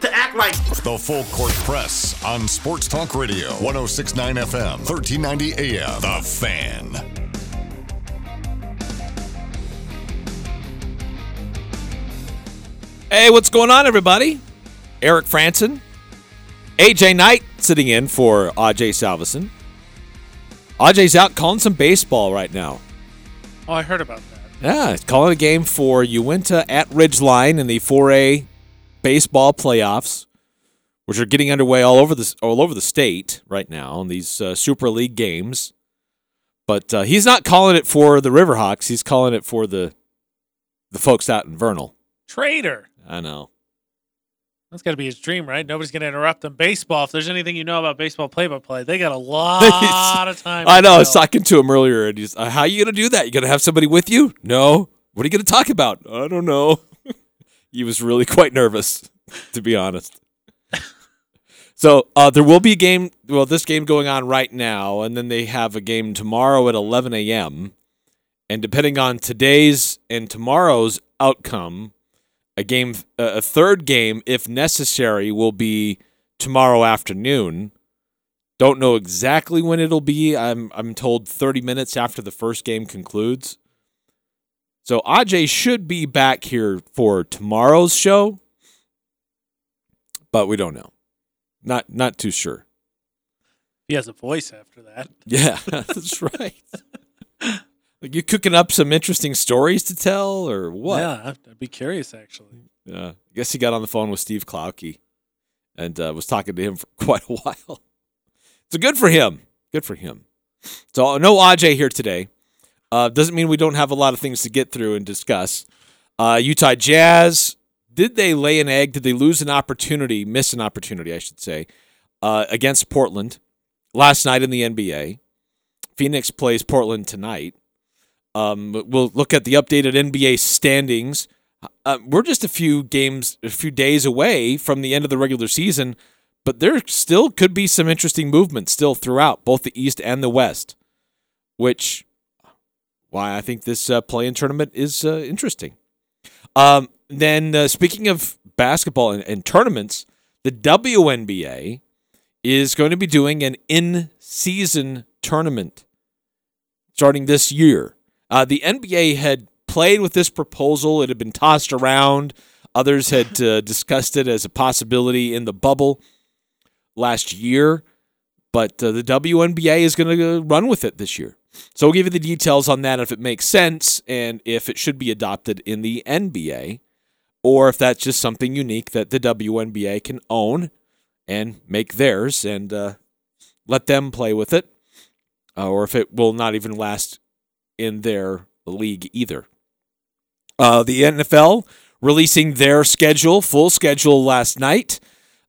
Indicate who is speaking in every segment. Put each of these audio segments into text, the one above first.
Speaker 1: to act like
Speaker 2: The Full Court Press on Sports Talk Radio, 1069 FM, 1390 AM. The Fan.
Speaker 3: Hey, what's going on, everybody? Eric Frandsen, AJ Knight sitting in for AJ Salvesen. AJ's out calling some baseball right now.
Speaker 4: Oh, I heard about that.
Speaker 3: Yeah, he's calling a game for Uinta at Ridgeline in the 4A baseball playoffs, which are getting underway all over the all over the state right now in these uh, Super League games. But uh, he's not calling it for the Riverhawks. He's calling it for the the folks out in Vernal.
Speaker 4: Traitor.
Speaker 3: I know.
Speaker 4: That's got to be his dream, right? Nobody's going to interrupt him. Baseball, if there's anything you know about baseball play by play, they got a lot of time.
Speaker 3: I
Speaker 4: to
Speaker 3: know. I was talking to him earlier, and he's, uh, "How are you gonna do that? You gonna have somebody with you? No. What are you gonna talk about? I don't know." He was really quite nervous, to be honest. so uh, there will be a game. Well, this game going on right now, and then they have a game tomorrow at 11 a.m. And depending on today's and tomorrow's outcome, a game, a third game, if necessary, will be tomorrow afternoon. Don't know exactly when it'll be. I'm I'm told 30 minutes after the first game concludes. So Aj should be back here for tomorrow's show, but we don't know. Not not too sure.
Speaker 4: He has a voice after that.
Speaker 3: Yeah, that's right. like you cooking up some interesting stories to tell, or what?
Speaker 4: Yeah, I'd be curious, actually.
Speaker 3: Yeah. I guess he got on the phone with Steve Klauke and uh, was talking to him for quite a while. So good for him. Good for him. So no Aj here today. Uh, doesn't mean we don't have a lot of things to get through and discuss. Uh, Utah Jazz. Did they lay an egg? Did they lose an opportunity? Miss an opportunity, I should say, uh, against Portland last night in the NBA. Phoenix plays Portland tonight. Um, we'll look at the updated NBA standings. Uh, we're just a few games, a few days away from the end of the regular season, but there still could be some interesting movement still throughout both the East and the West, which why I think this uh, play-in tournament is uh, interesting. Um, then uh, speaking of basketball and, and tournaments, the WNBA is going to be doing an in-season tournament starting this year. Uh, the NBA had played with this proposal. It had been tossed around. Others had uh, discussed it as a possibility in the bubble last year, but uh, the WNBA is going to run with it this year. So we'll give you the details on that if it makes sense and if it should be adopted in the NBA or if that's just something unique that the WNBA can own and make theirs and uh, let them play with it, uh, or if it will not even last in their league either. Uh, the NFL releasing their schedule, full schedule last night.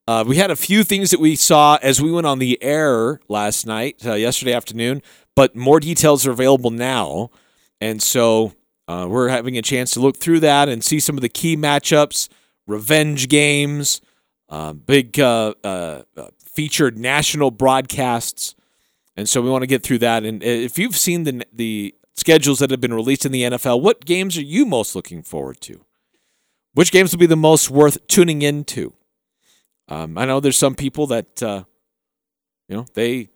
Speaker 3: Uh, we had a few things that we saw as we went on the air last night, uh, yesterday afternoon, but more details are available now. And so uh, we're having a chance to look through that and see some of the key matchups, revenge games, uh, big uh, uh, uh, featured national broadcasts. And so we want to get through that. And if you've seen the the schedules that have been released in the NFL, what games are you most looking forward to? Which games will be the most worth tuning into? Um, I know there's some people that uh, you know they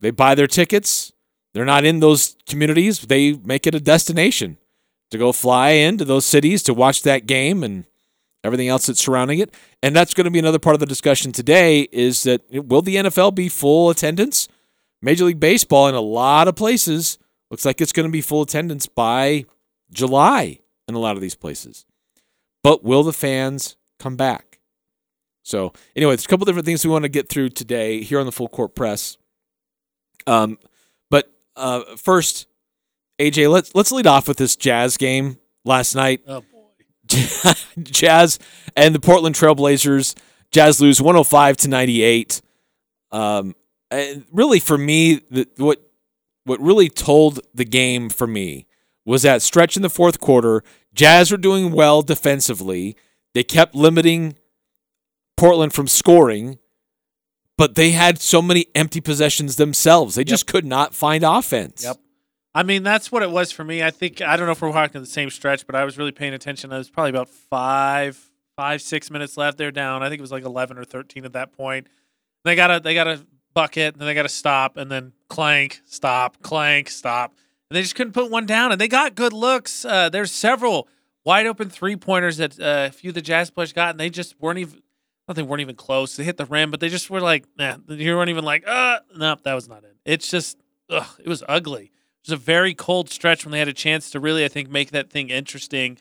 Speaker 3: they buy their tickets. They're not in those communities. They make it a destination to go fly into those cities to watch that game and everything else that's surrounding it. And that's going to be another part of the discussion today is that will the NFL be full attendance? Major League Baseball in a lot of places looks like it's going to be full attendance by July in a lot of these places. But will the fans come back? So, anyway, there's a couple different things we want to get through today here on the Full Court Press. Um, uh, first, AJ, let's let's lead off with this Jazz game last night.
Speaker 4: Oh, boy.
Speaker 3: Jazz and the Portland Trailblazers. Jazz lose 105 to 98. Um, and really, for me, the, what what really told the game for me was that stretch in the fourth quarter. Jazz were doing well defensively. They kept limiting Portland from scoring, but they had so many empty possessions themselves. They just could not find offense.
Speaker 4: Yep. I mean, that's what it was for me. I think I don't know if we're walking the same stretch, but I was really paying attention. It was probably about five, five, six minutes left. They're down. I think it was like eleven or thirteen at that point. They got a they got a bucket, and then they got to stop, and then clank, stop, clank, stop, and they just couldn't put one down. And they got good looks. Uh, there's several wide open three pointers that uh, a few of the Jazz players got, and they just weren't even. Think weren't even close. They hit the rim, but they just were like, nah. You weren't even like, uh, no, that was not it. It's just, ugh, it was ugly. It was a very cold stretch when they had a chance to really, I think, make that thing interesting,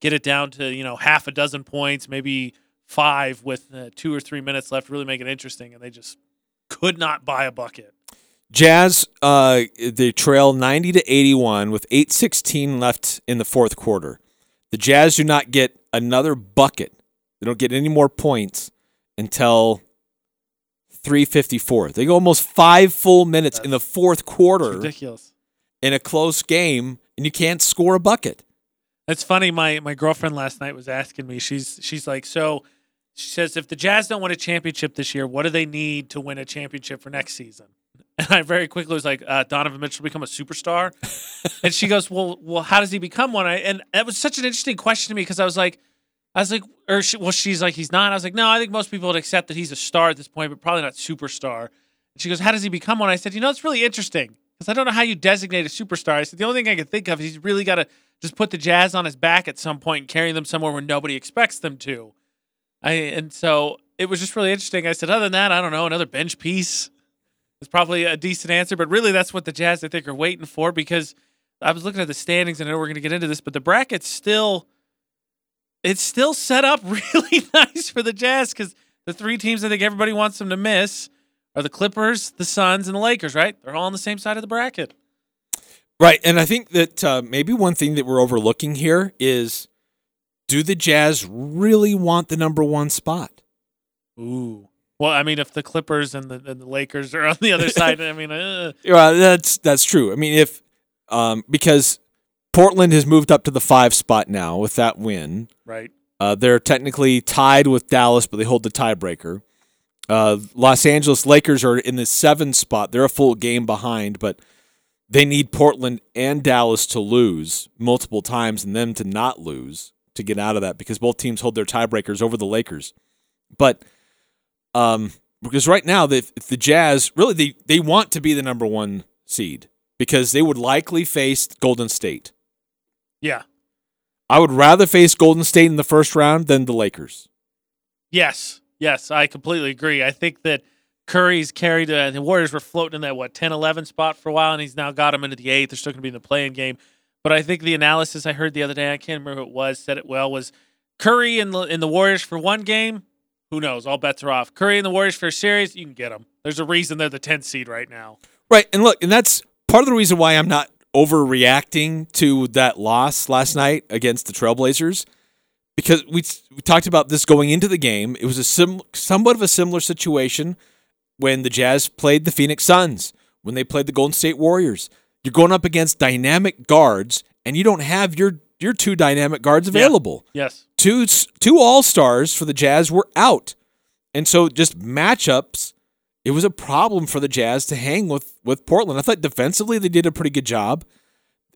Speaker 4: get it down to you know half a dozen points, maybe five with uh, two or three minutes left, really make it interesting, and they just could not buy a bucket.
Speaker 3: Jazz, uh, they trail 90 to 81 with 8:16 left in the fourth quarter. The Jazz do not get another bucket. They don't get any more points until 3:54. They go almost five full minutes in the fourth quarter
Speaker 4: ridiculous.
Speaker 3: in a close game, and you can't score a bucket.
Speaker 4: That's funny. My my girlfriend last night was asking me. She's she's like, so she says, if the Jazz don't win a championship this year, what do they need to win a championship for next season? And I very quickly was like, uh, Donovan Mitchell become a superstar. and she goes, well, well, how does he become one? I, and that was such an interesting question to me because I was like, I was like, or she, well, she's like, he's not. I was like, no, I think most people would accept that he's a star at this point, but probably not superstar. And she goes, how does he become one? I said, you know, it's really interesting because I don't know how you designate a superstar. I said, the only thing I can think of is he's really got to just put the Jazz on his back at some point and carry them somewhere where nobody expects them to. I and so it was just really interesting. I said, other than that, I don't know, another bench piece is probably a decent answer, but really that's what the Jazz I think are waiting for because I was looking at the standings and I know we're going to get into this, but the bracket's still it's still set up really nice for the Jazz because the three teams I think everybody wants them to miss are the Clippers, the Suns, and the Lakers. Right? They're all on the same side of the bracket.
Speaker 3: Right, and I think that uh, maybe one thing that we're overlooking here is, do the Jazz really want the number one spot?
Speaker 4: Ooh. Well, I mean, if the Clippers and the, and the Lakers are on the other side, I mean, uh,
Speaker 3: Well, that's that's true. I mean, if um, because Portland has moved up to the five spot now with that win.
Speaker 4: right?
Speaker 3: Uh, they're technically tied with Dallas, but they hold the tiebreaker. Uh, Los Angeles Lakers are in the seven spot. They're a full game behind, but they need Portland and Dallas to lose multiple times and them to not lose to get out of that because both teams hold their tiebreakers over the Lakers. But um, because right now, the, the Jazz really they, they want to be the number one seed because they would likely face Golden State.
Speaker 4: Yeah.
Speaker 3: I would rather face Golden State in the first round than the Lakers.
Speaker 4: Yes. Yes. I completely agree. I think that Curry's carried uh, the Warriors were floating in that what 10 11 spot for a while and he's now got them into the 8th. They're still going to be in the play-in game. But I think the analysis I heard the other day, I can't remember who it was, said it well was Curry and the in the Warriors for one game, who knows? All bets are off. Curry and the Warriors for a series, you can get them. There's a reason they're the 10th seed right now.
Speaker 3: Right. And look, and that's part of the reason why I'm not overreacting to that loss last night against the Trailblazers because we we talked about this going into the game. It was a sim, somewhat of a similar situation when the Jazz played the Phoenix Suns, when they played the Golden State Warriors. You're going up against dynamic guards and you don't have your your two dynamic guards available.
Speaker 4: Yes.
Speaker 3: two two all stars for the Jazz were out, and so just matchups. It was a problem for the Jazz to hang with with Portland. I thought defensively they did a pretty good job,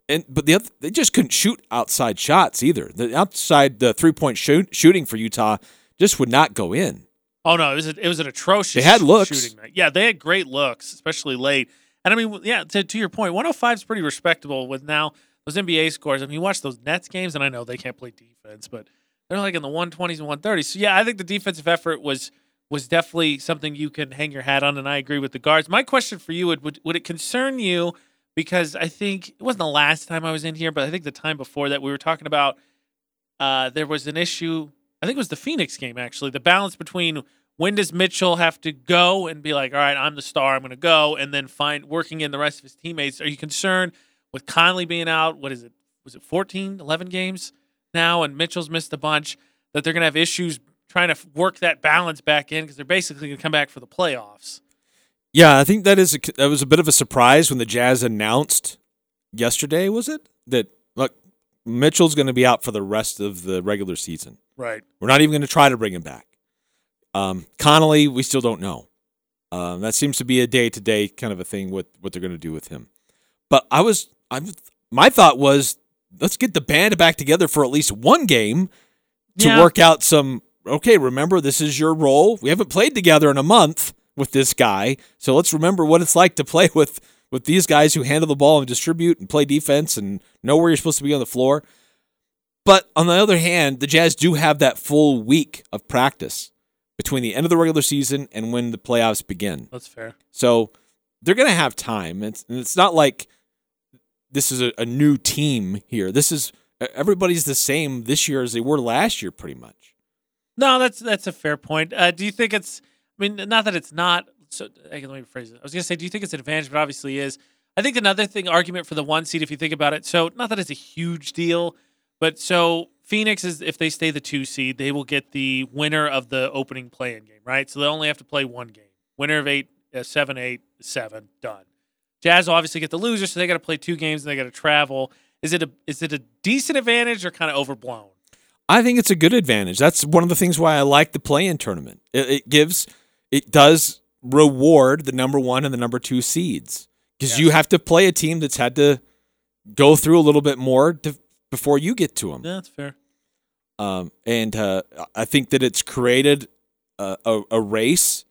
Speaker 3: and but the other, they just couldn't shoot outside shots either. The outside the three point shoot, shooting for Utah just would not go in.
Speaker 4: Oh no, it was a, it was an atrocious.
Speaker 3: They had looks.
Speaker 4: shooting night. Yeah, they had great looks, especially late. And I mean, yeah, to, to your point, 105 is pretty respectable with now those NBA scores. I mean, you watch those Nets games, and I know they can't play defense, but they're like in the 120s and 130s. So yeah, I think the defensive effort was was definitely something you can hang your hat on, and I agree with the guards. My question for you would would, would it concern you? Because I think it wasn't the last time I was in here, but I think the time before that we were talking about uh, there was an issue. I think it was the Phoenix game actually. The balance between when does Mitchell have to go and be like, all right, I'm the star, I'm going to go, and then find working in the rest of his teammates? Are you concerned with Conley being out? What is it? Was it 14, 11 games now? And Mitchell's missed a bunch. That they're going to have issues trying to work that balance back in because they're basically going to come back for the playoffs.
Speaker 3: Yeah, I think that is a, that was a bit of a surprise when the Jazz announced yesterday. Was it that look Mitchell's going to be out for the rest of the regular season?
Speaker 4: Right.
Speaker 3: We're not even going to try to bring him back. Um, Conley, we still don't know. Um, that seems to be a day to day kind of a thing. What what they're going to do with him? But I was, I'm my thought was, let's get the band back together for at least one game to
Speaker 4: Yeah.
Speaker 3: work out some. Okay, remember this is your role. We haven't played together in a month with this guy, so let's remember what it's like to play with with these guys who handle the ball and distribute and play defense and know where you're supposed to be on the floor. But on the other hand, the Jazz do have that full week of practice between the end of the regular season and when the playoffs begin.
Speaker 4: That's fair.
Speaker 3: So they're going to have time. It's, and it's not like this is a, a new team here. This is everybody's the same this year as they were last year, pretty much.
Speaker 4: No, that's that's a fair point. Uh, do you think it's? I mean, not that it's not. So let me rephrase it. I was gonna say, do you think it's an advantage? But obviously is. I think another thing argument for the one seed, if you think about it. So not that it's a huge deal, but so Phoenix is if they stay the two seed, they will get the winner of the opening play-in game, right? So they only have to play one game. Winner of eight, uh, seven, eight, seven, done. Jazz will obviously get the loser, so they got to play two games and they got to travel. Is it a is it a decent advantage or kind of overblown?
Speaker 3: I think it's a good advantage. That's one of the things why I like the play-in tournament. It, it gives, it does reward the number one and the number two seeds because you have to play a team that's had to go through a little bit more to, before you get to them.
Speaker 4: Yeah, that's fair.
Speaker 3: Um, and uh, I think that it's created a, a, a race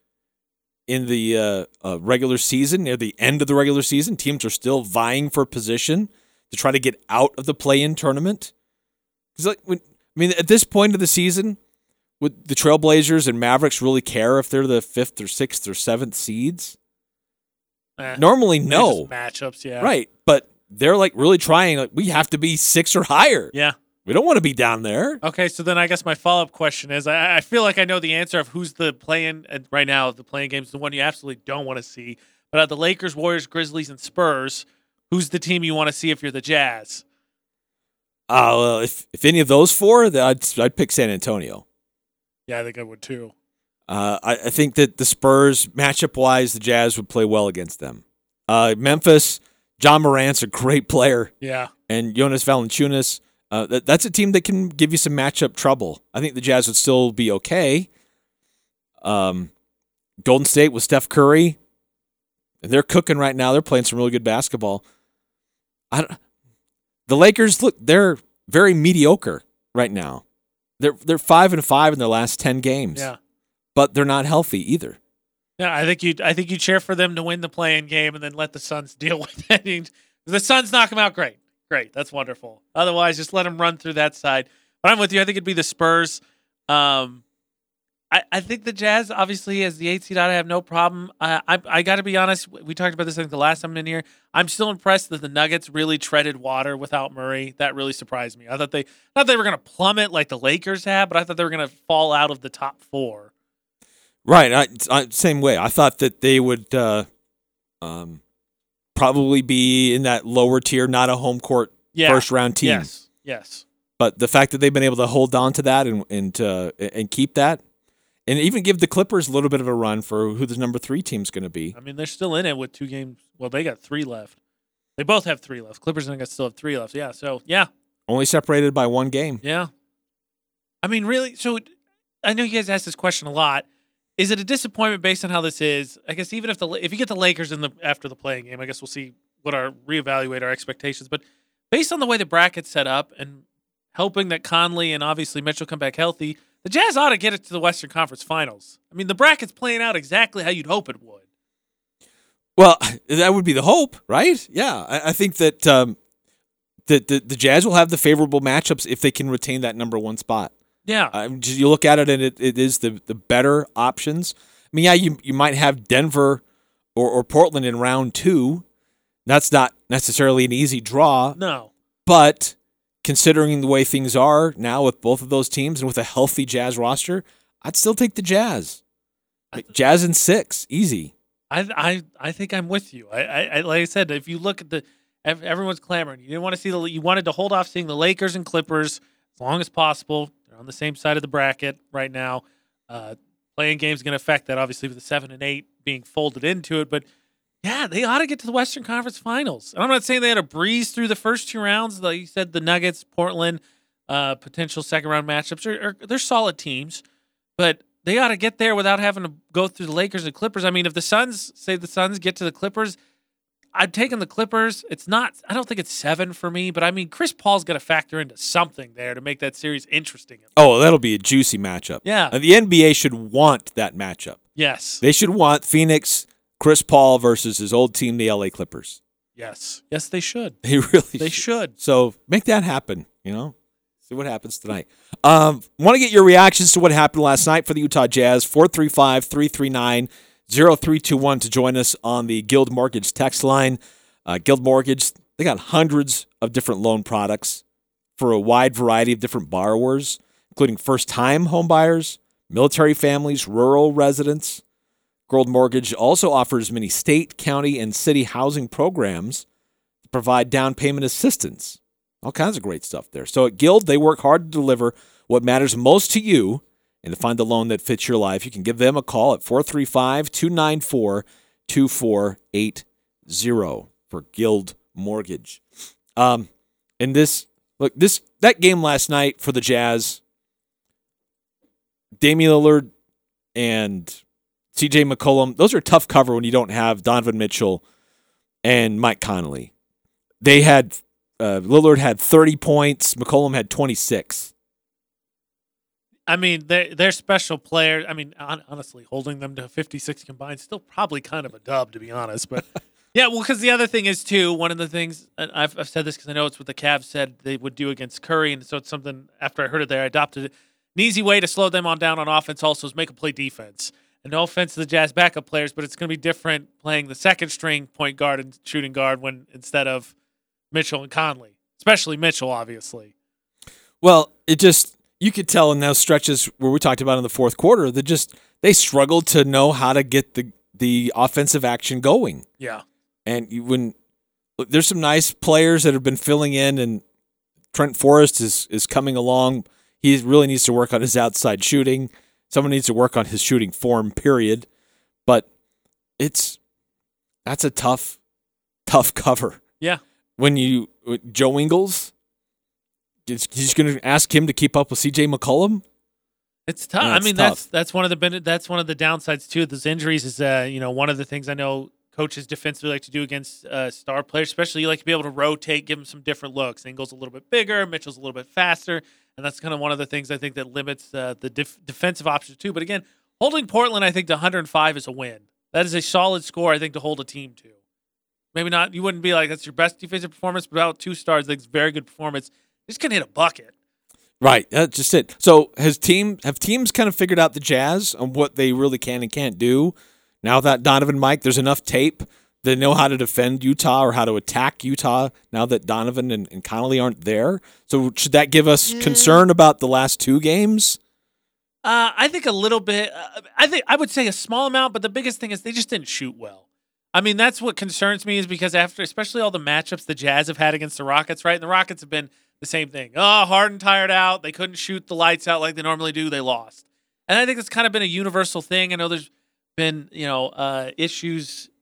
Speaker 3: in the uh, uh, regular season, near the end of the regular season. Teams are still vying for position to try to get out of the play-in tournament. Because, like, when, I mean, at this point of the season, would the Trailblazers and Mavericks really care if they're the fifth or sixth or seventh seeds?
Speaker 4: Eh,
Speaker 3: Normally, no.
Speaker 4: matchups. Yeah,
Speaker 3: Right, but they're like really trying. Like, we have to be six or higher.
Speaker 4: Yeah.
Speaker 3: We don't want to be down there.
Speaker 4: Okay, so then I guess my follow up question is: I, I feel like I know the answer of who's the play-in uh, right now. The play-in games, the one you absolutely don't want to see. But out of the Lakers, Warriors, Grizzlies, and Spurs, who's the team you want to see if you're the Jazz?
Speaker 3: Uh, well, if if any of those four, I'd I'd pick San Antonio.
Speaker 4: Yeah, I think I would too.
Speaker 3: Uh, I, I think that the Spurs matchup wise, the Jazz would play well against them. Uh, Memphis, Ja Morant's a great player,
Speaker 4: Yeah,
Speaker 3: and Jonas Valanciunas. Uh, that, that's a team that can give you some matchup trouble. I think the Jazz would still be okay. Um, Golden State with Steph Curry, they're cooking right now. They're playing some really good basketball. I don't, the Lakers look they're very mediocre right now. They're they're five and five in their last ten games.
Speaker 4: yeah,
Speaker 3: but they're not healthy either.
Speaker 4: yeah. I think you. I think you cheer for them to win the play-in game and then let the Suns deal with it. the Suns knock them out. Great, great. That's wonderful. Otherwise, just let them run through that side. But I'm with you. I think it'd be the Spurs. Um, I, I think the Jazz, obviously, as the eight seed, I have no problem. I I, I got to be honest. We talked about this I think the last time I'm in here. I'm still impressed that the Nuggets really treaded water without Murray. That really surprised me. I thought they not they were going to plummet like the Lakers have, but I thought they were going to fall out of the top four.
Speaker 3: Right. I, I, same way. I thought that they would uh, um, probably be in that lower tier, not a home court
Speaker 4: Yeah.
Speaker 3: first round team.
Speaker 4: Yes. Yes.
Speaker 3: But the fact that they've been able to hold on to that and and uh, and keep that, and even give the Clippers a little bit of a run for who the number three team's going to be.
Speaker 4: I mean, they're still in it with two games. Well, they got three left. They both have three left. Clippers and Nuggets still have three left. Yeah. So yeah,
Speaker 3: Only separated by one game.
Speaker 4: yeah. I mean, really. So I know you guys ask this question a lot. Is it a disappointment based on how this is? I guess even if the if you get the Lakers in the after the play-in game, I guess we'll see what our reevaluate our expectations. But based on the way the bracket's set up and hoping that Conley and obviously Mitchell come back healthy, the Jazz ought to get it to the Western Conference Finals. I mean, the bracket's playing out exactly how you'd hope it would.
Speaker 3: Well, that would be the hope, right? Yeah, I, I think that um, the, the the Jazz will have the favorable matchups if they can retain that number one spot.
Speaker 4: Yeah.
Speaker 3: I mean, just- you look at it and it, it is the, the better options. I mean, yeah, you you might have Denver or, or Portland in round two. That's not necessarily an easy draw,
Speaker 4: no.
Speaker 3: but considering the way things are now with both of those teams and with a healthy Jazz roster, I'd still take the Jazz. Like, Jazz in six, easy.
Speaker 4: I I I think I'm with you. I, I, I like I said, if you look at the everyone's clamoring. You didn't want to see the you wanted to hold off seeing the Lakers and Clippers as long as possible. They're on the same side of the bracket right now. Uh, play-in games going to affect that obviously with the seven and eight being folded into it. But yeah, they ought to get to the Western Conference Finals. And I'm not saying they had a breeze through the first two rounds. Like you said, the Nuggets, Portland, uh, potential second round matchups are, are they're solid teams, but they ought to get there without having to go through the Lakers and Clippers. I mean, if the Suns say the Suns get to the Clippers, I'd taken the Clippers. It's not. I don't think it's seven for me, but I mean, Chris Paul's got to factor into something there to make that series interesting.
Speaker 3: Oh, that'll be a juicy matchup.
Speaker 4: Yeah.
Speaker 3: Uh, the NBA should want that matchup.
Speaker 4: Yes.
Speaker 3: They should want Phoenix, Chris Paul versus his old team, the LA Clippers.
Speaker 4: Yes. Yes, they should.
Speaker 3: They really
Speaker 4: They should.
Speaker 3: So make that happen, you know? See what happens tonight. Um, Want to get your reactions to what happened last night for the Utah Jazz? 435 339 0321 to join us on the Guild Mortgage text line. Uh, Guild Mortgage, they got hundreds of different loan products for a wide variety of different borrowers, including first time home buyers, military families, rural residents. Guild Mortgage also offers many state, county, and city housing programs to provide down payment assistance. All kinds of great stuff there. So at Guild, they work hard to deliver what matters most to you and to find the loan that fits your life. You can give them a call at 435 294 2480 for Guild Mortgage. Um, and this, look, this, that game last night for the Jazz, Damian Lillard and CJ McCollum, those are tough cover when you don't have Donovan Mitchell and Mike Conley. They had uh, Lillard had 30 points, McCollum had 26.
Speaker 4: I mean, they're, they're special players. I mean, hon- honestly, holding them to 56 combined still probably kind of a dub, to be honest. But yeah, well, because the other thing is, too, one of the things, and I've, I've said this because I know it's what the Cavs said they would do against Curry. And so it's something, after I heard it there, I adopted it. An easy way to slow them on down on offense also is make them play defense. And no offense to the Jazz backup players, but it's going to be different playing the second string point guard and shooting guard when instead of Mitchell and Conley, especially Mitchell, obviously.
Speaker 3: Well, it just you could tell in those stretches where we talked about in the fourth quarter that just they struggled to know how to get the the offensive action going.
Speaker 4: Yeah.
Speaker 3: And you there's some nice players that have been filling in, and Trent Forrest is is coming along. He really needs to work on his outside shooting. Someone needs to work on his shooting form. Period. But it's that's a tough, tough cover.
Speaker 4: Yeah.
Speaker 3: When you Joe Ingles, is he's going to ask him to keep up with C.J. McCollum.
Speaker 4: It's tough.
Speaker 3: Yeah,
Speaker 4: I mean,
Speaker 3: tough.
Speaker 4: that's that's one of the that's one of the downsides too. of Those injuries is uh, you know one of the things I know coaches defensively like to do against uh, star players, especially you like to be able to rotate, give them some different looks. Ingles a little bit bigger, Mitchell's a little bit faster, and that's kind of one of the things I think that limits uh, the def- defensive options too. But again, holding Portland, I think to 105 is a win. That is a solid score, I think, to hold a team to. Maybe not. You wouldn't be like that's your best defensive performance, but about two stars, I think it's very good performance. Just can hit a bucket.
Speaker 3: Right, that's just it. So has team have teams kind of figured out the Jazz on what they really can and can't do? Now that Donovan Mike, there's enough tape. They know how to defend Utah or how to attack Utah now that Donovan and, and Conley aren't there. So should that give us concern about the last two games?
Speaker 4: Uh, I think a little bit. Uh, I think I would say a small amount, but the biggest thing is they just didn't shoot well. I mean, that's what concerns me is because after, especially all the matchups the Jazz have had against the Rockets, right? And the Rockets have been the same thing. Oh, Harden tired out. They couldn't shoot the lights out like they normally do. They lost. And I think it's kind of been a universal thing. I know there's been, you know, uh, issues in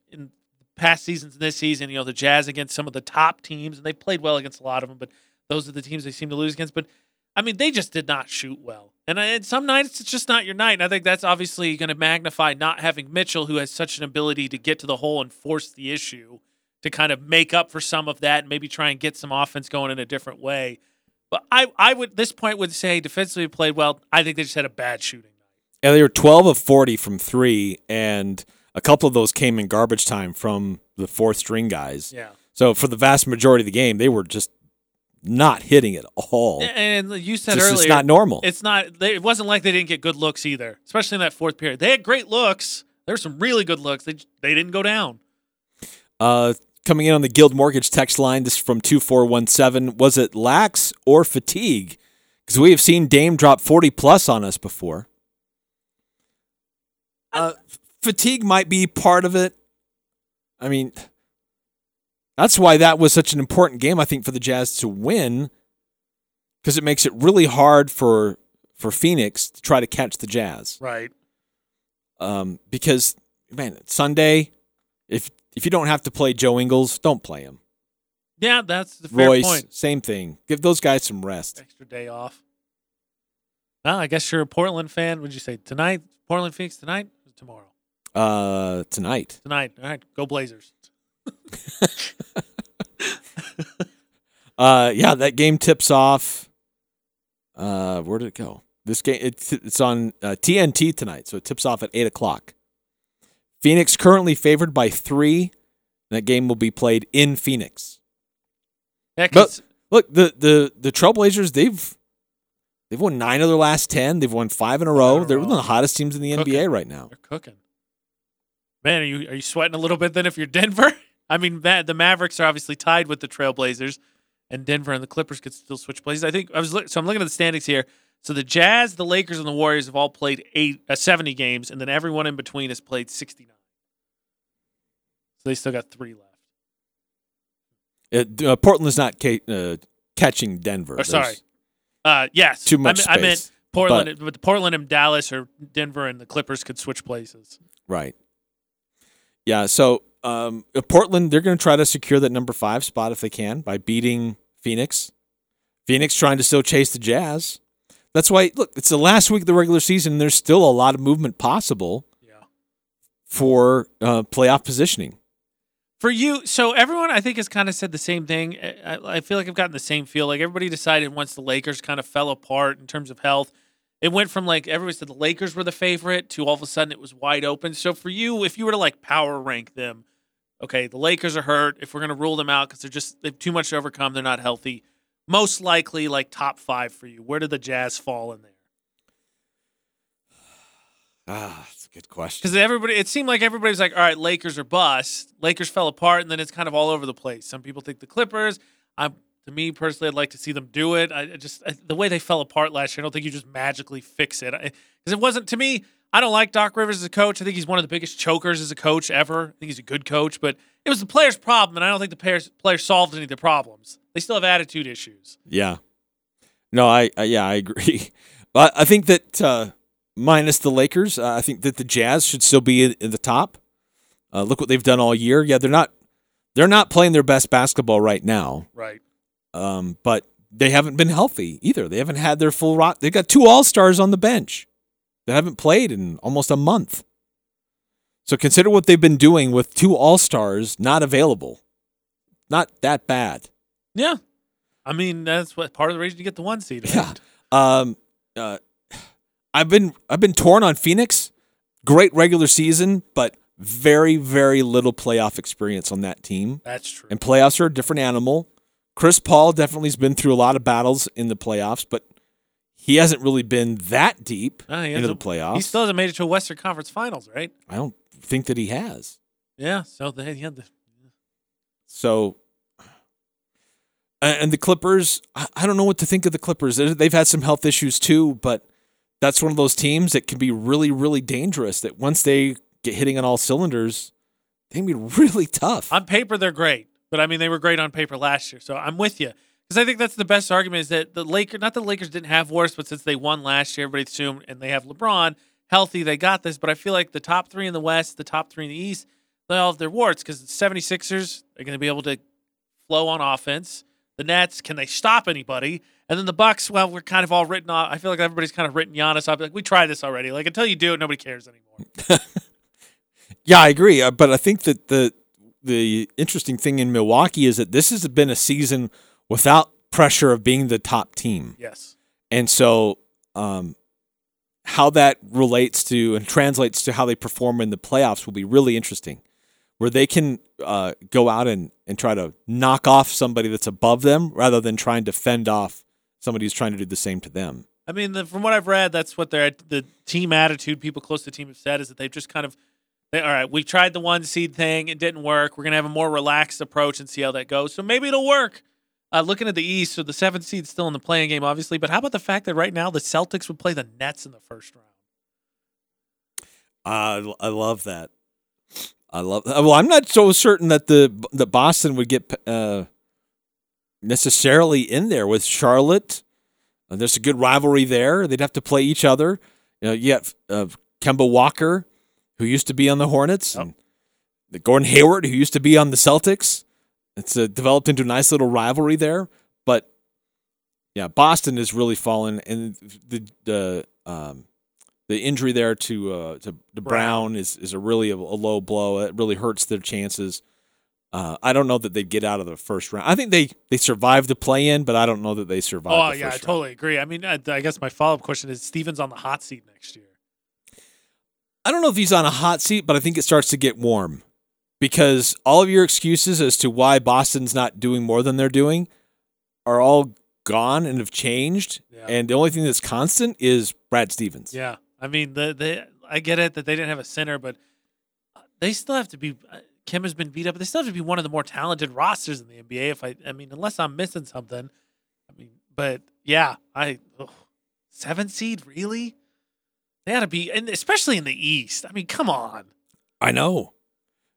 Speaker 4: past seasons and this season, you know, the Jazz against some of the top teams, and they played well against a lot of them, but those are the teams they seem to lose against. But I mean, they just did not shoot well. And, I- and some nights it's just not your night. And I think that's obviously going to magnify not having Mitchell, who has such an ability to get to the hole and force the issue, to kind of make up for some of that and maybe try and get some offense going in a different way. But I, I would this point would say defensively played well. I think they just had a bad shooting night.
Speaker 3: And they were 12 of 40 from three, and a couple of those came in garbage time from the fourth string guys.
Speaker 4: Yeah.
Speaker 3: So for the vast majority of the game, they were just not hitting it all.
Speaker 4: And you said
Speaker 3: Just-
Speaker 4: earlier,
Speaker 3: it's not normal.
Speaker 4: It's not. They, it wasn't like they didn't get good looks either, especially in that fourth period. They had great looks. There were some really good looks. They they didn't go down.
Speaker 3: Uh, coming in on the Guild Mortgage text line, this is from 2417. Was it lax or fatigue? Because we have seen Dame drop 40 plus on us before. Uh, fatigue might be part of it. I mean, that's why that was such an important game, I think, for the Jazz to win, because it makes it really hard for for Phoenix to try to catch the Jazz
Speaker 4: Right.
Speaker 3: um, because man, Sunday, if if you don't have to play Joe Ingles, don't play him.
Speaker 4: Yeah, that's the fair
Speaker 3: Royce,
Speaker 4: point.
Speaker 3: same thing. Give those guys some rest.
Speaker 4: Extra day off. Well, I guess you're a Portland fan. Would you say tonight? Portland Phoenix tonight? Or tomorrow?
Speaker 3: Uh, tonight.
Speaker 4: Tonight. All right, go Blazers.
Speaker 3: Uh, yeah, that game tips off. Uh, where did it go? This game it's it's on uh, TNT tonight, so it tips off at eight o'clock. Phoenix currently favored by three. That game will be played in Phoenix.
Speaker 4: Yeah,
Speaker 3: But look, the the the Trailblazers they've they've won nine of their last ten. They've won five in a row.
Speaker 4: in a
Speaker 3: They're
Speaker 4: row.
Speaker 3: one of the hottest teams in the
Speaker 4: Cooking.
Speaker 3: NBA right now.
Speaker 4: they're cooking. Man, are you are you sweating a little bit then if you're Denver? I mean, that, the Mavericks are obviously tied with the Trailblazers, and Denver and the Clippers could still switch places. I think I was look, so I'm looking at the standings here. So the Jazz, the Lakers, and the Warriors have all played eight, uh, 70 games, and then everyone in between has played 69. So they still got three left.
Speaker 3: It, uh, Portland's not ca- uh, catching Denver.
Speaker 4: Or sorry, uh, yes,
Speaker 3: Too much
Speaker 4: I, meant- I meant
Speaker 3: space,
Speaker 4: Portland, but, Portland and Dallas or Denver and the Clippers could switch places.
Speaker 3: Right. Yeah. So um, uh, Portland, they're going to try to secure that number five spot if they can by beating Phoenix. Phoenix trying to still chase the Jazz. That's why, look, it's the last week of the regular season. And there's still a lot of movement possible
Speaker 4: Yeah.
Speaker 3: for uh, playoff positioning.
Speaker 4: For you, so everyone I think has kind of said the same thing. I, I feel like I've gotten the same feel. Like everybody decided once the Lakers kind of fell apart in terms of health, it went from like everybody said the Lakers were the favorite to all of a sudden it was wide open. So for you, if you were to like power rank them, okay, the Lakers are hurt. If we're gonna rule them out because they're just they have too much to overcome, they're not healthy. Most likely, like top five for you. Where did the Jazz fall in there?
Speaker 3: Ah, that's a good question.
Speaker 4: Because everybody, it seemed like everybody's like, all right, Lakers are bust. Lakers fell apart, and then it's kind of all over the place. Some people think the Clippers. I, to me personally, I'd like to see them do it. I just I, the way they fell apart last year, I don't think you just magically fix it. Because it wasn't to me. I don't like Doc Rivers as a coach. I think he's one of the biggest chokers as a coach ever. I think he's a good coach, but it was the players' problem, and I don't think the players players solved any of the problems. They still have attitude issues.
Speaker 3: Yeah. No, I, I yeah, I agree. I, I think that uh, minus the Lakers, uh, I think that the Jazz should still be in, in the top. Uh, look what they've done all year. Yeah, they're not they're not playing their best basketball right now,
Speaker 4: Right.
Speaker 3: Um, but they haven't been healthy either. They haven't had their full rot. They've got two All Stars on the bench that haven't played in almost a month. So consider what they've been doing with two All Stars not available. Not that bad.
Speaker 4: Yeah. I mean, that's what part of the reason you get the one seed. Right?
Speaker 3: Yeah. Um, uh, I've been I've been torn on Phoenix. Great regular season, but very very little playoff experience on that team.
Speaker 4: That's true.
Speaker 3: And playoffs are a different animal. Chris Paul definitely has been through a lot of battles in the playoffs, but he hasn't really been that deep
Speaker 4: he
Speaker 3: into the playoffs.
Speaker 4: He still hasn't made it to a Western Conference Finals, right?
Speaker 3: I don't think that he has.
Speaker 4: Yeah. So they had the
Speaker 3: So, and the Clippers, I don't know what to think of the Clippers. They've had some health issues too, but that's one of those teams that can be really, really dangerous. That once they get hitting on all cylinders, they can be really tough.
Speaker 4: on paper they're great, but I mean they were great on paper last year. So I'm with you because I think that's the best argument is that the Lakers, not the Lakers didn't have worse, but since they won last year, everybody assumed and they have LeBron healthy, they got this. But I feel like the top three in the West, the top three in the East, they all have their warts because the 76ers are going to be able to flow on offense. The Nets, can they stop anybody? And then the Bucks, well, we're kind of all written off. I feel like everybody's kind of written Giannis off. Like we tried this already. Like until you do it, nobody cares anymore.
Speaker 3: yeah, I agree. Uh, But I think that the the interesting thing in Milwaukee is that this has been a season without pressure of being the top team.
Speaker 4: Yes.
Speaker 3: And so, um, how that relates to and translates to how they perform in the playoffs will be really interesting, where they can uh, go out and, and try to knock off somebody that's above them rather than trying to fend off somebody who's trying to do the same to them.
Speaker 4: I mean, the, from what I've read, that's what their the team attitude. People close to the team have said is that they've just kind of, all right, we tried the one seed thing, it didn't work. We're gonna have a more relaxed approach and see how that goes. So maybe it'll work. Uh, looking at the East, so the seventh seed's still in the play-in game, obviously. But how about the fact that right now the Celtics would play the Nets in the first round?
Speaker 3: Uh, I love that. I love. Well, I'm not so certain that the that Boston would get uh, necessarily in there with Charlotte. Uh, there's a good rivalry there. They'd have to play each other. You know, you have uh, Kemba Walker. Who used to be on the Hornets, and the Gordon Hayward, who used to be on the Celtics. It's uh, developed into a nice little rivalry there. But yeah, Boston has really fallen, and the the um, the injury there to uh, to, to Brown is is a really a, a low blow. It really hurts their chances. Uh, I don't know that they'd get out of the first round. I think they they survived the play in, but I don't know that they survived.
Speaker 4: Oh
Speaker 3: the
Speaker 4: yeah, I
Speaker 3: round.
Speaker 4: totally agree. I mean, I, I guess my follow up question is: Stevens on the hot seat next year?
Speaker 3: I don't know if he's on a hot seat, but I think it starts to get warm because all of your excuses as to why Boston's not doing more than they're doing are all gone and have changed.
Speaker 4: Yeah.
Speaker 3: And the only thing that's constant is Brad Stevens.
Speaker 4: Yeah, I mean, the the I get it that they didn't have a center, but they still have to be. uh, Kim has been beat up, but they still have to be one of the more talented rosters in the NBA. If I, I mean, unless I'm missing something, I mean, but yeah, I ugh, seven seed really. They ought to be, and especially in the East. I mean, come on.
Speaker 3: I know.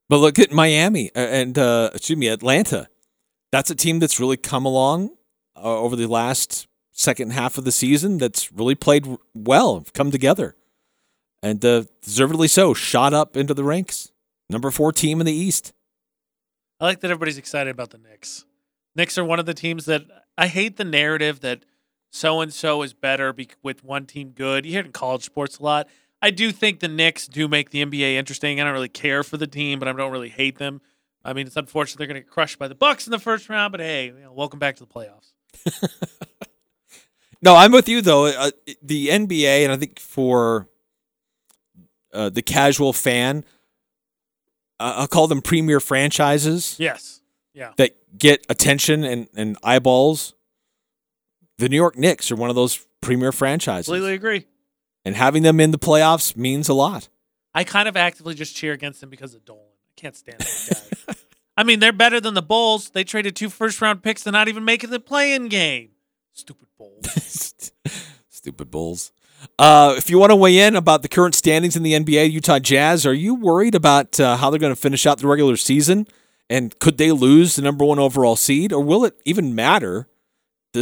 Speaker 3: But look at Miami and uh, excuse me, Atlanta. That's a team that's really come along uh, over the last second half of the season. That's really played well, come together, and uh, deservedly so. Shot up into the ranks, number four team in the East.
Speaker 4: I like that everybody's excited about the Knicks. Knicks are one of the teams that I hate the narrative that so and so is better be- with one team good. You hear it in college sports a lot. I do think the Knicks do make the NBA interesting. I don't really care for the team, but I don't really hate them. I mean, it's unfortunate they're going to get crushed by the Bucks in the first round, but hey, you know, welcome back to the playoffs.
Speaker 3: No, I'm with you though. Uh, the NBA, and I think for uh, the casual fan, uh, I'll call them premier franchises.
Speaker 4: Yes. Yeah.
Speaker 3: that get attention and, and eyeballs. The New York Knicks are one of those premier franchises.
Speaker 4: Completely agree.
Speaker 3: And having them in the playoffs means a lot.
Speaker 4: I kind of actively just cheer against them because of Dolan. I can't stand that guy. I mean, they're better than the Bulls. They traded two first round picks to not even make it the play in game. Stupid Bulls.
Speaker 3: Stupid Bulls. Uh, if you want to weigh in about the current standings in the NBA, Utah Jazz, are you worried about uh, how they're going to finish out the regular season? And could they lose the number one overall seed? Or will it even matter?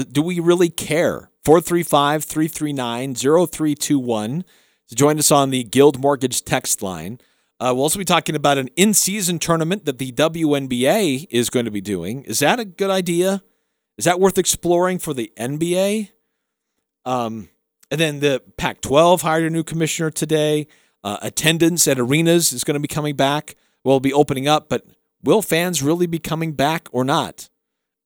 Speaker 3: Do, we really care? 435 339 0321 to join us on the Guild Mortgage text line. Uh, we'll also be talking about an in season tournament that the WNBA is going to be doing. Is that a good idea? Is that worth exploring for the NBA? Um, and then the Pac 12 hired a new commissioner today. Uh, attendance at arenas is going to be coming back. Will be opening up, but will fans really be coming back or not?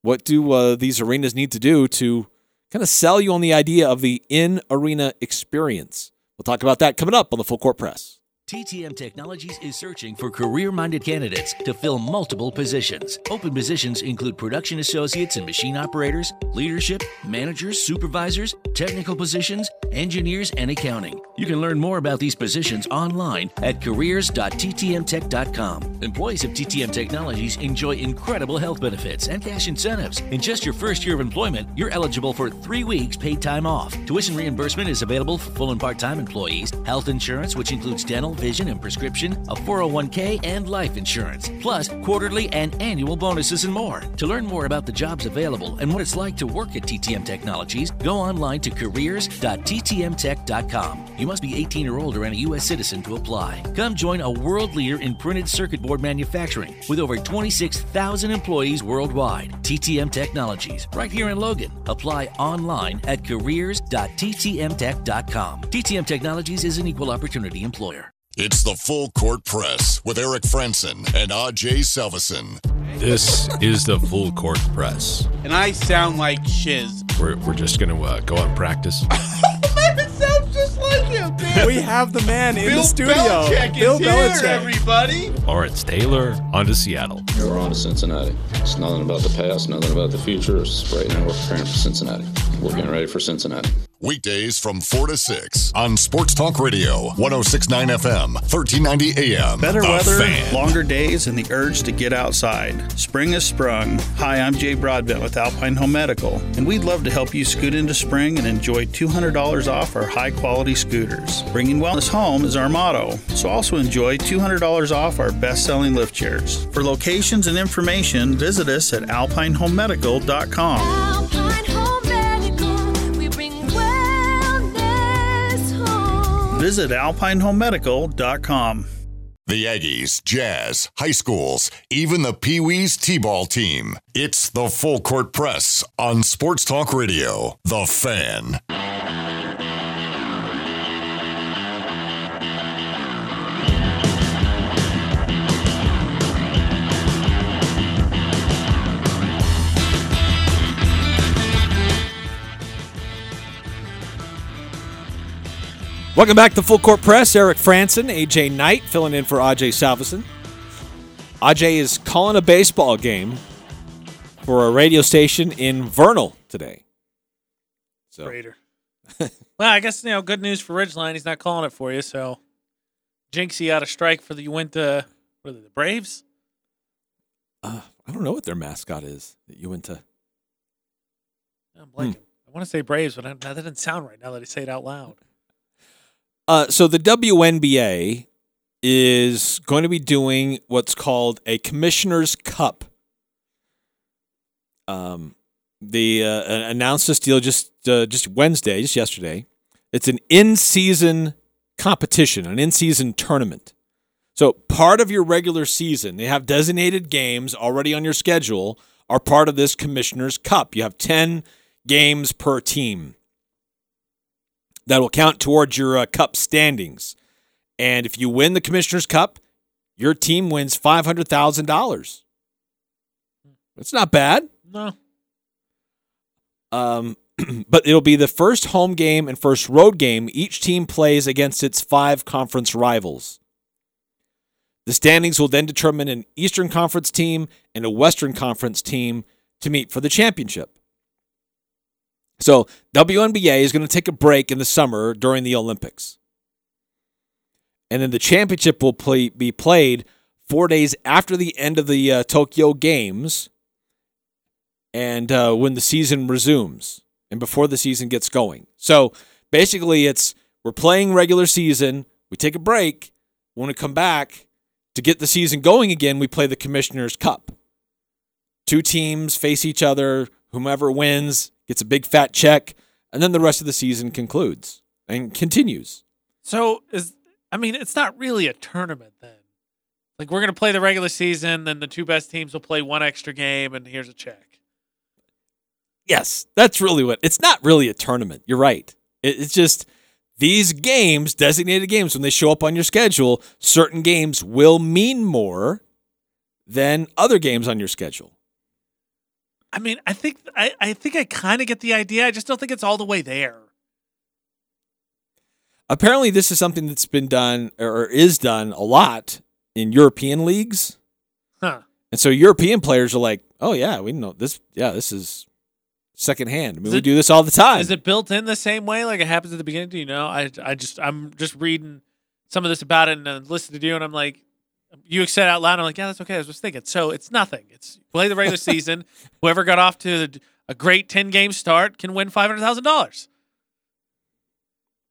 Speaker 3: What do uh, these arenas need to do to kind of sell you on the idea of the in arena experience? We'll talk about that coming up on the Full Court Press.
Speaker 5: TTM Technologies is searching for career minded candidates to fill multiple positions. Open positions include production associates and machine operators, leadership, managers, supervisors, technical positions, engineers, and accounting. You can learn more about these positions online at careers.ttmtech.com. Employees of TTM Technologies enjoy incredible health benefits and cash incentives. In just your first year of employment, you're eligible for three weeks paid time off. Tuition reimbursement is available for full and part time employees, health insurance, which includes dental, vision, and prescription, a 401k, and life insurance, plus quarterly and annual bonuses and more. To learn more about the jobs available and what it's like to work at TTM Technologies, go online to careers.ttmtech.com. You must be 18 or older and a U.S. citizen to apply. Come join a world leader in printed circuit board manufacturing with over 26,000 employees worldwide. TTM Technologies, right here in Logan. Apply online at careers.ttmtech.com. TTM Technologies is an equal opportunity employer.
Speaker 2: It's the Full Court Press with Eric Frandsen and Aj Salvesen.
Speaker 6: This is the full court press.
Speaker 7: And I sound like shiz.
Speaker 6: We're, we're just going to uh, go out and practice.
Speaker 7: it sounds just like him, man.
Speaker 8: We have the man in
Speaker 7: Bill
Speaker 8: the studio.
Speaker 7: Belichick
Speaker 8: Bill
Speaker 7: is here,
Speaker 8: Belichick.
Speaker 7: everybody.
Speaker 6: Lawrence Taylor on to Seattle.
Speaker 9: We're on to Cincinnati. It's nothing about the past, nothing about the future. It's right now we're preparing for Cincinnati. We're getting ready for Cincinnati.
Speaker 2: Weekdays from 4 to 6 on Sports Talk Radio, 1069 FM, 1390 AM.
Speaker 8: Better
Speaker 2: The
Speaker 8: weather,
Speaker 2: Fan.
Speaker 8: longer days, and the urge to get outside. Spring has sprung. Hi, I'm Jay Broadbent with Alpine Home Medical, and we'd love to help you scoot into spring and enjoy $200 off our high quality scooters. Bringing wellness home is our motto, so also enjoy $200 off our best selling lift chairs. For locations and information, visit us at alpinehomemedical.com.
Speaker 10: Alpine
Speaker 8: Visit alpinehomemedical.com.
Speaker 2: The Aggies, Jazz, high schools, even the Pee Wee's T ball team. It's the Full Court Press on Sports Talk Radio. The Fan.
Speaker 3: Welcome back to Full Court Press. Eric Frandsen, AJ Knight filling in for AJ Salvesen. AJ is calling a baseball game for a radio station in Vernal today. So
Speaker 4: Raider. well, I guess you know, good news for Ridgeline. He's not calling it for you, so Jinxie out of strike for the Uinta. What are they, the Braves?
Speaker 3: uh, I don't know what their mascot is that you went to.
Speaker 4: I'm blanking. I want to say Braves, but I, that doesn't sound right now that I say it out loud.
Speaker 3: Uh, so the WNBA is going to be doing what's called a Commissioner's Cup. Um, they uh, announced this deal just uh, just Wednesday, just yesterday. It's an in-season competition, an in-season tournament. So part of your regular season, they have designated games already on your schedule, are part of this Commissioner's Cup. You have ten games per team that will count towards your uh, cup standings. And if you win the Commissioner's Cup, your team wins $500,000. That's not bad.
Speaker 4: No.
Speaker 3: Um, but it'll be the first home game and first road game each team plays against its five conference rivals. The standings will then determine an Eastern Conference team and a Western Conference team to meet for the championship. So, WNBA is going to take a break in the summer during the Olympics. And then the championship will play, be played four days after the end of the uh, Tokyo Games and uh, when the season resumes and before the season gets going. So basically, it's we're playing regular season, we take a break. When we come back to get the season going again, we play the Commissioner's Cup. Two teams face each other, whomever wins gets a big fat check, and then the rest of the season concludes and continues.
Speaker 4: So is I mean, it's not really a tournament then. Like we're gonna play the regular season, then the two best teams will play one extra game, and here's a check.
Speaker 3: Yes, that's really what it's not really a tournament. You're right. It, it's just these games, designated games, when they show up on your schedule, certain games will mean more than other games on your schedule.
Speaker 4: I mean, I think I, I think I kind of get the idea. I just don't think it's all the way there.
Speaker 3: Apparently, this is something that's been done or is done a lot in European leagues.
Speaker 4: Huh.
Speaker 3: And so European players are like, "Oh yeah, we know this. Yeah, this is secondhand. I mean,
Speaker 4: Is
Speaker 3: we
Speaker 4: it-
Speaker 3: do this all the time."
Speaker 4: Is it built in the same way like it happens at the beginning? Do you know? I I just I'm just reading some of this about it and listening to you, and I'm like, you said out loud. I'm like, yeah, that's okay. I was just thinking. So it's nothing. It's play the regular season. Whoever got off to a great ten game start can win five hundred thousand dollars.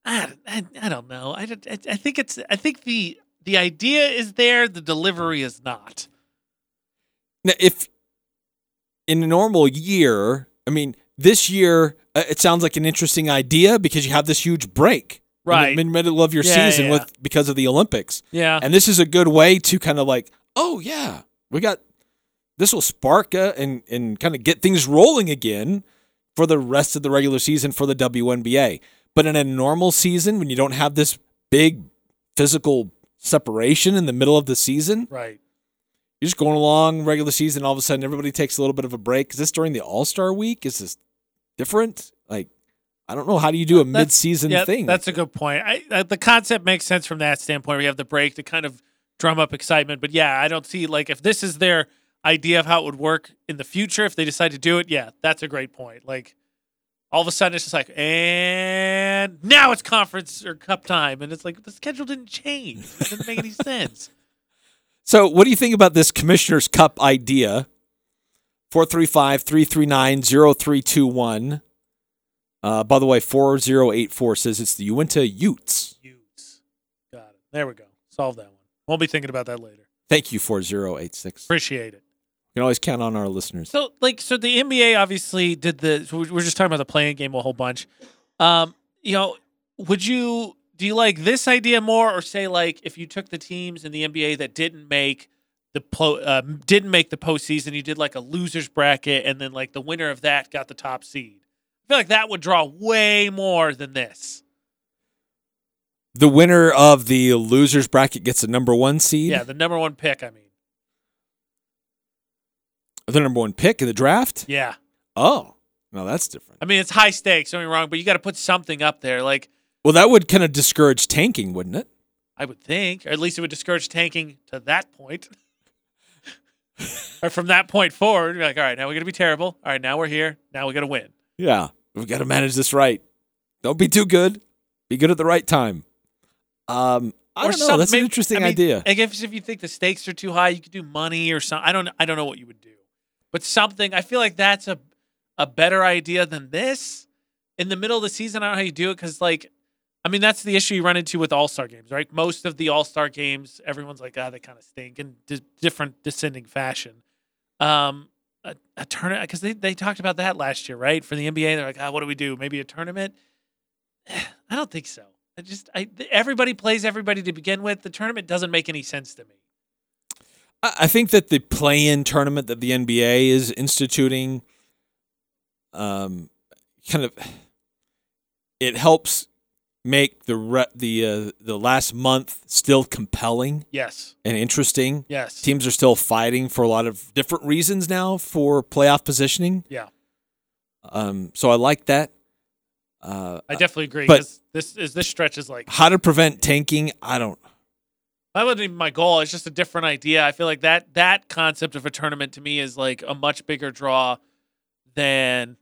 Speaker 4: I, I, I don't know. I, I I think it's I think the the idea is there. The delivery is not.
Speaker 3: Now, if in a normal year, I mean, this year uh, it sounds like an interesting idea because you have this huge break,
Speaker 4: Right.
Speaker 3: in mid- middle of your
Speaker 4: yeah,
Speaker 3: season
Speaker 4: yeah.
Speaker 3: with because of the Olympics.
Speaker 4: Yeah.
Speaker 3: and this is a good way to kind of like, oh yeah, we got this will spark uh, and and kind of get things rolling again for the rest of the regular season for the WNBA. But in a normal season, when you don't have this big physical separation in the middle of the season,
Speaker 4: Right.
Speaker 3: you're just going along regular season. All of a sudden, everybody takes a little bit of a break. Is this during the All Star week? Is this different? Like, I don't know. How do you do a
Speaker 4: That's-
Speaker 3: mid season
Speaker 4: yeah,
Speaker 3: thing?
Speaker 4: That's a good point. I, I, the concept makes sense from that standpoint. We have the break to kind of drum up excitement. But yeah, I don't see like if this is their idea of how it would work in the future, if they decide to do it, yeah, that's a great point. Like all of a sudden it's just like, and now it's conference or cup time, and it's like the schedule didn't change. It doesn't make any sense.
Speaker 3: So, what do you think about this Commissioner's Cup idea? 435 339 0321. Uh, by the way, 4084 says it's the Uinta Utes. Utes.
Speaker 4: Got it. There we go. Solve that one. We'll be thinking about that later.
Speaker 3: Thank you, 4086.
Speaker 4: Appreciate it.
Speaker 3: You can always count on our listeners.
Speaker 4: So, like, so the NBA obviously did the. So we're just talking about the play-in game a whole bunch. Um, you know, would you do you like this idea more, or say like if you took the teams in the NBA that didn't make the po- uh, didn't make the postseason, you did like a losers bracket, and then like the winner of that got the top seed. I feel like that would draw way more than this.
Speaker 3: The winner of the losers bracket gets the number one seed.
Speaker 4: Yeah, the number one pick. I mean,
Speaker 3: The number one pick in the draft.
Speaker 4: yeah.
Speaker 3: Oh, no, that's different.
Speaker 4: I mean, it's high stakes. Don't get me wrong, but you got to put something up there. Like
Speaker 3: Well, that would kind of discourage tanking, wouldn't it?
Speaker 4: I would think, or at least it would discourage tanking to that point. or from that point forward, you're like, all right, now we're gonna be terrible. All right, now we're here. Now we got to win.
Speaker 3: Yeah, we've got to manage this right. Don't be too good. Be good at the right time. Um, I
Speaker 4: Or
Speaker 3: don't know.
Speaker 4: some-
Speaker 3: That's
Speaker 4: maybe-
Speaker 3: an interesting
Speaker 4: I mean,
Speaker 3: idea.
Speaker 4: I guess if you think the stakes are too high, you could do money or something. I don't. I don't know what you would do, but something. I feel like that's a a better idea than this. In the middle of the season, I don't know how you do it because, like, I mean, that's the issue you run into with All Star games, right? Most of the All Star games, everyone's like, ah, they kind of stink in di- different descending fashion. Um, a, a tournament because they they talked about that last year, right? For the NBA, they're like, ah, what do we do? Maybe a tournament. I don't think so. I just, I everybody plays everybody to begin with. The tournament doesn't make any sense to me.
Speaker 3: I I think that the play-in tournament that the NBA is instituting, um, kind of, it helps make the re- the uh, the last month still compelling
Speaker 4: Yes.
Speaker 3: and interesting.
Speaker 4: Yes.
Speaker 3: Teams are still fighting for a lot of different reasons now for playoff positioning.
Speaker 4: Yeah.
Speaker 3: Um, so I like that. Uh,
Speaker 4: I definitely agree.
Speaker 3: but-
Speaker 4: this is this stretch is like
Speaker 3: how to prevent tanking? I don't.
Speaker 4: that wasn't even my goal. It's just a different idea. I feel like that that concept of a tournament to me is like a much bigger draw than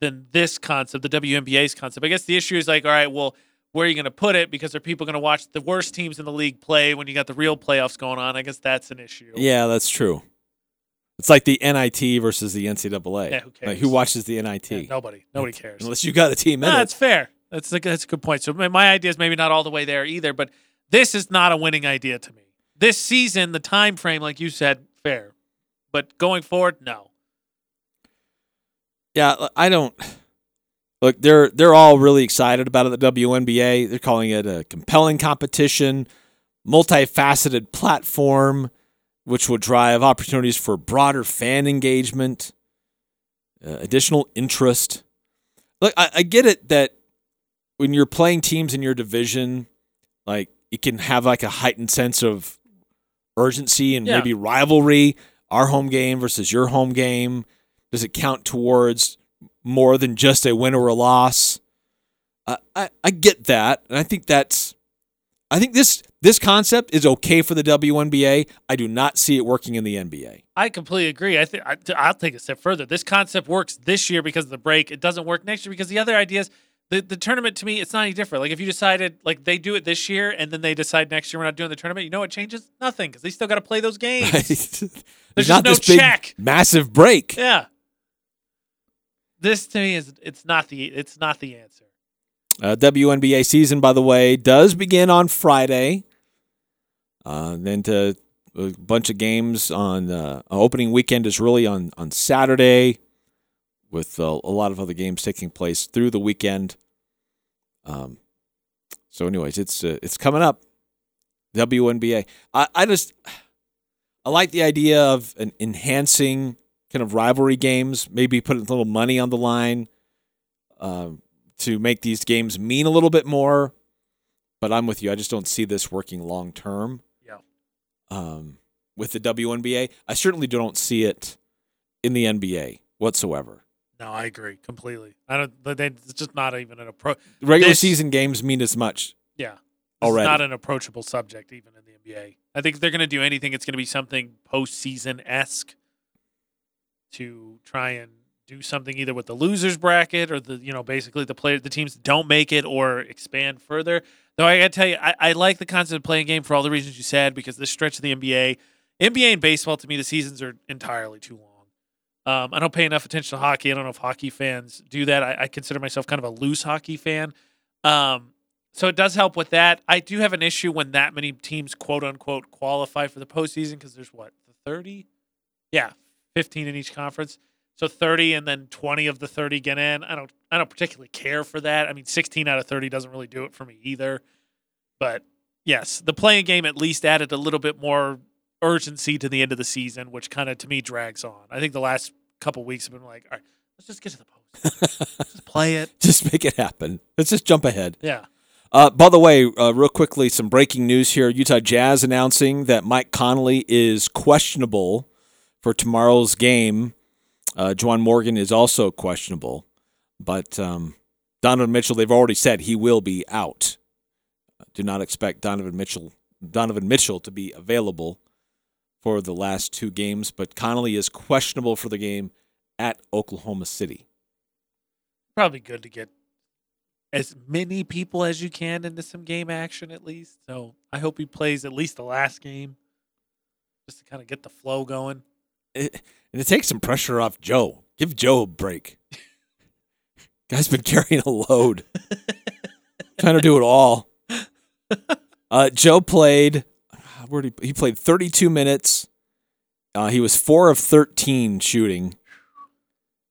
Speaker 4: than this concept, the WNBA's concept. I guess the issue is like, all right, well, where are you going to put it? Because are people going to watch the worst teams in the league play when you got the real playoffs going on? I guess that's an issue.
Speaker 3: Yeah, that's true. It's like the NIT versus the NCAA.
Speaker 4: Yeah, who
Speaker 3: Like,
Speaker 4: cares?
Speaker 3: who watches the NIT?
Speaker 4: Yeah, nobody, nobody cares.
Speaker 3: Unless you got a team in
Speaker 4: No,
Speaker 3: it.
Speaker 4: that's fair. That's a, that's a good point. So my- my idea is maybe not all the way there either, but this is not a winning idea to me. This season, the time frame, like you said, fair, but going forward, no.
Speaker 3: Yeah, I don't. Look, they're they're all really excited about it. The WNBA, they're calling it a compelling competition, multifaceted platform, which will drive opportunities for broader fan engagement, uh, additional interest. Look, I, I get it that when you're playing teams in your division, like it can have like a heightened sense of urgency and
Speaker 4: Yeah.
Speaker 3: maybe rivalry. Our home game versus your home game. Does it count towards more than just a win or a loss? I, I, I get that, and I think that's. I think this this concept is okay for the WNBA. I do not see it working in the NBA.
Speaker 4: I completely agree. I think I'll take a step further. This concept works this year because of the break. It doesn't work next year because the other ideas. The, the tournament to me, it's not any different. Like if you decided, like they do it this year, and then they decide next year we're not doing the tournament. You know what changes? Nothing because they still got to play those games.
Speaker 3: There's
Speaker 4: There's
Speaker 3: not
Speaker 4: just
Speaker 3: this
Speaker 4: no
Speaker 3: big massive break.
Speaker 4: Yeah. This to me is it's not the it's not the answer.
Speaker 3: Uh, WNBA season, by the way, does begin on Friday. Uh, then to a bunch of games on uh, opening weekend is really on on Saturday, with uh, a lot of other games taking place through the weekend. Um, so, anyways, it's uh, it's coming up. WNBA. I, I just I like the idea of an enhancing kind of rivalry games. Maybe putting a little money on the line. Um, to make these games mean a little bit more. But I'm with you. I just don't see this working long term.
Speaker 4: Yeah.
Speaker 3: Um, with the WNBA, I certainly don't see it in the NBA whatsoever.
Speaker 4: No, I agree completely. I don't. They, it's just not even an approach.
Speaker 3: Regular
Speaker 4: This-
Speaker 3: season games mean as much.
Speaker 4: Yeah.
Speaker 3: Already.
Speaker 4: not an approachable subject even in the NBA. I think if they're going to do anything, it's going to be something postseason esque to try and do something either with the losers bracket or the you know basically the player the teams don't make it or expand further. Though I got to tell you, I, I like the concept of playing game for all the reasons you said because this stretch of the NBA, NBA and baseball to me the seasons are entirely too long. Um, I don't pay enough attention to hockey. I don't know if hockey fans do that. I, I consider myself kind of a loose hockey fan. Um, so it does help with that. I do have an issue when that many teams, quote unquote, qualify for the postseason because there's what, the 30? Yeah, 15 in each conference. So 30 and then 20 of the 30 get in. I don't I don't particularly care for that. I mean, 16 out of 30 doesn't really do it for me either. But yes, the play-in game at least added a little bit more urgency to the end of the season, which kind of to me drags on. I think the last couple weeks have been like, all right, let's just get to the post. just play it.
Speaker 3: Just make it happen. Let's just jump ahead.
Speaker 4: Yeah.
Speaker 3: Uh, by the way, uh, real quickly, some breaking news here. Utah Jazz announcing that Mike Conley is questionable for tomorrow's game. Uh, Morgan is also questionable, but um, Donovan Mitchell, they've already said he will be out. Do not expect Donovan Mitchell, Donovan Mitchell to be available for the last two games, but Conley is questionable for the game at Oklahoma City.
Speaker 4: Probably good to get as many people as you can into some game action at least. So I hope he plays at least the last game just to kind of get the flow going.
Speaker 3: It, and it takes some pressure off Joe. Give Joe a break. Guy's been carrying a load, trying to do it all. Uh, Joe played. Where did he, he played 32 minutes. Uh, he was four of 13 shooting,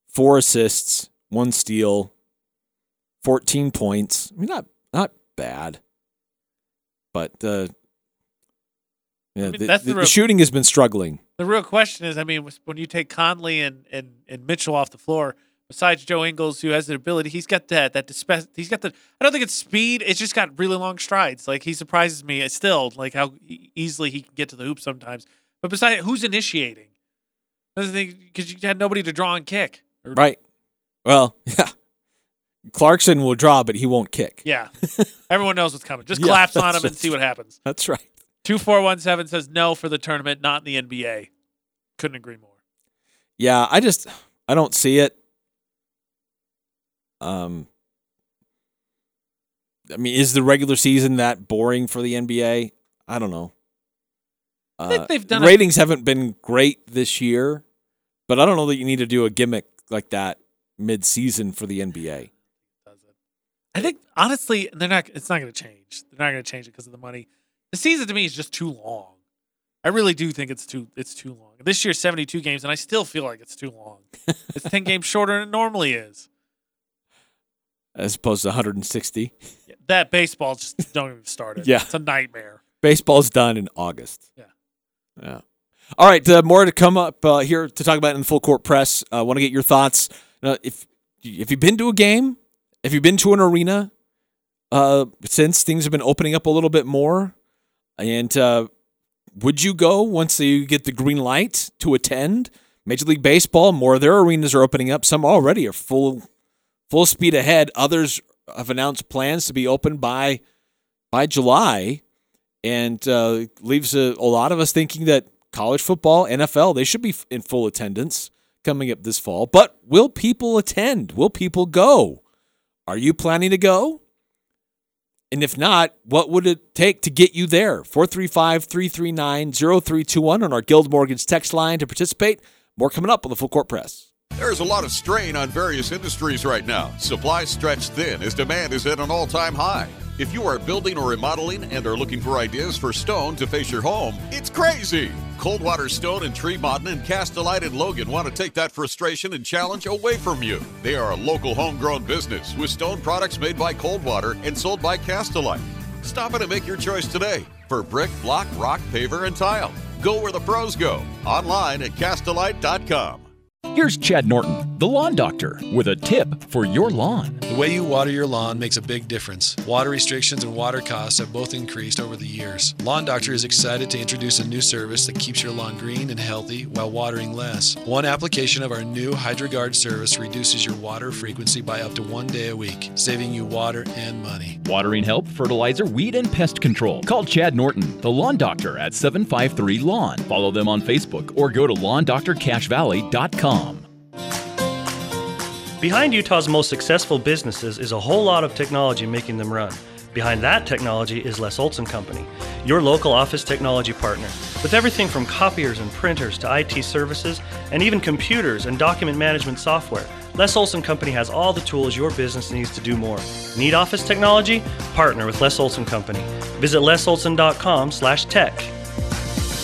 Speaker 3: four assists, one steal, 14 points. I mean, not not bad, but uh, yeah,
Speaker 4: mean,
Speaker 3: the, the,
Speaker 4: the
Speaker 3: the shooting has been struggling.
Speaker 4: The real question is, I mean, when you take Conley and, and, and Mitchell off the floor, besides Joe Ingles, who has the ability, he's got that that dispe- he's got the. I don't think it's speed. It's just got really long strides. Like he surprises me it's still, like how easily he can get to the hoop sometimes. But besides, who's initiating? That's the thing because you had nobody to draw and kick.
Speaker 3: Right. Well, yeah. Clarkson will draw, but he won't kick.
Speaker 4: Yeah, everyone knows what's coming. Just
Speaker 3: Yeah,
Speaker 4: collapse on him and see what happens.
Speaker 3: That's right.
Speaker 4: Two four one seven says no for the tournament, not in the NBA. Couldn't agree more.
Speaker 3: Yeah, I just I don't see it. Um I mean, is the regular season that boring for the NBA? I don't know. Uh,
Speaker 4: think they've done a-
Speaker 3: ratings haven't been great this year, but I don't know that you need to do a gimmick like that mid-season for the NBA.
Speaker 4: I think honestly, they're not. It's not going to change. They're not going to change it because of the money. The season to me is just too long. I really do think it's too. It's too long. This year's seventy two games, and I still feel like it's too long. it's ten games shorter than it normally is.
Speaker 3: As opposed to 160.
Speaker 4: That baseball just don't even start it.
Speaker 3: Yeah.
Speaker 4: it's a nightmare.
Speaker 3: Baseball's done in August.
Speaker 4: Yeah.
Speaker 3: Yeah. All right. Uh, more to come up uh, here to talk about in the full court press. I uh, want to get your thoughts. Uh, if if you've been to a game, if you've been to an arena uh, since things have been opening up a little bit more, and uh, would you go once you get the green light to attend Major League Baseball? More of their arenas are opening up. Some already are full full speed ahead. Others have announced plans to be open by by July, and uh, leaves a, a lot of us thinking that college football, NFL, they should be in full attendance coming up this fall. But will people attend? Will people go? Are you planning to go? And if not, what would it take to get you there? 435 339 0321 on our Guild Mortgage text line to participate. More coming up on the Full Court Press.
Speaker 11: There's a lot of strain on various industries right now. Supplies stretched thin as demand is at an all time high. If you are building or remodeling and are looking for ideas for stone to face your home, it's crazy. Coldwater Stone and Tree Modern and Castellite and Logan want to take that frustration and challenge away from you. They are a local homegrown business with stone products made by Coldwater and sold by Castellite. Stop in and make your choice today for brick, block, rock, paver, and tile. Go where the pros go. Online at castellite.com.
Speaker 12: Here's Chad Norton, the lawn doctor, with a tip for your lawn.
Speaker 13: The way you water your lawn makes a big difference. Water restrictions and water costs have both increased over the years. Lawn Doctor is excited to introduce a new service that keeps your lawn green and healthy while watering less. One application of our new HydroGuard service reduces your water frequency by up to one day a week, saving you water and money.
Speaker 12: Watering help, fertilizer, weed, and pest control. Call Chad Norton, the lawn doctor, at 753 Lawn. Follow them on Facebook or go to lawndoctorcachevalley.com.
Speaker 14: Behind Utah's most successful businesses is a whole lot of technology making them run. Behind that technology is Les Olson Company, your local office technology partner. With everything from copiers and printers to IT services and even computers and document management software, Les Olson Company has all the tools your business needs to do more. Need office technology? Partner with Les Olson Company. Visit lesolson.com/tech.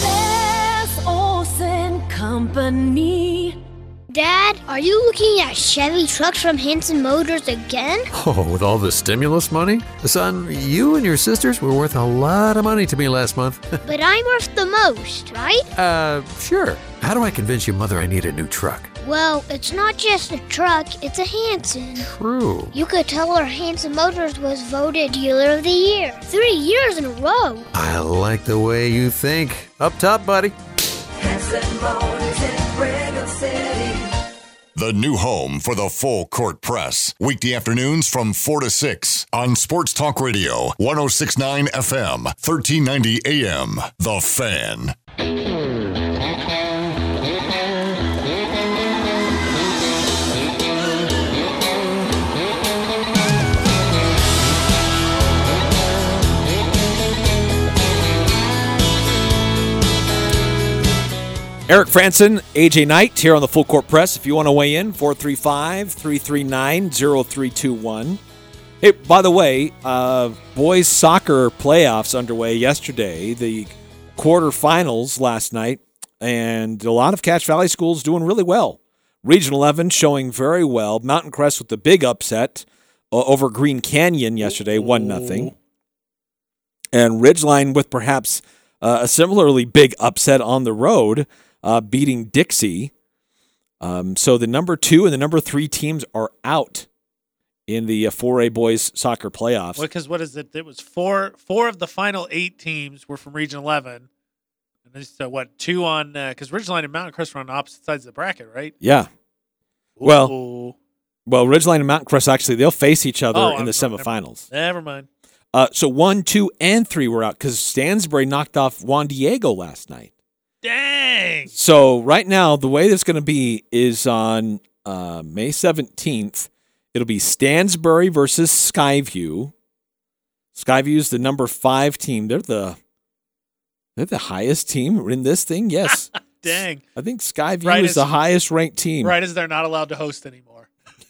Speaker 10: Les Olson Company.
Speaker 15: Dad, are you looking at Chevy trucks from Hanson Motors again?
Speaker 16: Oh, with all the stimulus money? Son, you and your sisters were worth a lot of money to me last month.
Speaker 15: But I'm worth the most, right?
Speaker 16: uh, sure. How do I convince your mother I need a new truck?
Speaker 15: Well, it's not just a truck, it's a Hanson.
Speaker 16: True.
Speaker 15: You could tell her Hanson Motors was voted Dealer of the Year three years in a row.
Speaker 16: I like the way you think. Up top, buddy.
Speaker 2: The new home for the full court press. Weekday afternoons from 4 to 6 on Sports Talk Radio, 1069 FM, 1390 AM. The Fan.
Speaker 3: Eric Frandsen, AJ Knight here on the Full Court Press. If you want to weigh in, 435 339 0321. Hey, by the way, uh, boys soccer playoffs underway yesterday, the quarterfinals last night, and a lot of Cache Valley schools doing really well. Region 11 showing very well. Mountain Crest with the big upset uh, over Green Canyon yesterday, 1 nothing. And Ridgeline with perhaps uh, a similarly big upset on the road, uh, beating Dixie. Um, so the number two and the number three teams are out in the uh, 4A boys soccer playoffs.
Speaker 4: Because what is it? It was four four of the final eight teams were from Region 11. And there's uh, what two on because Ridgeline and Mountain Crest were on opposite sides of the bracket, right?
Speaker 3: Yeah. Well,
Speaker 4: Ooh.
Speaker 3: well, Ridgeline and Mountain Crest actually they'll face each other
Speaker 4: Oh,
Speaker 3: in the
Speaker 4: I'm- never-
Speaker 3: semifinals.
Speaker 4: Never mind.
Speaker 3: Uh, so one, two, and three were out because Stansbury knocked off Juan Diego last night.
Speaker 4: Dang.
Speaker 3: So right now, the way that's going to be is on uh, May seventeenth. It'll be Stansbury versus Skyview. Skyview is the number five team. They're the they're the highest team in this thing. Yes,
Speaker 4: Dang.
Speaker 3: I think Skyview
Speaker 4: Right
Speaker 3: is
Speaker 4: as-
Speaker 3: the highest ranked team.
Speaker 4: Right as they're not allowed to host anymore.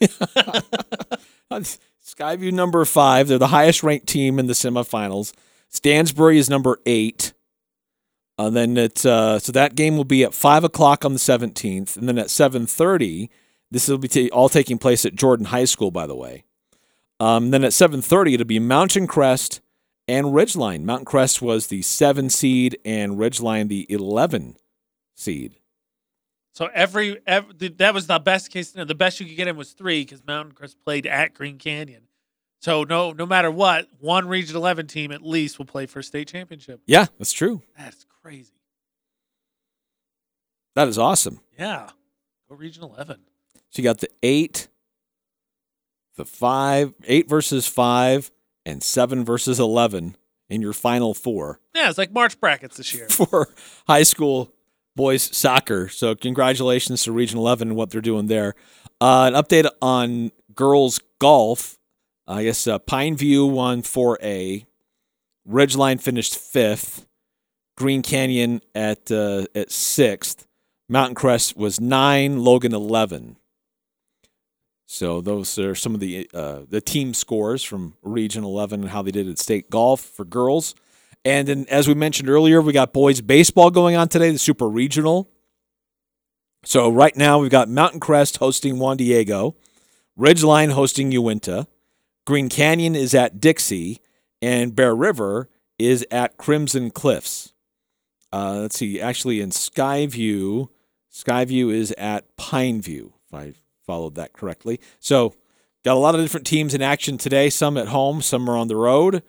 Speaker 3: Skyview number five. They're the highest ranked team in the semifinals. Stansbury is number eight. And then it's uh, so that game will be at five o'clock on the seventeenth, and then at seven thirty. This will be ta- all taking place at Jordan High School, by the way. Um, then at seven thirty, it'll be Mountain Crest and Ridgeline. Mountain Crest was the seven seed, and Ridgeline the eleven seed.
Speaker 4: So every, every that was the best case. The best you could get in was three because Mountain Crest played at Green Canyon. So no, no matter what, one Region Eleven team at least will play for a state championship.
Speaker 3: Yeah, that's true.
Speaker 4: That's crazy.
Speaker 3: That is awesome.
Speaker 4: Yeah, go Region Eleven.
Speaker 3: So you got the eight, the five, eight versus five, and seven versus eleven in your final four
Speaker 4: Yeah, it's like March brackets this year.
Speaker 3: for high school boys soccer. So congratulations to Region Eleven and what they're doing there. Uh, an update on girls golf. I guess uh, Pine View won 4A. Ridgeline finished fifth. Green Canyon at uh, at sixth. Mountain Crest was nine. Logan eleven. So those are some of the uh, the team scores from Region 11 and how they did at state golf for girls. And then, as we mentioned earlier, we got boys baseball going on today, the Super Regional. So right now we've got Mountain Crest hosting Juan Diego, Ridgeline hosting Uinta, Green Canyon is at Dixie, and Bear River is at Crimson Cliffs. Uh, let's see, actually in Skyview, Skyview is at Pineview, if I followed that correctly. So, got a lot of different teams in action today, some at home, some are on the road.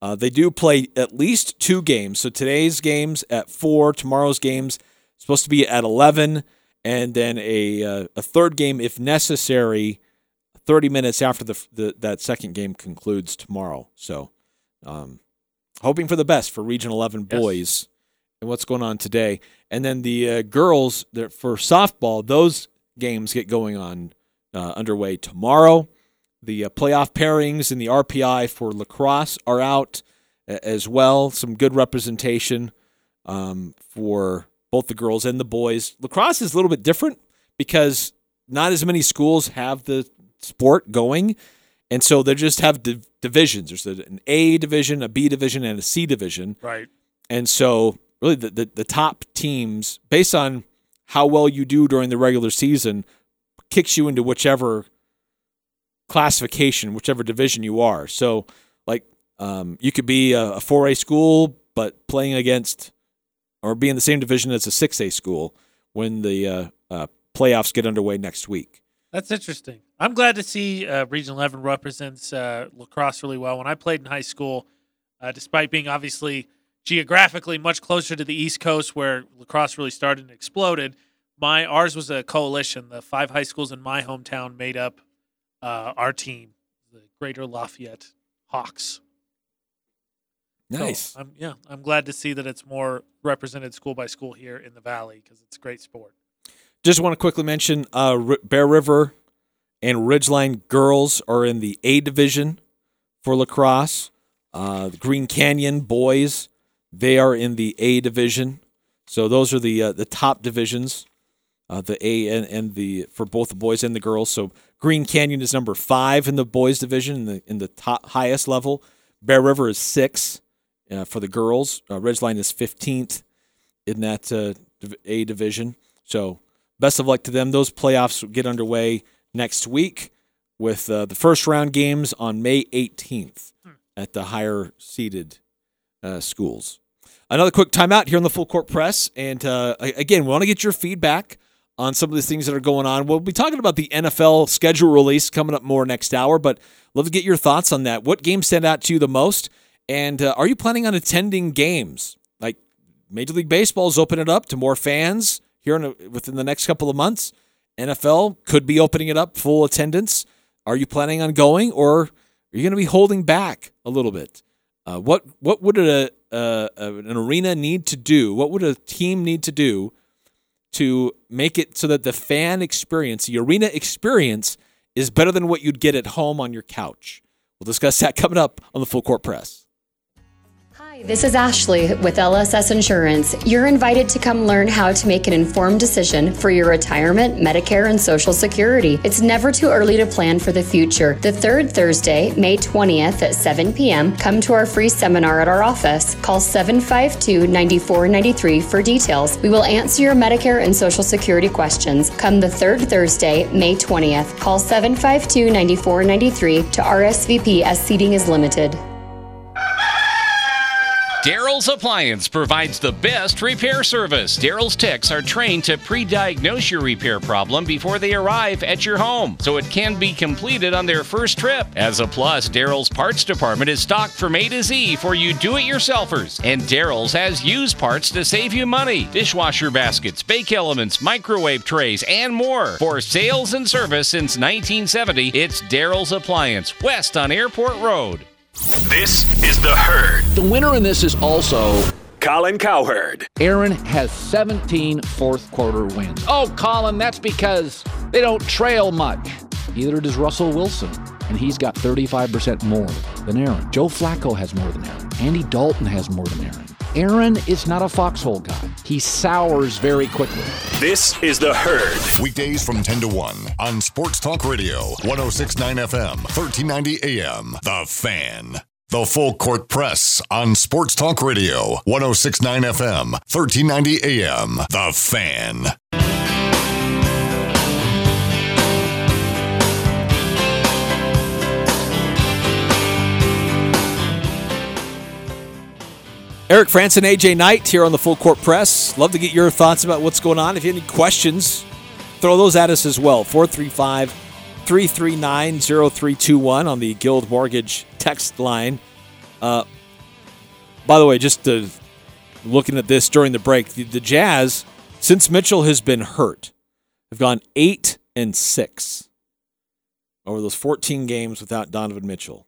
Speaker 3: Uh, they do play at least two games. So, today's games at 4, tomorrow's games supposed to be at 11, and then a, uh, a third game, if necessary, 30 minutes after the, the that second game concludes tomorrow. So, um, hoping for the best for Region 11 boys and what's going on today. And then the uh, girls for softball, those games get going on uh, underway tomorrow. The uh, playoff pairings and the RPI for lacrosse are out as well. Some good representation um, for both the girls and the boys. Lacrosse is a little bit different because not as many schools have the sport going. And so they just have div- divisions. There's an A division, a B division, and a C division.
Speaker 4: Right.
Speaker 3: And so, really, the, the, the top teams, based on how well you do during the regular season kicks you into whichever classification, whichever division you are. So, like, um, you could be a, a 4A school, but playing against or be in the same division as a 6A school when the uh, uh, playoffs get underway next week.
Speaker 4: That's interesting. I'm glad to see uh, Region 11 represents uh, lacrosse really well. When I played in high school, uh, despite being obviously geographically much closer to the East Coast where lacrosse really started and exploded, my ours was a coalition. The five high schools in my hometown made up uh, our team, the Greater Lafayette Hawks. So
Speaker 3: Nice.
Speaker 4: I'm, yeah, I'm glad to see that it's more represented school by school here in the Valley because it's a great sport.
Speaker 3: Just want to quickly mention uh, R- Bear River and Ridgeline girls are in the A division for lacrosse. Uh, the Green Canyon boys, they are in the A division. So those are the uh, the top divisions, uh, the A and, and the for both the boys and the girls. So Green Canyon is number five in the boys division in the in the top highest level. Bear River is six uh, for the girls. Uh, Ridgeline is fifteenth in that uh, A division. So best of luck to them. Those playoffs get underway next week with uh, the first round games on May 18th at the higher seeded uh, schools. Another quick timeout here on the Full Court Press. And uh, again, we want to get your feedback on some of these things that are going on. We'll be talking about the NFL schedule release coming up more next hour, but love to get your thoughts on that. What games stand out to you the most? And uh, are you planning on attending games? Like Major League Baseball is opening it up to more fans here in a, within the next couple of months. NFL could be opening it up full attendance. Are you planning on going, or are you going to be holding back a little bit? Uh, what what would a, an arena need to do? What would a team need to do to make it so that the fan experience, the arena experience, is better than what you'd get at home on your couch? We'll discuss that coming up on the Full Court Press.
Speaker 17: This is Ashley with LSS Insurance. You're invited to come learn how to make an informed decision for your retirement, Medicare, and Social Security. It's never too early to plan for the future. The third Thursday, May 20th at 7 p.m., come to our free seminar at our office. Call 752 9493 for details. We will answer your Medicare and Social Security questions. Come the third Thursday, May 20th. Call 752 9493 to RSVP as seating is limited.
Speaker 18: Daryl's Appliance provides the best repair service. Daryl's techs are trained to pre diagnose your repair problem before they arrive at your home, so it can be completed on their first trip. As a plus, Daryl's parts department is stocked from A to Z for you do it yourselfers. And Daryl's has used parts to save you money dishwasher baskets, bake elements, microwave trays, and more. For sales and service since 1970, it's Daryl's Appliance, west on Airport Road.
Speaker 19: This is The Herd.
Speaker 20: The winner in this is also
Speaker 19: Colin Cowherd.
Speaker 20: Aaron has 17 fourth quarter wins. Oh, Colin, that's because they don't trail much. Neither does Russell Wilson, and he's got 35% more than Aaron. Joe Flacco has more than Aaron. Andy Dalton has more than Aaron. Aaron is not a foxhole guy. He sours very quickly.
Speaker 19: This is The Herd.
Speaker 2: Weekdays from 10 to 1 on Sports Talk Radio, 1069 FM, 1390 AM. The Fan. The Full Court Press on Sports Talk Radio, 1069 FM, 1390 AM. The Fan.
Speaker 3: Eric Frandsen, AJ Knight here on the Full Court Press. Love to get your thoughts about what's going on. If you have any questions, throw those at us as well. 435 339 0321 on the Guild Mortgage text line. Uh, by the way, just uh, looking at this during the break, the, the Jazz, since Mitchell has been hurt, have gone 8 and 6 over those 14 games without Donovan Mitchell.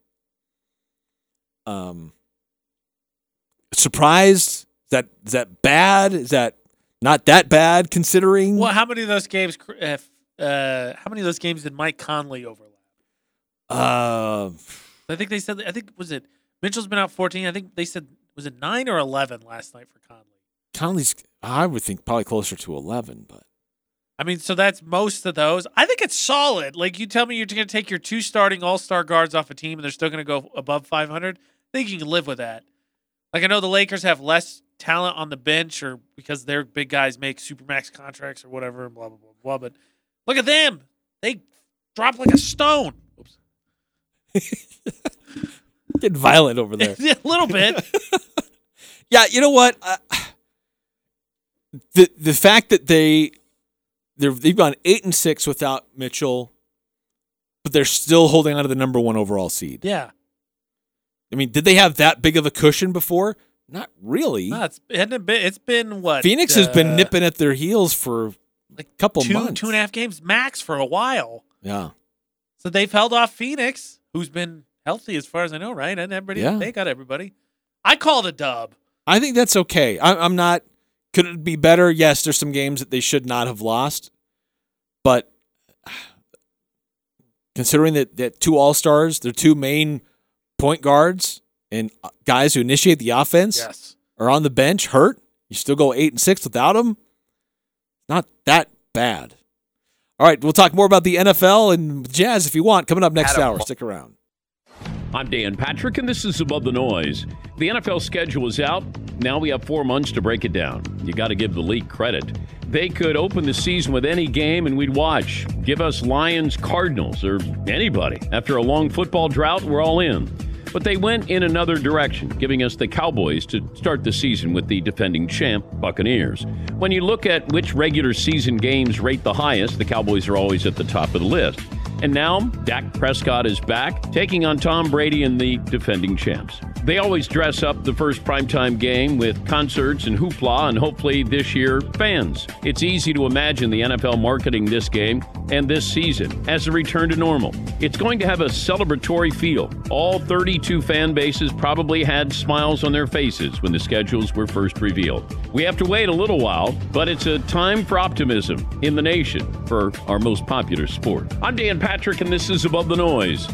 Speaker 3: Um, surprised? Is that is that bad? Is that not that bad considering?
Speaker 4: Well, how many of those games? Uh, uh, how many of those games did Mike Conley overlap?
Speaker 3: Uh,
Speaker 4: I think they said. I think was it Mitchell's been out 14. I think they said was it nine or 11 last night for Conley.
Speaker 3: Conley's, I would think probably closer to 11, but
Speaker 4: I mean, so that's most of those. I think it's solid. Like you tell me, you're going to take your two starting All Star guards off a team, and they're still going to go above 500. I think you can live with that. Like I know the Lakers have less talent on the bench or because their big guys make supermax contracts or whatever and blah blah blah blah. But look at them. They drop like a stone.
Speaker 3: Getting violent over there.
Speaker 4: a little bit.
Speaker 3: Yeah, you know what? Uh, the the fact that they they're, they've gone eight and six without Mitchell, but they're still holding on to the number one overall seed.
Speaker 4: Yeah.
Speaker 3: I mean, did they have that big of a cushion before? Not really.
Speaker 4: No, it's it been, it's been what
Speaker 3: Phoenix has been
Speaker 4: uh,
Speaker 3: nipping at their heels for like a couple
Speaker 4: two
Speaker 3: months.
Speaker 4: two and a half games max for a while.
Speaker 3: Yeah.
Speaker 4: So they've held off Phoenix, who's been healthy as far as I know, right? And everybody,
Speaker 3: Yeah.
Speaker 4: they got everybody. I called a dub.
Speaker 3: I think that's okay. I, I'm not. Could it be better? Yes, there's some games that they should not have lost, but considering that that two all stars, their two main point guards and uh, guys who initiate the offense,
Speaker 4: Yes.
Speaker 3: are on the bench hurt. You still go eight and six without them. Not that bad. All right, we'll talk more about the NFL and Jazz if you want. Coming up next
Speaker 21: Adam.
Speaker 3: hour. Stick around.
Speaker 21: I'm Dan Patrick, and this is Above the Noise. The NFL schedule is out. Now we have four months to break it down. You got to give the league credit. They could open the season with any game and we'd watch. Give us Lions, Cardinals, or anybody. After a long football drought, we're all in. But they went in another direction, giving us the Cowboys to start the season with the defending champ, Buccaneers. When you look at which regular season games rate the highest, the Cowboys are always at the top of the list. And now, Dak Prescott is back, taking on Tom Brady and the defending champs. They always dress up the first primetime game with concerts and hoopla, and hopefully this year, fans. It's easy to imagine the NFL marketing this game and this season as a return to normal. It's going to have a celebratory feel. All 32 fan bases probably had smiles on their faces when the schedules were first revealed. We have to wait a little while, but it's a time for optimism in the nation for our most popular sport. I'm Dan Patrick, and this is Above the Noise.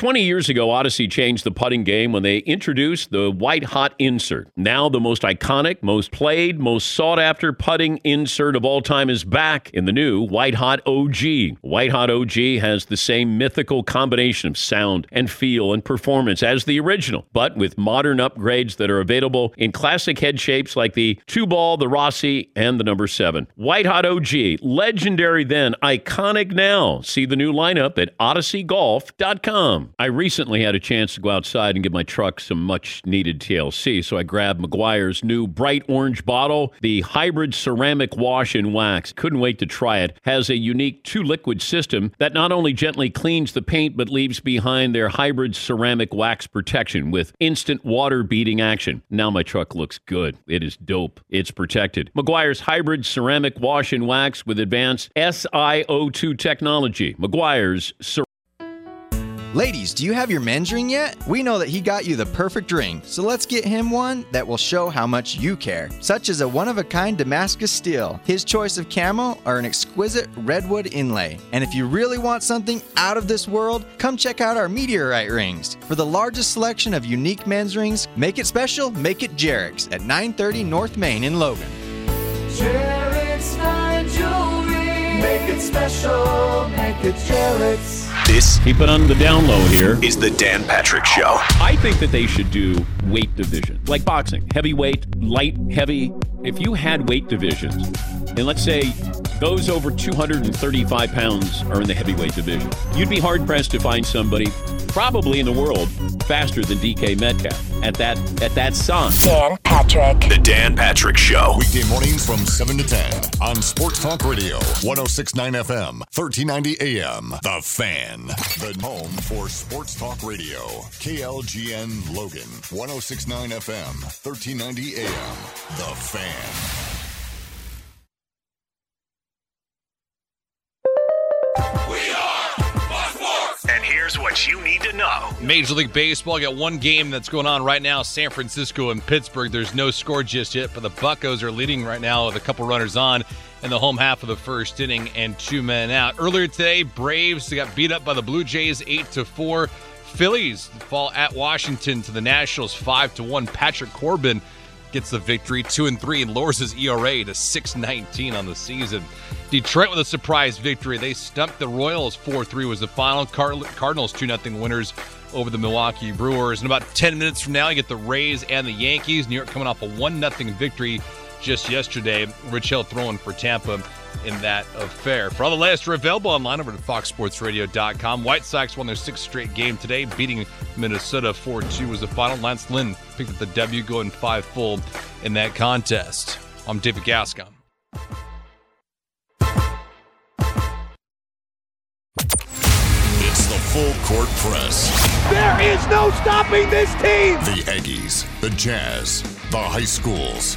Speaker 21: 20 years ago, Odyssey changed the putting game when they introduced the white hot insert. Now, the most iconic, most played, most sought after putting insert of all time is back in the new White Hot OG. White Hot OG has the same mythical combination of sound and feel and performance as the original, but with modern upgrades that are available in classic head shapes like the two ball, the Rossie, and the number seven. White Hot OG, legendary then, iconic now. See the new lineup at odysseygolf.com. I recently had a chance to go outside and give my truck some much needed TLC, so I grabbed Meguiar's new bright orange bottle, the hybrid ceramic wash and wax. Couldn't wait to try it. Has a unique two liquid system that not only gently cleans the paint but leaves behind their hybrid ceramic wax protection with instant water beating action. Now my truck looks good. It is dope. It's protected. Meguiar's hybrid ceramic wash and wax with advanced SiO2 technology. Meguiar's cer-
Speaker 22: Ladies, do you have your men's ring yet? We know that he got you the perfect ring, so let's get him one that will show how much you care, such as a one of a kind Damascus steel, his choice of camo, or an exquisite redwood inlay. And if you really want something out of this world, come check out our meteorite rings. For the largest selection of unique men's rings, make it special, make it Jarek's at 930 North Main in Logan.
Speaker 7: Jarek's fine jewelry. Make it special. Make it Jarek's.
Speaker 21: This keep it on the down low here
Speaker 19: is the Dan Patrick Show.
Speaker 21: I think that they should do weight division, like boxing, heavyweight, light, heavy. If you had weight divisions, and let's say those over 235 pounds are in the heavyweight division, you'd be hard pressed to find somebody, probably in the world, faster than DK Metcalf at that at that size.
Speaker 19: Dan Patrick. The Dan Patrick Show.
Speaker 2: Weekday mornings from 7 to 10 on Sports Talk Radio, 1069 FM, 1390 AM. The Fan, the home for Sports Talk Radio. KLGN Logan, 1069 FM, 1390 AM. The Fan.
Speaker 19: Here's what you need to know.
Speaker 23: Major League Baseball got one game that's going on right now San Francisco and Pittsburgh. There's no score just yet, but the Buccos are leading right now with a couple runners on in the home half of the first inning and two men out. Earlier today, Braves got beat up by the Blue Jays 8 to 4. Phillies fall at Washington to the Nationals 5 to 1. Patrick Corbin gets the victory 2 and 3 and lowers his ERA to 6.19 on the season. Detroit with a surprise victory. They stumped the Royals 4-3 was the final. Car- Cardinals 2-0 winners over the Milwaukee Brewers. In about 10 minutes from now, you get the Rays and the Yankees. New York coming off a 1 0 victory just yesterday. Rich Hill throwing for Tampa in that affair. For all the latest, are available online over at foxsportsradio.com. White Sox won their sixth straight game today, beating Minnesota 4 2 was the final. Lance Lynn picked up the W, going five full in that contest. I'm David Gascon.
Speaker 2: It's the full court press.
Speaker 7: There is no stopping this team.
Speaker 2: The Aggies, the Jazz, the high schools.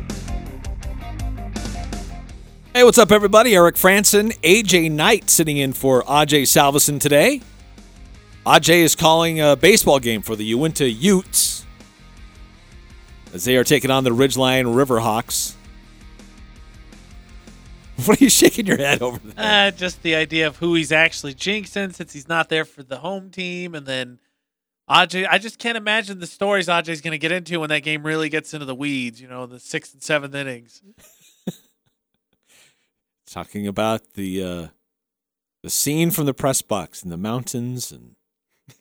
Speaker 3: Hey, what's up, everybody? Eric Frandsen, AJ Knight sitting in for AJ Salvesen today. AJ is calling a baseball game for the Uintah Utes as they are taking on the Ridgeline Riverhawks. What are you shaking your head over there?
Speaker 4: Uh, just the idea of who he's actually jinxing since he's not there for the home team, and then Aj. I just can't imagine the stories Aj's going to get into when that game really gets into the weeds. You know, the sixth and seventh innings.
Speaker 3: Talking about the uh, the scene from the press box in the mountains and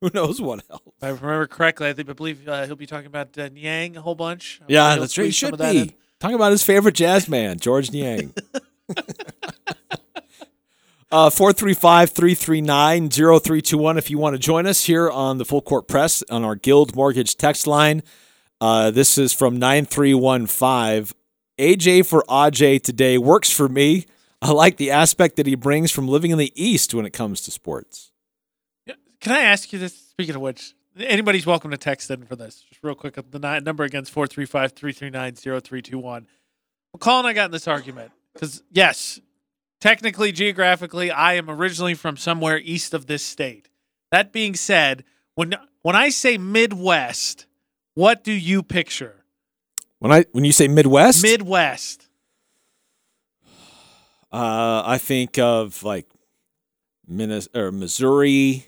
Speaker 3: who knows what else.
Speaker 4: If I remember correctly, I think I believe uh, he'll be talking about uh, Niang a whole bunch. I'm
Speaker 3: Yeah, that's right. He
Speaker 4: some
Speaker 3: should
Speaker 4: of that in.
Speaker 3: be. Talking about his favorite jazz man, George Niang. Uh, 435-339-0321 if you want to join us here on the Full Court Press on our Guild Mortgage text line. Uh, this is from 9315. AJ for AJ today works for me. I like the aspect that he brings from living in the East when it comes to sports.
Speaker 4: Can I ask you this? Speaking of which, anybody's welcome to text in for this. Just real quick, uh, the ni- number against 435 339 0321. McCall and I got in this argument because, yes, technically, geographically, I am originally from somewhere east of this state. That being said, when when I say Midwest, what do you picture?
Speaker 3: When I when you say Midwest,
Speaker 4: Midwest.
Speaker 3: uh, I think of like Minnes- or Missouri,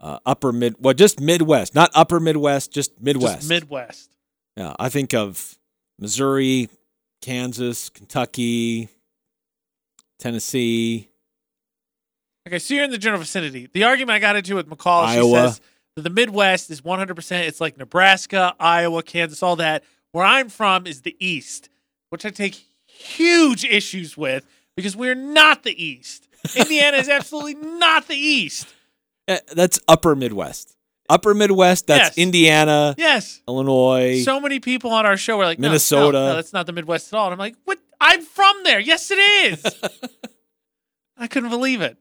Speaker 3: uh, upper mid, well, just Midwest, not upper Midwest, just Midwest.
Speaker 4: Just Midwest.
Speaker 3: yeah, I think of Missouri, Kansas, Kentucky, Tennessee.
Speaker 4: Okay, so you're in the general vicinity. The argument I got into with McCall, she
Speaker 3: Iowa.
Speaker 4: says the Midwest is 100%. It's like Nebraska, Iowa, Kansas, all that. Where I'm from is the East, which I take huge issues with because we're not the East. Indiana is absolutely not the East.
Speaker 3: Eh, That's upper Midwest. Upper Midwest, that's
Speaker 4: Yes.
Speaker 3: Indiana,
Speaker 4: Yes.
Speaker 3: Illinois.
Speaker 4: So many people on our show were like, no, no,
Speaker 3: Minnesota.
Speaker 4: No, that's not the Midwest at all. And I'm like, what? I'm from there. Yes, it is. I couldn't believe it.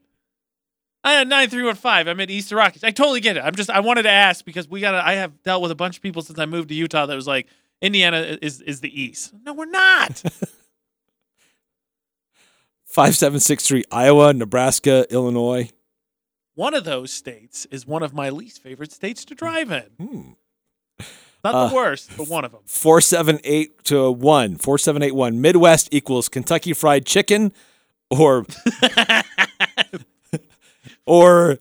Speaker 4: I had nine three one five. I'm at Easter Rockies. I totally get it. I'm just I wanted to ask because we got to I have dealt with a bunch of people since I moved to Utah that was like Indiana is is the East. No, we're not.
Speaker 3: 5763 Iowa, Nebraska, Illinois.
Speaker 4: one of those states is one of my least favorite states to drive in. Not
Speaker 3: Uh,
Speaker 4: the worst, but one of them.
Speaker 3: 478 to 1. 4781. Midwest equals Kentucky Fried Chicken or or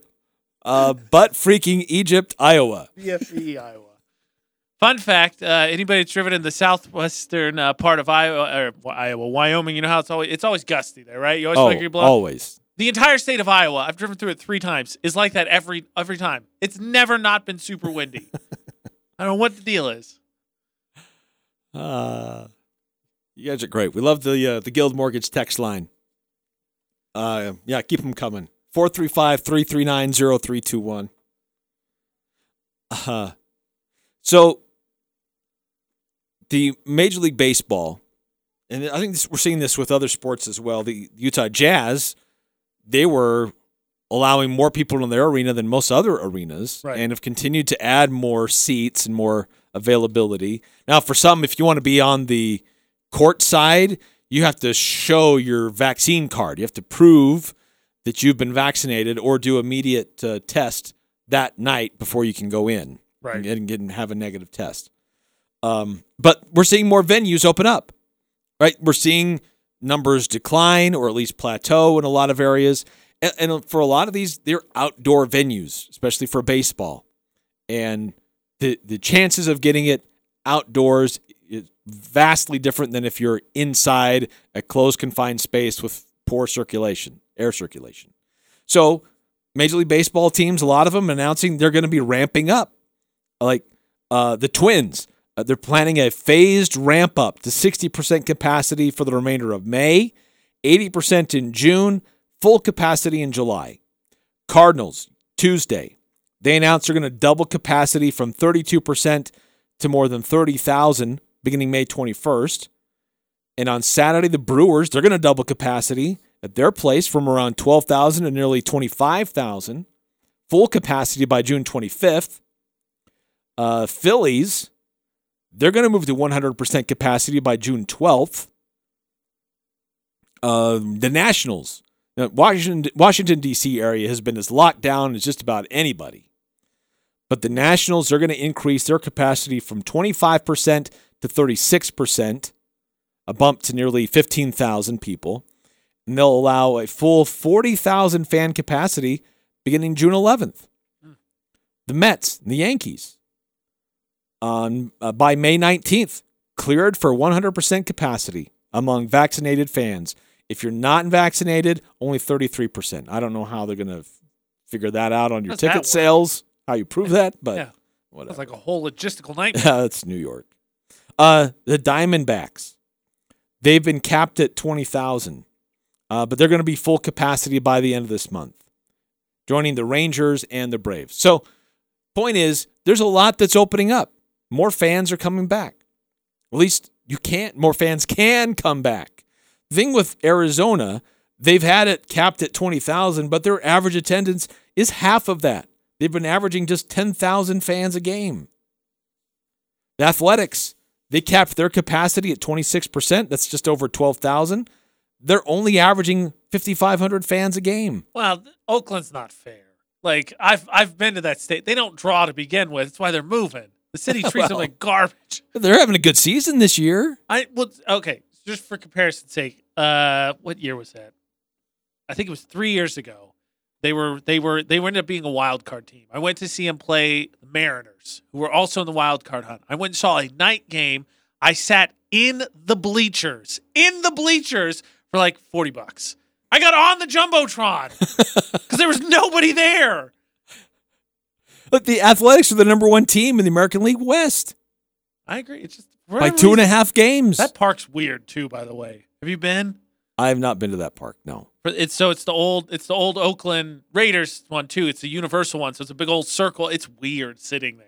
Speaker 3: uh, butt freaking Egypt, Iowa.
Speaker 4: BFE, Iowa. Fun fact: uh, anybody that's driven in the southwestern uh, part of Iowa or Iowa, Wyoming, you know how it's always it's always gusty there, right? You always
Speaker 3: Oh,
Speaker 4: feel like you're blowing.
Speaker 3: always.
Speaker 4: The entire state of Iowa, I've driven through it three times, is like that every every time. It's never not been super windy. I don't know what the deal is.
Speaker 3: Uh, you guys are great. We love the uh, the Guild Mortgage text line. Uh, yeah, keep them coming. 435-339-0321. Uh, so the Major League Baseball, and I think this, we're seeing this with other sports as well. The Utah Jazz, they were allowing more people in their arena than most other arenas,
Speaker 4: Right.
Speaker 3: and have continued to add more seats and more availability. Now, for some, if you want to be on the court side, you have to show your vaccine card. You have to prove that you've been vaccinated or do immediate uh, test that night before you can go in
Speaker 4: Right.
Speaker 3: and, and get and have a negative test. Um, but we're seeing more venues open up, right? We're seeing numbers decline or at least plateau in a lot of areas. And, and for a lot of these, they're outdoor venues, especially for baseball. And the the chances of getting it outdoors is vastly different than if you're inside a closed confined space with poor circulation, air circulation. So, Major League Baseball teams, a lot of them announcing they're going to be ramping up. Like uh, the Twins, uh, they're planning a phased ramp up to 60% capacity for the remainder of May, 80% in June, full capacity in July. Cardinals, Tuesday, they announced they're going to double capacity from 32% to more than 30,000 beginning May 21st. And on Saturday, the Brewers, they're going to double capacity at their place from around 12,000 to nearly 25,000. Full capacity by June 25th. Uh, Phillies, they're going to move to 100% capacity by June 12th. Uh, the Nationals, Washington, Washington D.C. area has been as locked down as just about anybody. But the Nationals are going to increase their capacity from 25% to 36%, a bump to nearly 15,000 people. And they'll allow a full 40,000 fan capacity beginning June 11th. The Mets, the Yankees, on uh, by May 19th, cleared for 100% capacity among vaccinated fans. If you're not vaccinated, only 33%. I don't know how they're going to figure that out on your
Speaker 4: How's
Speaker 3: ticket sales, how you prove that, but
Speaker 4: yeah.
Speaker 3: whatever.
Speaker 4: That's like a whole logistical nightmare.
Speaker 3: Yeah, that's New York. Uh, the Diamondbacks, they've been capped at 20,000, uh, but they're going to be full capacity by the end of this month, joining the Rangers and the Braves. So, point is, there's a lot that's opening up. More fans are coming back. At least you can't, more fans can come back. Thing with Arizona, they've had it capped at 20,000, but their average attendance is half of that. They've been averaging just 10,000 fans a game. The Athletics, they capped their capacity at 26%. That's just over 12,000. They're only averaging 5,500 fans a game.
Speaker 4: Well, Oakland's not fair. Like I've I've been to that state. They don't draw to begin with. That's why they're moving. The city treats them like garbage.
Speaker 3: They're having a good season this year.
Speaker 4: I well, okay, just for comparison's sake, uh, what year was that? I think it was three years ago. They were they were they ended up being a wild card team. I went to see them play the Mariners, who were also in the wild card hunt. I went and saw a night game. I sat in the bleachers, in the bleachers for like forty bucks. I got on the jumbotron because there was nobody there.
Speaker 3: Look, the Athletics are the number one team in the American League West
Speaker 4: I agree. It's just
Speaker 3: by two and a half games.
Speaker 4: That park's weird too, by the way. Have you been?
Speaker 3: I have not been to that park. No.
Speaker 4: It's so it's the old it's the old Oakland Raiders one too. It's the Universal one, so it's a big old circle. It's weird sitting there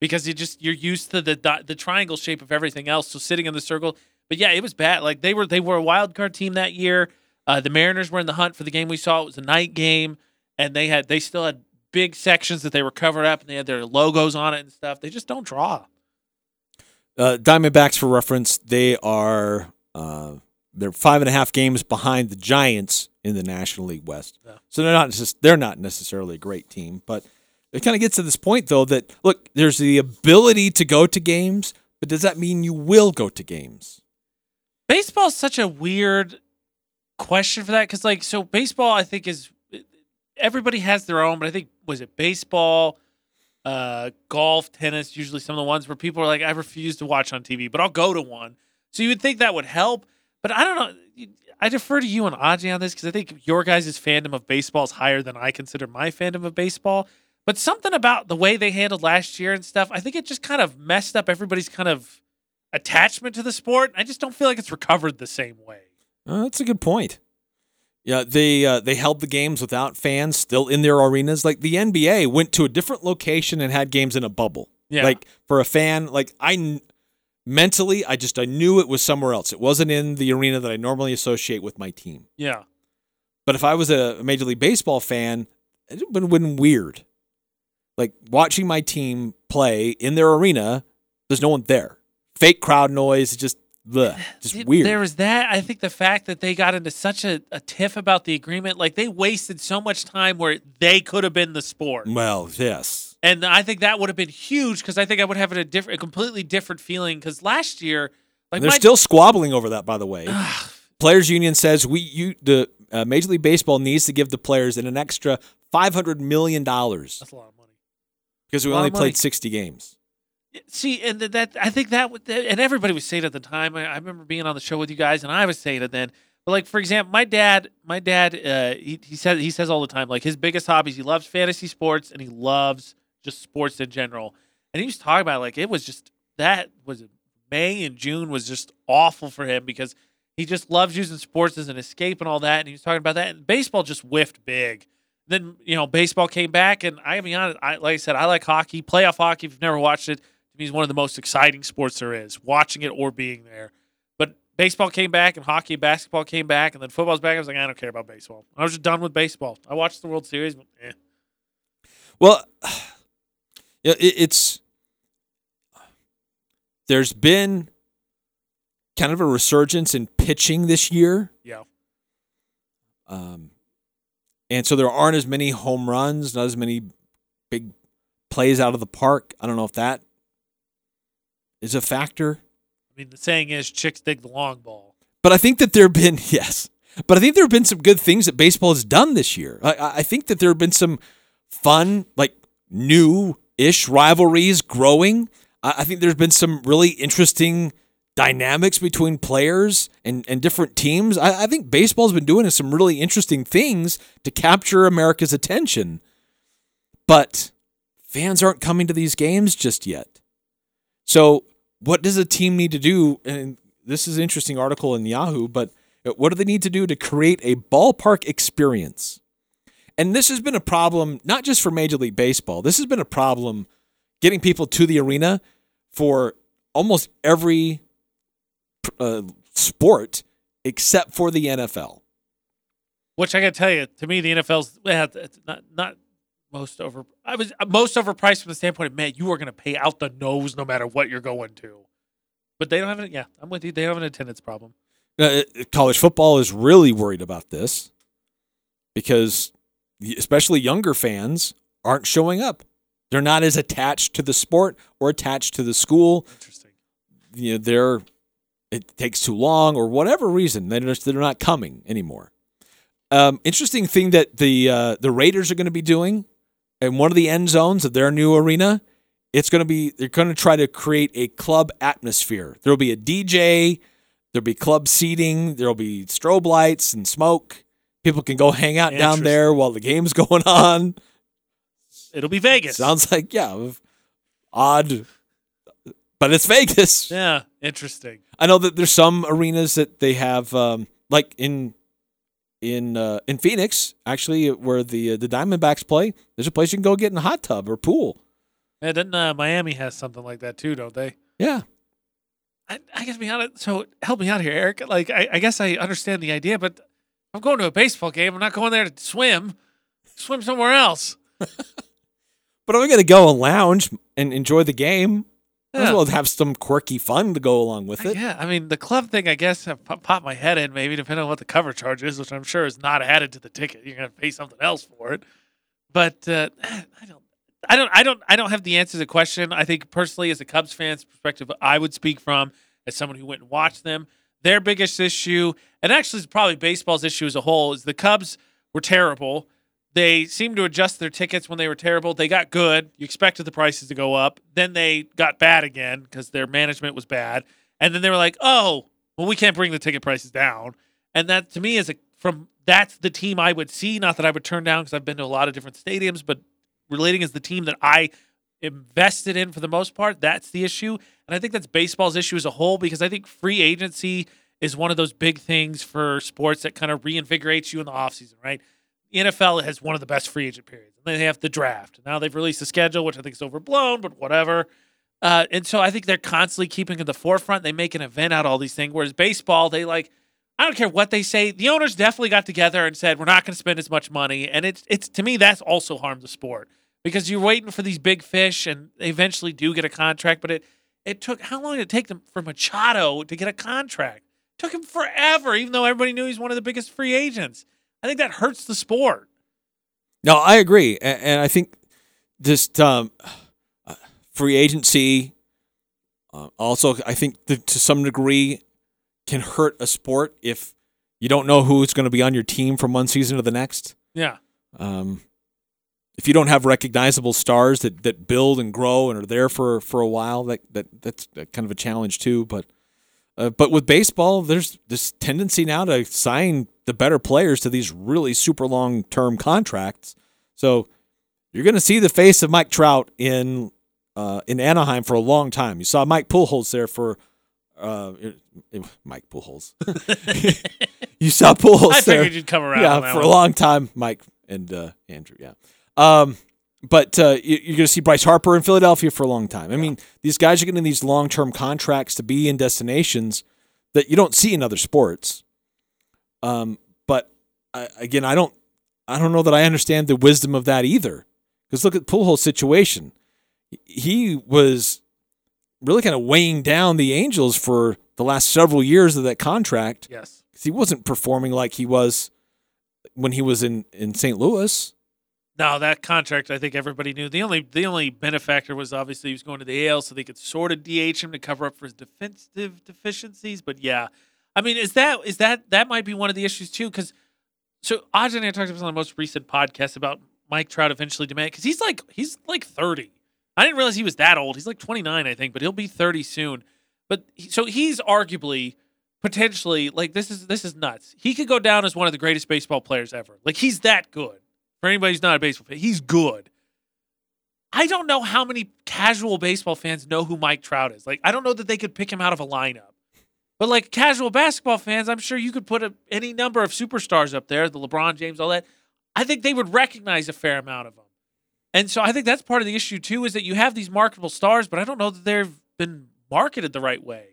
Speaker 4: because you just you're used to the the triangle shape of everything else. So sitting in the circle, but yeah, it was bad. Like they were they were a wild card team that year. Uh, the Mariners were in the hunt for the game we saw. It was a night game, and they had they still had big sections that they were covered up, and they had their logos on it and stuff. They just don't draw.
Speaker 3: Uh, Diamondbacks, for reference, they are uh, they're five and a half games behind the Giants in the National League West. So they're not just they're not necessarily a great team, but it kind of gets to this point though that look, there's the ability to go to games, but does that mean you will go to games?
Speaker 4: baseball's such a weird question for that because like so baseball i think is everybody has their own but i think was it baseball uh golf tennis usually some of the ones where people are like i refuse to watch on tv but i'll go to one. So you would think that would help but i don't know. I defer to you and Ajay on this because i think your guys' fandom of baseball is higher than i consider my fandom of baseball but something about the way they handled last year and stuff i think it just kind of messed up everybody's kind of attachment to the sport. I just don't feel like it's recovered the same way.
Speaker 3: Uh, that's a good point. Yeah, they uh, they held the games without fans still in their arenas. Like the NBA went to a different location and had games in a bubble.
Speaker 4: Yeah.
Speaker 3: Like for a fan, like I mentally, I just I knew it was somewhere else. It wasn't in the arena that I normally associate with my team.
Speaker 4: Yeah.
Speaker 3: But if I was a Major League Baseball fan, it would have been weird. Like watching my team play in their arena, there's no one there. Fake crowd noise, just bleh, just
Speaker 4: Th-
Speaker 3: weird.
Speaker 4: There was that. I think the fact that they got into such a, a tiff about the agreement, like they wasted so much time where they could have been the sport.
Speaker 3: well, yes.
Speaker 4: And I think that would have been huge because I think I would have a different, a completely different feeling. Because last year, like
Speaker 3: They're
Speaker 4: my,
Speaker 3: still squabbling over that, by the way. players Union says we you the uh, Major League Baseball needs to give the players an, an extra five hundred million dollars.
Speaker 4: That's a lot of money.
Speaker 3: Because we only played sixty games.
Speaker 4: See, and that I think that would, and everybody was saying at the time. I, I remember being on the show with you guys, and I was saying it then. But like for example, my dad, my dad, uh, he he says he says all the time, like his biggest hobbies, he loves fantasy sports and he loves just sports in general. And he was talking about like it was just that was May and June was just awful for him because he just loves using sports as an escape and all that. And he was talking about that. And baseball just whiffed big. Then you know baseball came back, and I be honest, I like I said, I like hockey, playoff hockey. If you've never watched it, to me, it's one of the most exciting sports there is. Watching it or being there. But baseball came back, and hockey, and basketball came back, and then football's back. I was like, I don't care about baseball. I was just done with baseball. I watched the World Series, but eh.
Speaker 3: Well, yeah, it's there's been kind of a resurgence in pitching this year.
Speaker 4: Yeah.
Speaker 3: Um, and so there aren't as many home runs, not as many big plays out of the park. I don't know if that is a factor.
Speaker 4: I mean, the saying is, chicks dig the long ball.
Speaker 3: But I think that there have been yes, but I think there have been some good things that baseball has done this year. I- I, think that there have been some fun, like new-ish rivalries growing. I, I think there's been some really interesting dynamics between players and, and different teams. I, I think baseball's been doing some really interesting things to capture America's attention. But fans aren't coming to these games just yet. So, what does a team need to do? And this is an interesting article in Yahoo, but what do they need to do to create a ballpark experience? And this has been a problem not just for Major League Baseball. This has been a problem getting people to the arena for almost every uh, sport except for the NFL.
Speaker 4: Which I got to tell you, to me, the NFL's not not most over. I was uh, most overpriced from the standpoint of man, you are going to pay out the nose no matter what you're going to. But they don't have it. Yeah, I'm with you. They have an attendance problem.
Speaker 3: Uh, college football is really worried about this because especially younger fans aren't showing up. They're not as attached to the sport or attached to the school.
Speaker 4: Interesting.
Speaker 3: You know, they're it takes too long or whatever reason they're they're not coming anymore. Um, interesting thing that the uh, the Raiders are going to be doing in one of the end zones of their new arena. It's going to be they're going to try to create a club atmosphere. There'll be a DJ. There'll be club seating. There'll be strobe lights and smoke. People can go hang out down there while the game's going on.
Speaker 4: It'll be Vegas.
Speaker 3: Sounds like yeah, odd, but it's Vegas.
Speaker 4: Yeah, interesting.
Speaker 3: I know that there's some arenas that they have, um, like in in uh, in Phoenix, actually, where the uh, the Diamondbacks play. There's a place you can go get in a hot tub or pool.
Speaker 4: Yeah, then uh, Miami has something like that too, don't they?
Speaker 3: Yeah.
Speaker 4: I, I guess be honest. So help me out here, Eric. Like, I, I guess I understand the idea, but I'm going to a baseball game. I'm not going there to swim. Swim somewhere else.
Speaker 3: But I'm going to go and lounge and enjoy the game. Might as
Speaker 4: Yeah.
Speaker 3: well have some quirky fun to go along with it.
Speaker 4: Yeah, I mean the club thing. I guess I pop my head in maybe depending on what the cover charge is, which I'm sure is not added to the ticket. You're gonna pay something else for it. But uh, I don't, I don't, I don't, I don't have the answer to the question. I think personally, as a Cubs fan's perspective, I would speak from as someone who went and watched them. Their biggest issue, and actually it's probably baseball's issue as a whole, is the Cubs were terrible. They seemed to adjust their tickets when they were terrible. They got good. You expected the prices to go up. Then they got bad again because their management was bad. And then they were like, "Oh, well, we can't bring the ticket prices down." And that to me is a from that's the team I would see. Not that I would turn down because I've been to a lot of different stadiums, but relating as the team that I invested in for the most part. That's the issue, and I think that's baseball's issue as a whole because I think free agency is one of those big things for sports that kind of reinvigorates you in the offseason, right? The NFL has one of the best free agent periods. And then they have the draft. Now they've released a schedule, which I think is overblown, but whatever. Uh, and so I think they're constantly keeping at the forefront. They make an event out of all these things. Whereas baseball, they like, I don't care what they say. The owners definitely got together and said, we're not going to spend as much money. And it's, it's to me, that's also harmed the sport because you're waiting for these big fish and they eventually do get a contract. But it, it took, how long did it take them for Machado to get a contract? It took him forever, even though everybody knew he's one of the biggest free agents. I think that hurts the sport.
Speaker 3: No, I agree, and I think just um, free agency. Uh, also, I think that to some degree can hurt a sport if you don't know who's going to be on your team from one season to the next.
Speaker 4: Yeah.
Speaker 3: Um, if you don't have recognizable stars that, that build and grow and are there for, for a while, that, that that's kind of a challenge too. But uh, but with baseball, there's this tendency now to sign the better players to these really super long term contracts. So you're going to see the face of Mike Trout in uh, in Anaheim for a long time. You saw Mike Pujols there for uh, Mike Pujols. you saw Pujols
Speaker 4: I
Speaker 3: there.
Speaker 4: figured you'd come around
Speaker 3: Yeah, for
Speaker 4: one.
Speaker 3: a long time, Mike and uh, Andrew. Yeah. Um, but uh, you- you're going to see Bryce Harper in Philadelphia for a long time. I mean, these guys are getting these long term contracts to be in destinations that you don't see in other sports. Um, but I, again, I don't, I don't know that I understand the wisdom of that either. Because look at Pujols' situation. He was really kind of weighing down the Angels for the last several years of that contract.
Speaker 4: Yes.
Speaker 3: 'Cause he wasn't performing like he was when he was in, in St. Louis.
Speaker 4: No, that contract I think everybody knew. The only the only benefactor was obviously he was going to the AL, so they could sort of DH him to cover up for his defensive deficiencies. But yeah, I mean, is that is that that might be one of the issues too? Because so Aj and I talked about on the most recent podcast about Mike Trout eventually demand because he's like he's like thirty. I didn't realize he was that old. He's like twenty nine, I think, but he'll be thirty soon. But he, so he's arguably potentially like this is this is nuts. He could go down as one of the greatest baseball players ever. Like he's that good. For anybody who's not a baseball fan, he's good. I don't know how many casual baseball fans know who Mike Trout is. Like I don't know that they could pick him out of a lineup. But like casual basketball fans, I'm sure you could put a, any number of superstars up there, the LeBron James, all that. I think they would recognize a fair amount of them. And so I think that's part of the issue too is that you have these marketable stars, but I don't know that they've been marketed the right way.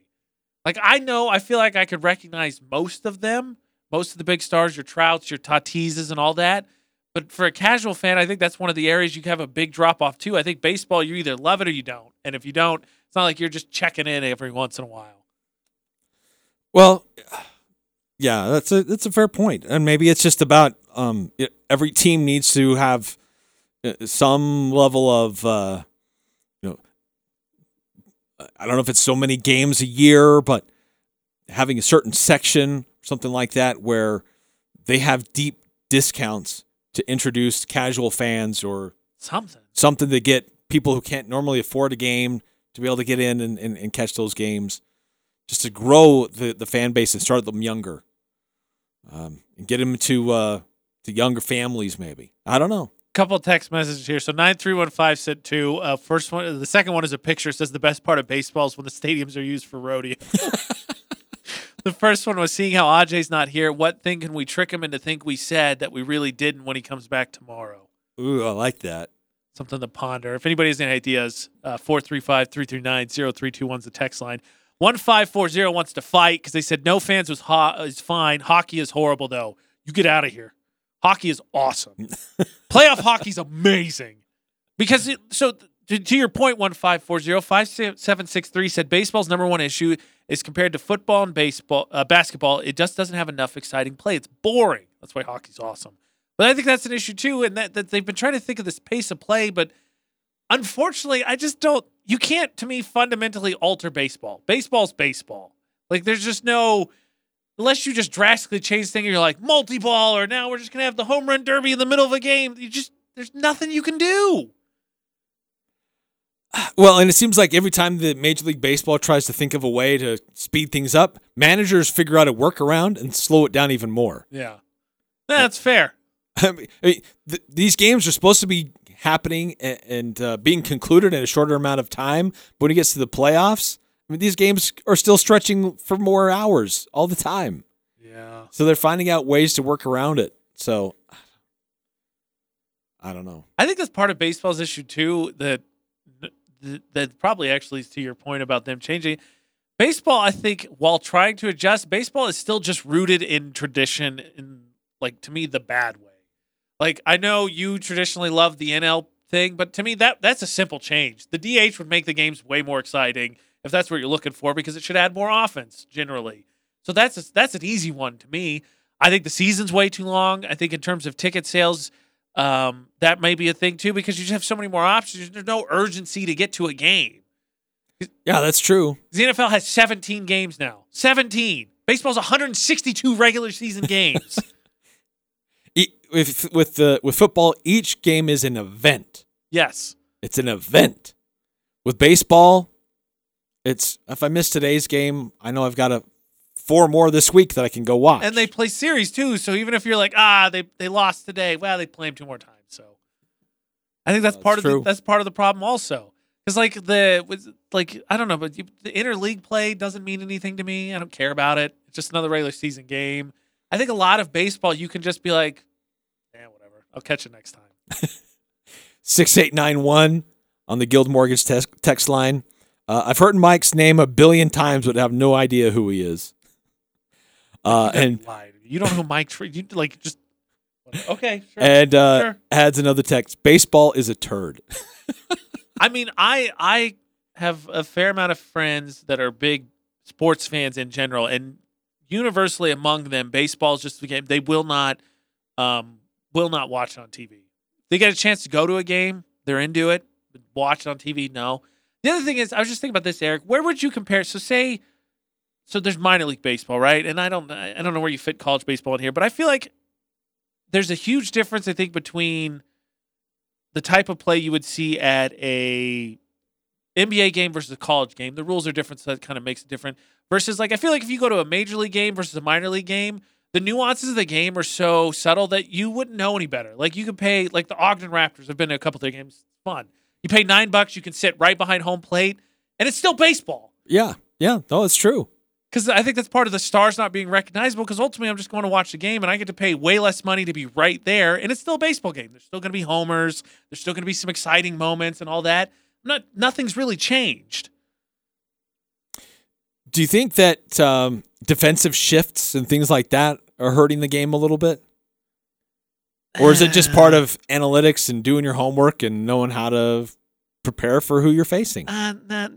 Speaker 4: Like I know, I feel like I could recognize most of them, most of the big stars, your Trouts, your Tatises, and all that. But for a casual fan, I think that's one of the areas you have a big drop off too. I think baseball, you either love it or you don't, and if you don't, it's not like you're just checking in every once in a while.
Speaker 3: Well, yeah, that's a that's a fair point, and maybe it's just about um, it, every team needs to have uh, some level of uh, you know, I don't know if it's so many games a year, but having a certain section, something like that, where they have deep discounts to introduce casual fans or
Speaker 4: Something.
Speaker 3: something to get people who can't normally afford a game to be able to get in and, and, and catch those games, just to grow the, the fan base and start them younger, um, and get them to uh, to younger families. Maybe I don't know.
Speaker 4: couple of text messages here. So nine three one five said two. Uh, first one, the second one is a picture. It says the best part of baseball is when the stadiums are used for rodeo. the first one was seeing how Ajay's not here. What thing can we trick him into think we said that we really didn't when he comes back tomorrow?
Speaker 3: Ooh, I like that.
Speaker 4: Something to ponder. If anybody has any ideas, uh, 435 339 0321 is the text line. 1540 wants to fight because they said no fans was ho- is fine. Hockey is horrible, though. You get out of here. Hockey is awesome. Playoff hockey's amazing. Because, it, so to, to your point, 1540, 5763 said baseball's number one issue is compared to football and baseball, uh, basketball, it just doesn't have enough exciting play. It's boring. That's why hockey's awesome. But I think that's an issue too, and that, that they've been trying to think of this pace of play, but unfortunately, I just don't. You can't, to me, fundamentally alter baseball. Baseball's baseball. Like there's just no, unless you just drastically change things. You're like multi-ball, or now we're just gonna have the home run derby in the middle of a game. You just there's nothing you can do.
Speaker 3: Well, and it seems like every time the Major League Baseball tries to think of a way to speed things up, managers figure out a workaround and slow it down even more.
Speaker 4: Yeah, that's fair.
Speaker 3: I mean, I mean, th- these games are supposed to be happening and, and uh, being concluded in a shorter amount of time. But when it gets to the playoffs, I mean, these games are still stretching for more hours all the time.
Speaker 4: Yeah.
Speaker 3: So they're finding out ways to work around it. So I don't know.
Speaker 4: I think that's part of baseball's issue too. That that- that probably actually is to your point about them changing. Baseball, I think, while trying to adjust, baseball is still just rooted in tradition, in like to me the bad way. Like I know you traditionally love the NL thing, but to me that that's a simple change. The DH would make the games way more exciting if that's what you're looking for, because it should add more offense generally. So that's a, that's an easy one to me. I think the season's way too long. I think in terms of ticket sales, um, that may be a thing too because you just have so many more options. There's no urgency to get to a game.
Speaker 3: Yeah, that's true.
Speaker 4: The NFL has 17 games now. 17. Baseball's 162 regular season games.
Speaker 3: With with the with football, each game is an event.
Speaker 4: yes.
Speaker 3: It's an event. With baseball, it's if I miss today's game, I know I've got a four more this week that I can go watch.
Speaker 4: And they play series too. So even if you're like, ah, they, they lost today, well, they play them two more times. So I think that's part of the, that's part of the problem also. Because like the like I don't know, but you, the interleague play doesn't mean anything to me. I don't care about it. It's just another regular season game. I think a lot of baseball you can just be like. I'll catch you next time.
Speaker 3: 6891 on the Guild Mortgage text, text line. Uh, I've heard Mike's name a billion times, but have no idea who he is. Uh, and
Speaker 4: Lied. You don't know Mike. You like just okay. Sure.
Speaker 3: and uh,
Speaker 4: sure.
Speaker 3: adds another text. Baseball is a turd.
Speaker 4: I mean, I I have a fair amount of friends that are big sports fans in general, and universally among them, baseball is just the game they will not um will not watch it on TV. They get a chance to go to a game, they're into it. Watch it on TV, no. The other thing is, I was just thinking about this, Eric. Where would you compare? So say, so there's minor league baseball, right? And I don't I don't know where you fit college baseball in here, but I feel like there's a huge difference. I think between the type of play you would see at a NBA game versus a college game. The rules are different, so that kind of makes it different. Versus, like, I feel like if you go to a major league game versus a minor league game, the nuances of the game are so subtle that you wouldn't know any better. Like, you can pay, like, the Ogden Raptors have been to a couple of their games. It's fun. You pay nine bucks, you can sit right behind home plate, and it's still baseball.
Speaker 3: Yeah, yeah, no, it's true.
Speaker 4: Because I think that's part of the stars not being recognizable. Because ultimately, I'm just going to watch the game, and I get to pay way less money to be right there, and it's still a baseball game. There's still going to be homers. There's still going to be some exciting moments and all that. Not nothing's really changed.
Speaker 3: Do you think that um, defensive shifts and things like that are hurting the game a little bit? Or is it just part of analytics and doing your homework and knowing how to prepare for who you're facing?
Speaker 4: Uh, that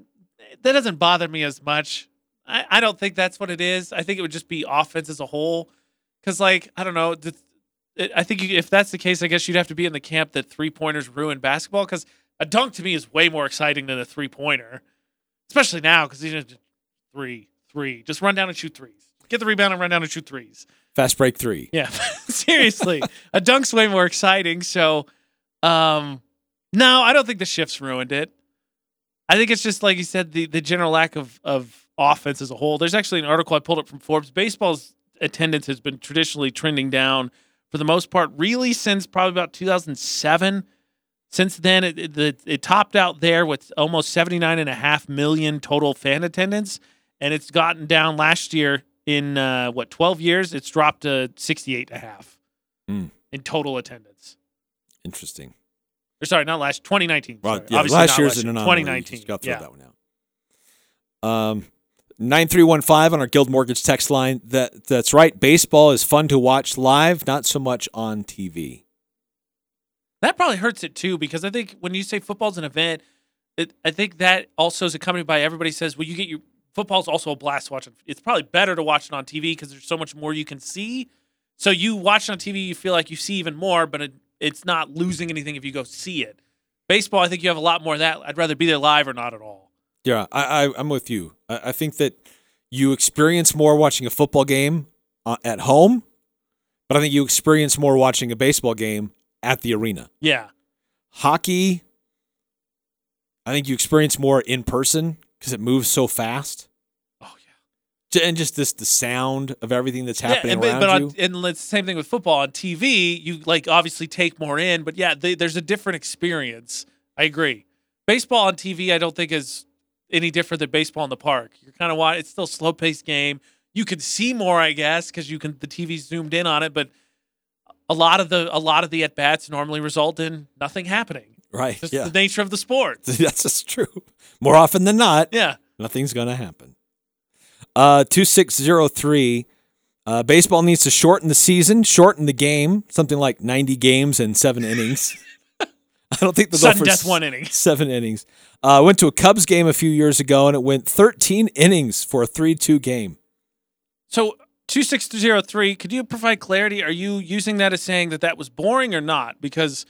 Speaker 4: that doesn't bother me as much. I, I don't think that's what it is. I think it would just be offense as a whole. Because like I don't know, the, it, I think you, if that's the case, I guess you'd have to be in the camp that three pointers ruin basketball. Because a dunk to me is way more exciting than a three pointer, especially now because you know, three, three, just run down and shoot threes. Get the rebound and run down and shoot threes.
Speaker 3: Fast break three.
Speaker 4: Yeah, seriously, a dunk's way more exciting. So, um, no, I don't think the shifts ruined it. I think it's just like you said, the the general lack of of offense as a whole. There's actually an article I pulled up from Forbes. Baseball's attendance has been traditionally trending down for the most part, really since probably about 2007. Since then, it, it, it, it topped out there with almost 79 and a half million total fan attendance, and it's gotten down last year in uh, what 12 years. It's dropped to 68 and a half
Speaker 3: Mm.
Speaker 4: in total attendance.
Speaker 3: Interesting.
Speaker 4: Or sorry, not last 2019.
Speaker 3: Well, yeah,
Speaker 4: Obviously
Speaker 3: last
Speaker 4: not
Speaker 3: year's
Speaker 4: last
Speaker 3: an anomaly.
Speaker 4: 2019.
Speaker 3: Just got to throw
Speaker 4: yeah.
Speaker 3: that one out. Um, nine three one five on our Guild Mortgage text line. That that's right. Baseball is fun to watch live, not so much on TV.
Speaker 4: That probably hurts it too because I think when you say football's an event, it, I think that also is accompanied by everybody says, well, you get your football's also a blast to watch. It's probably better to watch it on TV because there's so much more you can see. So you watch it on TV, you feel like you see even more, but it, it's not losing anything if you go see it. Baseball, I think you have a lot more of that. I'd rather be there live or not at all.
Speaker 3: Yeah, I, I I'm with you. I, I think that you experience more watching a football game uh, at home, but I think you experience more watching a baseball game at the arena.
Speaker 4: Yeah.
Speaker 3: Hockey, I think you experience more in person because it moves so fast. And just this the sound of everything that's happening
Speaker 4: and, but,
Speaker 3: around
Speaker 4: but on, and it's the same thing with football on TV. You like obviously take more in, but yeah, they, there's a different experience. I agree. Baseball on TV, I don't think is any different than baseball in the park. You're kind of watching. It's still a slow paced game. You can see more, I guess, because you can the TV's zoomed in on it. But a lot of the a lot of the at bats normally result in nothing happening.
Speaker 3: Right.
Speaker 4: Just
Speaker 3: yeah.
Speaker 4: the nature of the sport.
Speaker 3: That's just true. More often than not,
Speaker 4: Yeah.
Speaker 3: nothing's going to happen. Uh, 2603. Uh, baseball needs to shorten the season, shorten the game, something like 90 games and seven innings. I don't think go
Speaker 4: Sudden death, one inning.
Speaker 3: Seven innings. Uh, went to a Cubs game a few years ago, and it went 13 innings for a 3 2 game.
Speaker 4: So 2603, could you provide clarity? Are you using that as saying that that was boring or not? Because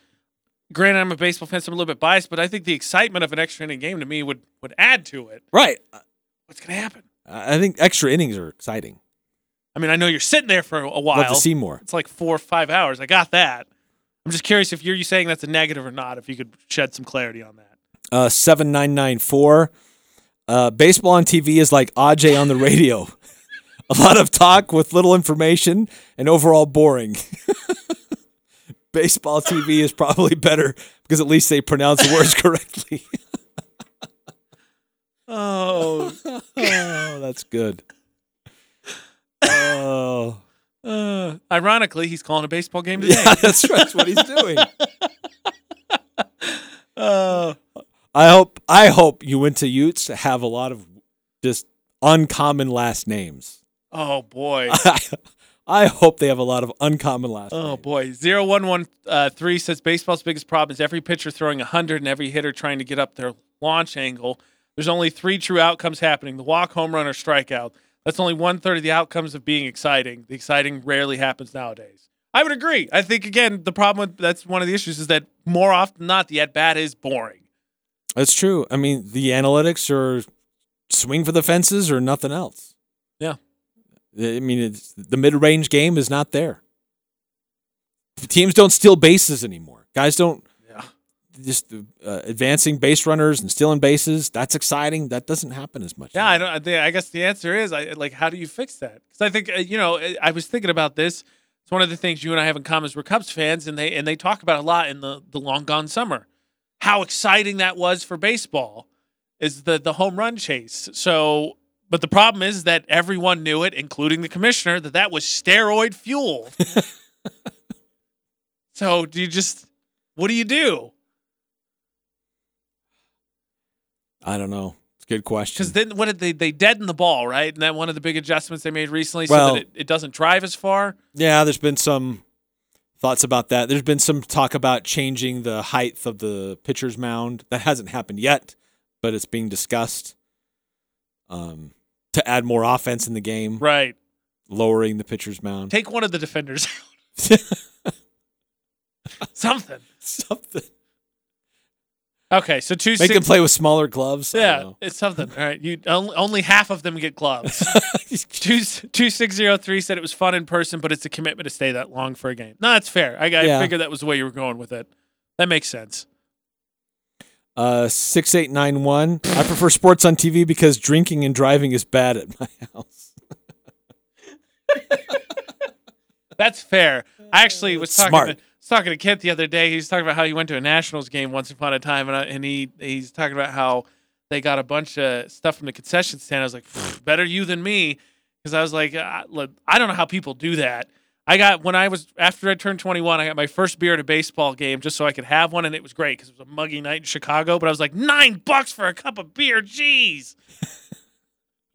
Speaker 4: granted, I'm a baseball fan, so I'm a little bit biased, but I think the excitement of an extra inning game to me would, would add to it.
Speaker 3: Right.
Speaker 4: What's going to happen?
Speaker 3: I think extra innings are exciting.
Speaker 4: I mean, I know you're sitting there for a while.
Speaker 3: Love to see more.
Speaker 4: It's like four or five hours. I got that. I'm just curious if you're you saying that's a negative or not, if you could shed some clarity on that.
Speaker 3: Uh, 7994. Uh, baseball on TV is like Aj on the radio. a lot of talk with little information and overall boring. baseball TV is probably better because at least they pronounce the words correctly.
Speaker 4: Oh,
Speaker 3: oh, that's good. Oh,
Speaker 4: Uh, ironically, he's calling a baseball game today.
Speaker 3: yeah, that's right. That's what he's doing.
Speaker 4: Uh,
Speaker 3: I hope I hope you went to Utes to have a lot of just uncommon last names.
Speaker 4: oh boy.
Speaker 3: I hope they have a lot of uncommon last names.
Speaker 4: Oh boy, zero one one uh, says baseball's biggest problem is every pitcher throwing hundred and every hitter trying to get up their launch angle. There's only three true outcomes happening: the walk, home run, or strikeout. That's only one third of the outcomes of being exciting. The exciting rarely happens nowadays. I would agree. I think again the problem with that's one of the issues is that more often than not the at bat is boring.
Speaker 3: That's true. I mean, the analytics are swing for the fences or nothing else.
Speaker 4: Yeah.
Speaker 3: I mean, it's, the mid-range game is not there. Teams don't steal bases anymore. Guys don't. Just uh, advancing base runners and stealing bases. That's exciting. That doesn't happen as much.
Speaker 4: Yeah, I don't. I, think, I guess the answer is, I like, how do you fix that? Because I think uh, you know, I- I was thinking about this. It's one of the things you and I have in common. Is we're Cubs fans, and they and they talk about a lot in the the long gone summer. How exciting that was for baseball is the the home run chase. So, but the problem is that everyone knew it, including the commissioner, that that was steroid fuel. so, do you just what do you do?
Speaker 3: I don't know. It's a good question.
Speaker 4: Because then what did they they deaden the ball, right? And that one of the big adjustments they made recently,
Speaker 3: Well-
Speaker 4: so that it, it doesn't drive as far.
Speaker 3: Yeah, there's been some thoughts about that. There's been some talk about changing the height of the pitcher's mound. That hasn't happened yet, but it's being discussed. Um, to add more offense in the game,
Speaker 4: Right.
Speaker 3: lowering the pitcher's mound.
Speaker 4: Take one of the defenders out. Something.
Speaker 3: Something.
Speaker 4: Okay, so two
Speaker 3: Make
Speaker 4: six,
Speaker 3: them play with smaller gloves.
Speaker 4: Yeah, it's something. All right, you only, only half of them get gloves. two two six zero three said it was fun in person, but it's a commitment to stay that long for a game. No, that's fair. I, I
Speaker 3: Yeah.
Speaker 4: figured that was the way you were going with it. That makes sense.
Speaker 3: Uh, six eight nine one. I prefer sports on TV because drinking and driving is bad at my house.
Speaker 4: That's fair. I actually was talking
Speaker 3: Smart.
Speaker 4: to, talking to Kent the other day. He was talking about how he went to a Nationals game once upon a time, and, I, and he he's talking about how they got a bunch of stuff from the concession stand. I was like, better you than me, because I was like, uh, look, I don't know how people do that. I got when I was after I turned 21, I got my first beer at a baseball game just so I could have one, and it was great because it was a muggy night in Chicago. But I was like, nine bucks for a cup of beer, jeez.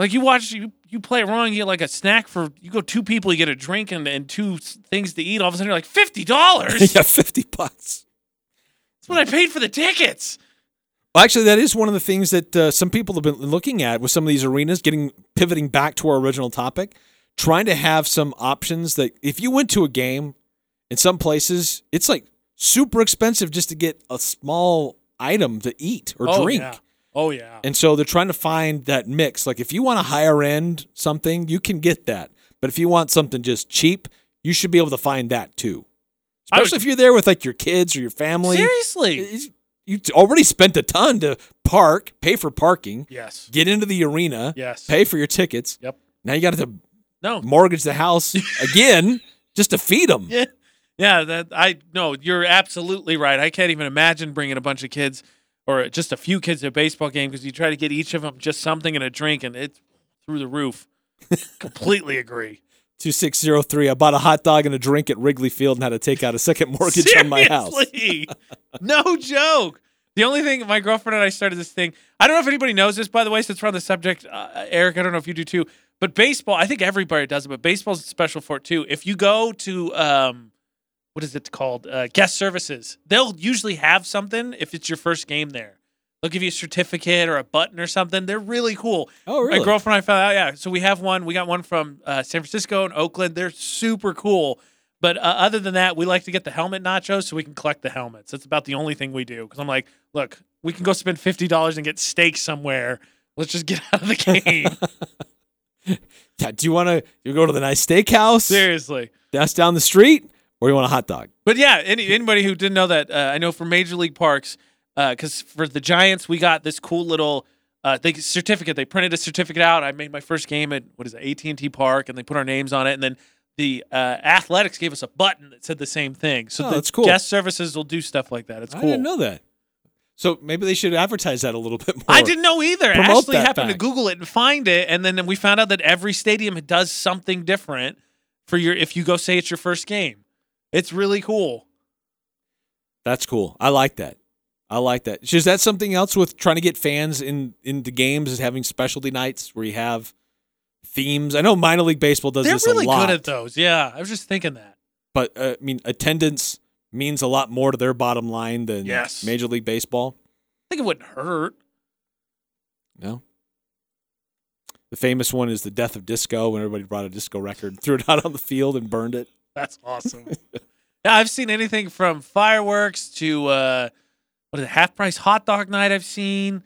Speaker 4: Like you watch you you play it wrong, you get like a snack for you go two people, you get a drink and, and two things to eat. All of a sudden you're like fifty dollars.
Speaker 3: yeah, fifty bucks.
Speaker 4: That's what I paid for the tickets.
Speaker 3: Well, actually, that is one of the things that uh, some people have been looking at with some of these arenas, getting pivoting back to our original topic, trying to have some options that if you went to a game in some places, it's like super expensive just to get a small item to eat or
Speaker 4: oh,
Speaker 3: drink.
Speaker 4: Yeah. Oh yeah.
Speaker 3: And so they're trying to find that mix. Like if you want a higher end something, you can get that. But if you want something just cheap, you should be able to find that too.
Speaker 4: I would-
Speaker 3: Especially if you're there with like your kids or your family.
Speaker 4: Seriously.
Speaker 3: You already spent a ton to park, pay for parking,
Speaker 4: Yes.
Speaker 3: get into the arena,
Speaker 4: Yes.
Speaker 3: pay for your tickets.
Speaker 4: Yep.
Speaker 3: Now you got to
Speaker 4: No.
Speaker 3: mortgage the house again just to feed them.
Speaker 4: Yeah. Yeah, that I no, you're absolutely right. I can't even imagine bringing a bunch of kids or just a few kids at a baseball game because you try to get each of them just something and a drink and it's through the roof. Completely agree.
Speaker 3: 2603. I bought a hot dog and a drink at Wrigley Field and had to take out a second mortgage on my house.
Speaker 4: No joke. The only thing my girlfriend and I started this thing. I don't know if anybody knows this, by the way, since we're on the subject, uh, Eric. I don't know if you do too, but baseball. I think everybody does it, but baseball's special for it too. If you go to um, what is it called? Uh, guest services. They'll usually have something if it's your first game there. They'll give you a certificate or a button or something. They're really cool.
Speaker 3: Oh, really?
Speaker 4: My girlfriend and I found out. Yeah, so we have one. We got one from uh, San Francisco and Oakland. They're super cool. But uh, other than that, we like to get the helmet nachos so we can collect the helmets. That's about the only thing we do. Because I'm like, look, we can go spend fifty dollars and get steak somewhere. Let's just get out of the game.
Speaker 3: Yeah, do you want to you go to the nice steakhouse?
Speaker 4: Seriously.
Speaker 3: That's down the street, or you want a hot dog?
Speaker 4: But yeah, any, anybody who didn't know that, uh, I know for Major League Parks, because for the Giants, we got this cool little uh, they certificate. They printed a certificate out. I made my first game at what is it, AT and T Park, and they put our names on it. And then the uh, Athletics gave us a button that said the same thing. So
Speaker 3: Oh,
Speaker 4: the
Speaker 3: that's cool.
Speaker 4: guest services will do stuff like that. It's cool.
Speaker 3: I didn't know that. So maybe they should advertise that a little bit more.
Speaker 4: I didn't know either.
Speaker 3: Promote
Speaker 4: Ashley happened to. Google it and find it, and then we found out that every stadium does something different for your if you go say it's your first game. It's really cool.
Speaker 3: That's cool. I like that. I like that. Is that something else with trying to get fans in into games? Is having specialty nights where you have themes? I know minor league baseball does
Speaker 4: They're
Speaker 3: this
Speaker 4: really
Speaker 3: a lot,
Speaker 4: good at those. Yeah, I was just thinking that.
Speaker 3: but uh, I mean attendance means a lot more to their bottom line than
Speaker 4: Yes.
Speaker 3: Major League Baseball.
Speaker 4: I think it wouldn't hurt.
Speaker 3: No. The famous one is the death of disco when everybody brought a disco record, threw it out on the field, and burned it.
Speaker 4: That's awesome. yeah, I've seen anything from fireworks to uh, what is it, half price hot dog night. I've seen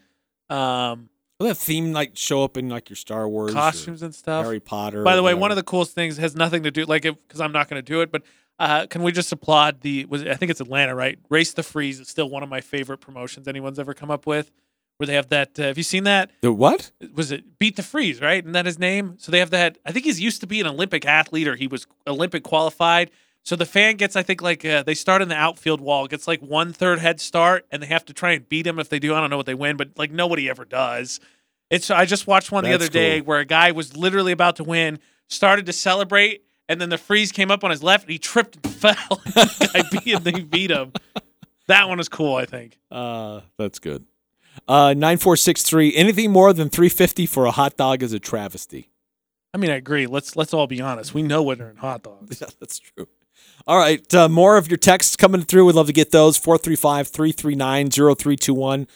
Speaker 4: um,
Speaker 3: Will that theme like show up in like your Star Wars
Speaker 4: costumes and stuff.
Speaker 3: Harry Potter?
Speaker 4: By the way,
Speaker 3: whatever?
Speaker 4: one of the coolest things has nothing to do like because I'm not going to do it, but uh, can we just applaud the? Was I think it's Atlanta, right? Race the Freeze is still one of my favorite promotions anyone's ever come up with. Where they have that? Uh, have you seen that?
Speaker 3: the what?
Speaker 4: was it Beat the Freeze, right? Isn't that his name? So they have that. I think he's used to be an Olympic athlete or he was Olympic qualified. So the fan gets, I think, like uh, they start in the outfield wall, gets like one third head start, and they have to try and beat him. If they do, I don't know what they win, but like nobody ever does. It's. I just watched one the
Speaker 3: That's
Speaker 4: other day
Speaker 3: cool.
Speaker 4: where a guy was literally about to win, started to celebrate, and then the freeze came up on his left, and he tripped and fell. I beat him, they beat him. That one is cool, I think.
Speaker 3: Uh, that's good. Uh, nine four six three. Anything more than three fifty for a hot dog is a travesty.
Speaker 4: I mean, I agree. Let's let's all be honest. We know what are in hot dogs.
Speaker 3: Yeah, that's true. All right, uh, more of your texts coming through. We'd love to get those. 435-339-0321.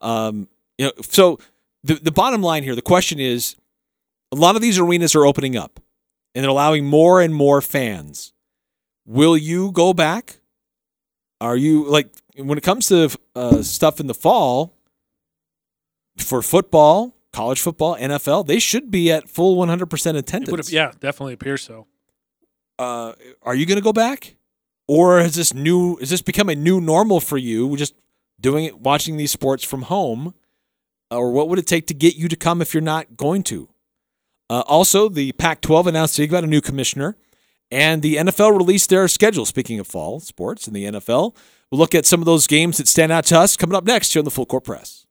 Speaker 3: Um, you know, so the the bottom line here, the question is, a lot of these arenas are opening up, and they're allowing more and more fans. Will you go back? Are you like when it comes to uh, stuff in the fall for football, college football, NFL? They should be at full one hundred percent attendance.
Speaker 4: would yeah, definitely appears so.
Speaker 3: uh, are you going to go back, or has this new is this become a new normal for you? Just doing it, watching these sports from home, or what would it take to get you to come if you're not going to? Uh, also, the Pac-12 announced they got a new commissioner, and the NFL released their schedule. Speaking of fall sports in the NFL, we'll look at some of those games that stand out to us coming up next here on the Full Court Press.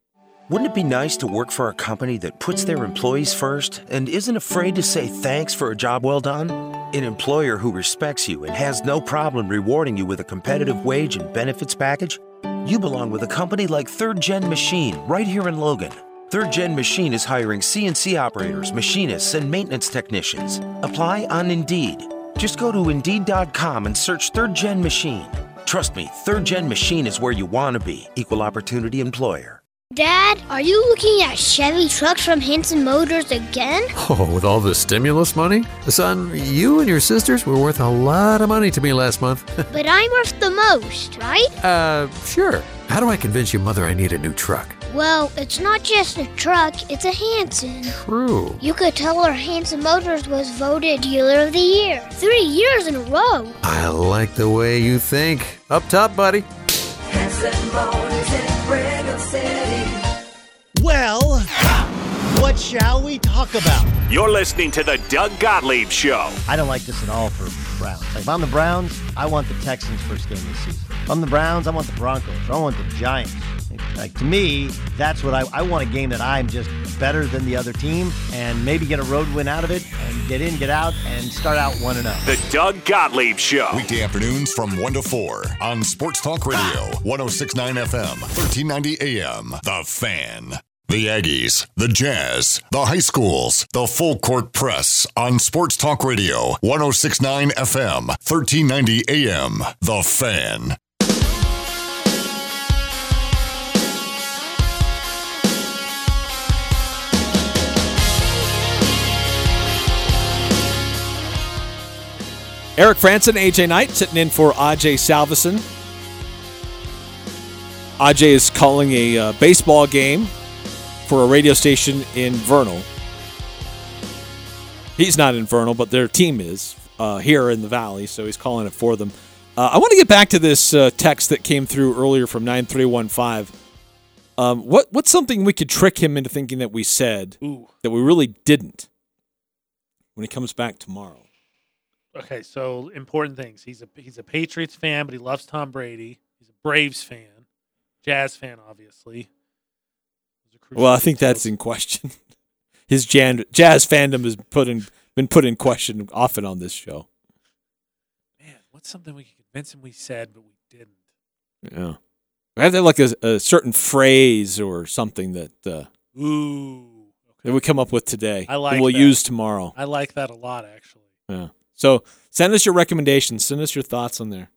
Speaker 24: Wouldn't it be nice to work for a company that puts their employees first and isn't afraid to say thanks for a job well done? An employer who respects you and has no problem rewarding you with a competitive wage and benefits package? You belong with a company like Third Gen Machine right here in Logan. Third Gen Machine is hiring CNC operators, machinists, and maintenance technicians. Apply on Indeed. Just go to Indeed.com and search Third Gen Machine. Trust me, Third Gen Machine is where you want to be. Equal Opportunity Employer.
Speaker 15: Dad, are you looking at Chevy trucks from Hanson Motors again?
Speaker 16: Oh, with all the stimulus money? Son, you and your sisters were worth a lot of money to me last month.
Speaker 15: But I'm worth the most, right?
Speaker 16: uh, sure. How do I convince your mother I need a new truck?
Speaker 15: Well, it's not just a truck, it's a Hanson.
Speaker 16: True.
Speaker 15: You could tell her Hanson Motors was voted Dealer of the Year three years in a row.
Speaker 16: I like the way you think. Up top, buddy.
Speaker 7: Well, what shall we talk about?
Speaker 19: You're listening to the Doug Gottlieb Show.
Speaker 7: I don't like this at all for Browns. Like, if I'm the Browns, I want the Texans first game this season. If I'm the Browns, I want the Broncos. I want the Giants. Like to me, that's what I, I want a game that I'm just better than the other team and maybe get a road win out of it and get in, get out, and start out one and oh. zero.
Speaker 19: The Doug Gottlieb Show.
Speaker 2: Weekday afternoons from 1 to 4 on Sports Talk Radio, 1069 FM, 1390 AM. The Fan. The Aggies, the Jazz, the high schools, the full court press on Sports Talk Radio, 1069 FM, 1390 AM. The Fan.
Speaker 3: Eric Frandsen, AJ Knight, sitting in for AJ Salvesen. AJ is calling a uh, baseball game for a radio station in Vernal. He's not in Vernal, but their team is uh, here in the Valley, so he's calling it for them. Uh, I want to get back to this uh, text that came through earlier from 9315. Um, what what's something we could trick him into thinking that we said
Speaker 4: Ooh.
Speaker 3: that we really didn't when he comes back tomorrow?
Speaker 4: Okay, so important things. He's a he's a Patriots fan, but he loves Tom Brady. He's a Braves fan, Jazz fan, obviously. Those are crucial
Speaker 3: Well, I think that's in question. His jan- jazz fandom has put in, been put in question often on this show.
Speaker 4: man. What's something we could convince him we said, but we didn't?
Speaker 3: Yeah, I have like a, a certain phrase or something that uh,
Speaker 4: Ooh,
Speaker 3: that we come up with today.
Speaker 4: I like
Speaker 3: that we'll
Speaker 4: that.
Speaker 3: use tomorrow.
Speaker 4: I like that a lot, actually.
Speaker 3: Yeah. So send us your recommendations. Send us your thoughts on there.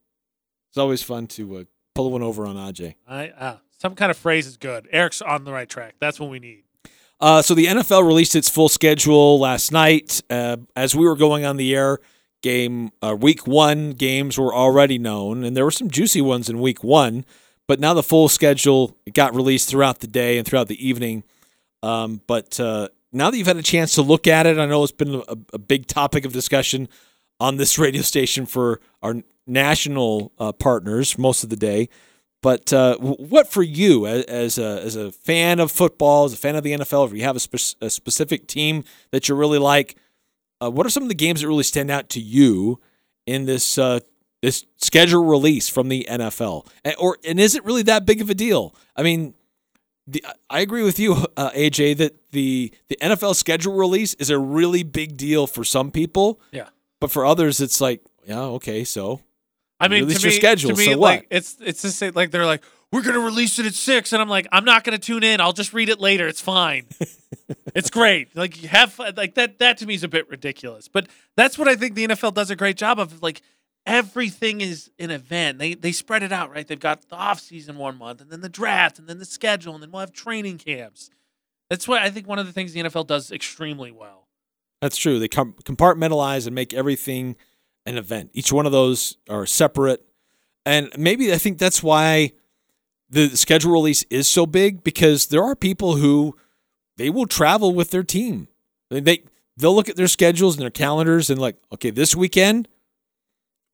Speaker 3: It's always fun to uh, pull one over on Aj.
Speaker 4: I uh, some kind of phrase is good. Eric's on the right track. That's what we need.
Speaker 3: Uh, so the NFL released its full schedule last night. Uh, as we were going on the air, game uh, week one games were already known, and there were some juicy ones in week one. But now the full schedule got released throughout the day and throughout the evening. Um, but uh, now that you've had a chance to look at it, I know it's been a, a big topic of discussion on this radio station for our national uh, partners most of the day. But uh, what for you as a, as a fan of football, as a fan of the NFL, if you have a, spec- a specific team that you really like, uh, what are some of the games that really stand out to you in this uh, this schedule release from the NFL? And, or and is it really that big of a deal? I mean, the, I agree with you, uh, AJ, that the the NFL schedule release is a really big deal for some people.
Speaker 4: Yeah.
Speaker 3: But for others, it's like, yeah, okay, so
Speaker 4: I mean,
Speaker 3: release
Speaker 4: to
Speaker 3: your
Speaker 4: me,
Speaker 3: schedule.
Speaker 4: to me,
Speaker 3: so
Speaker 4: like
Speaker 3: what?
Speaker 4: it's it's the same. Like they're like, we're gonna release it at six, and I'm like, I'm not gonna tune in. I'll just read it later. It's fine. it's great. Like you have fun. like that. That to me is a bit ridiculous. But that's what I think the NFL does a great job of. Like everything is an event. They they spread it out right. They've got the off season one month, and then the draft, and then the schedule, and then we'll have training camps. That's what I think. One of the things the NFL does extremely well.
Speaker 3: That's true. They com- compartmentalize and make everything an event. Each one of those are separate. And maybe I think that's why the schedule release is so big because there are people who they will travel with their team. They, they they'll look at their schedules and their calendars and like, okay, this weekend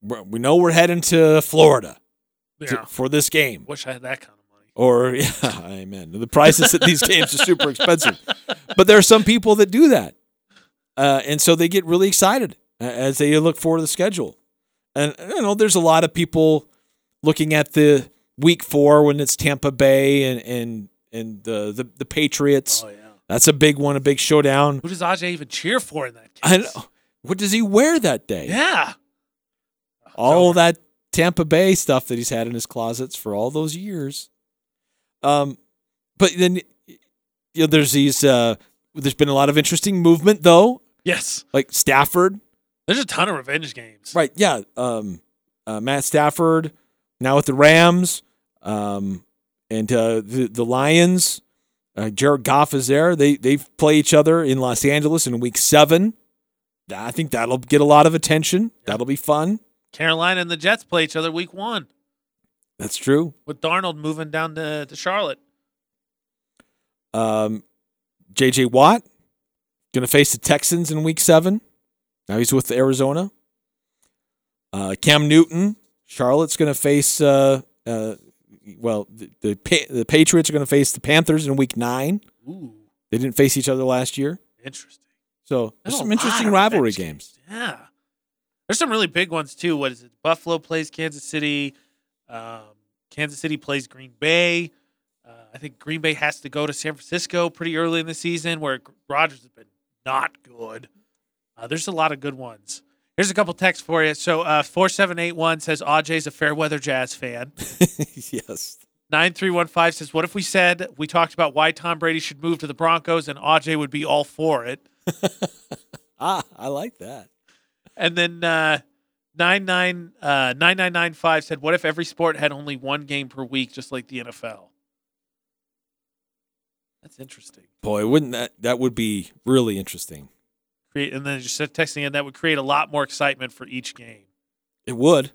Speaker 3: we're- know we're heading to Florida to- for this game.
Speaker 4: Wish I had that kind of money.
Speaker 3: Or yeah, amen. The prices at these games are super expensive, but there are some people that do that, uh, and so they get really excited as they look forward to the schedule. And you know, there's a lot of people looking at the week four when it's Tampa Bay and and and the the, the Patriots.
Speaker 4: Oh yeah,
Speaker 3: that's a big one, a big showdown.
Speaker 4: Who does AJ even cheer for in that?
Speaker 3: I know. What does he wear that day?
Speaker 4: Yeah.
Speaker 3: all that Tampa Bay stuff that he's had in his closets for all those years. Um, but then you know, there's these. Uh, there's been a lot of interesting movement though.
Speaker 4: Yes.
Speaker 3: Like Stafford,
Speaker 4: There's a ton of revenge games.
Speaker 3: right? Yeah. Um, uh, Matt Stafford now with the Rams, um, and uh, the the Lions. Uh, Jared Goff is there. They they play each other in Los Angeles in Week Seven. I think that'll get a lot of attention. That'll be fun.
Speaker 4: Carolina and the Jets play each other week one
Speaker 3: That's true.
Speaker 4: with Darnold moving down to, to Charlotte.
Speaker 3: Um, J.J. Watt going to face the Texans in Week Seven. Now he's with Arizona. Uh, Cam Newton, Charlotte's going to face. Uh, uh, well, the the, Pa- the Patriots are going to face the Panthers in Week Nine.
Speaker 4: Ooh,
Speaker 3: They didn't face each other last year,
Speaker 4: interesting.
Speaker 3: so
Speaker 4: There's
Speaker 3: there's some interesting rivalry games.
Speaker 4: Yeah. There's some really big ones too. What is it? Buffalo plays Kansas City. Um, Kansas City plays Green Bay. Uh, I think Green Bay has to go to San Francisco pretty early in the season, where Rodgers has been not good. Uh, there's a lot of good ones. Here's a couple texts for you. So uh, four seven eight one says AJ's a fair weather Jazz fan.
Speaker 3: yes.
Speaker 4: 9315 says, What if we said we talked about why Tom Brady should move to the Broncos and Aj would be all for it?
Speaker 3: Ah, I like that.
Speaker 4: And then uh, 99, uh, 9995 said, What if every sport had only one game per week, just like the NFL? That's interesting.
Speaker 3: Boy, wouldn't that that would be really interesting?
Speaker 4: Create, and then just texting in that would create a lot more excitement for each game.
Speaker 3: It would.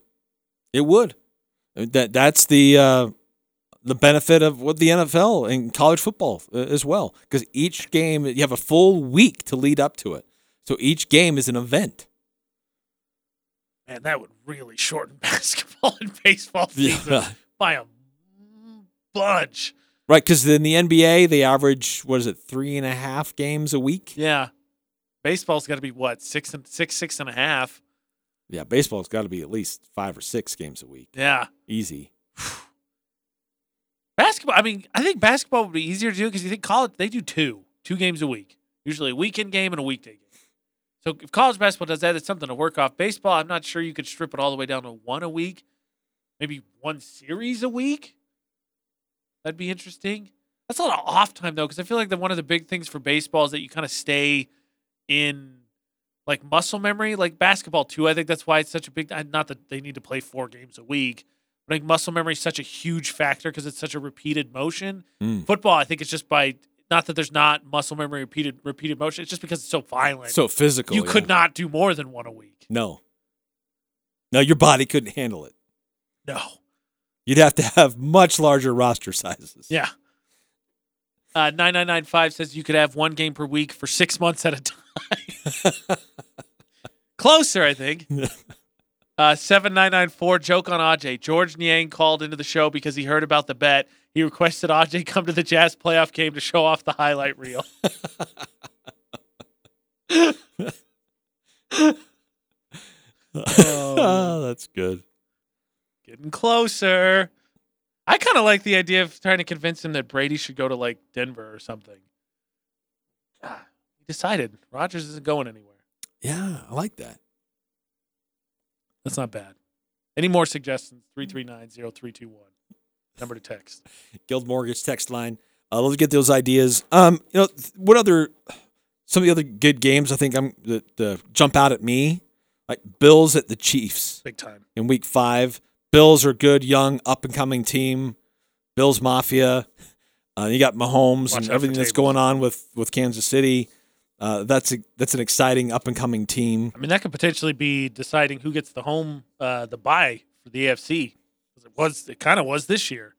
Speaker 3: It would. That that's the uh, the benefit of what the NFL and college football uh, as well, because each game you have a full week to lead up to it. So each game is an event.
Speaker 4: Man, that would really shorten basketball and baseball season
Speaker 3: Yeah.
Speaker 4: by a bunch.
Speaker 3: Right, because in the NBA they average what is it three and a half games a week?
Speaker 4: Yeah. Baseball's got to be what six and six, six and a half.
Speaker 3: Yeah, baseball's got to be at least five or six games a week.
Speaker 4: Yeah.
Speaker 3: Easy.
Speaker 4: Basketball. I mean, I think basketball would be easier to do because you think college they do two, two games a week, usually a weekend game and a weekday game. So if college basketball does that, it's something to work off. Baseball, I'm not sure you could strip it all the way down to one a week, maybe one series a week. That'd be interesting. That's a lot of off time though, because I feel like that one of the big things for baseball is that you kind of stay in like muscle memory, like basketball too. I think that's why it's such a big. Not that they need to play four games a week, but like muscle memory is such a huge factor because it's such a repeated motion.
Speaker 3: Mm.
Speaker 4: Football, I think it's just by not that there's not muscle memory repeated repeated motion. It's just because it's so violent,
Speaker 3: So physical.
Speaker 4: You
Speaker 3: yeah.
Speaker 4: could not do more than one a week.
Speaker 3: No. No, your body couldn't handle it.
Speaker 4: No.
Speaker 3: You'd have to have much larger roster sizes.
Speaker 4: Yeah. Uh, 9995 says you could have one game per week for six months at a time. Closer, I think. Uh, 7994, joke on Aj. Georges Niang called into the show because he heard about the bet. He requested Aj come to the Jazz playoff game to show off the highlight reel.
Speaker 3: oh, that's good.
Speaker 4: Getting closer. I kind of like the idea of trying to convince him that Brady should go to like Denver or something. Decided Rodgers isn't going anywhere.
Speaker 3: Yeah, I like that.
Speaker 4: That's not bad. Any more suggestions? 339-0321. Number to text.
Speaker 3: Guild Mortgage text line. Uh, let's get those ideas. Um, you know, what other some of the other good games I think I'm that the jump out at me like Bills at the Chiefs
Speaker 4: Big time.
Speaker 3: in Week Five. Bills are good, young, up and coming team. Bills Mafia. Uh, you got Mahomes
Speaker 4: Watch
Speaker 3: and everything that's going on with with Kansas City. Uh, that's a, that's an exciting up and coming team.
Speaker 4: I mean, that could potentially be deciding who gets the home, uh, the buy for the AFC. It was, it kind of was this year.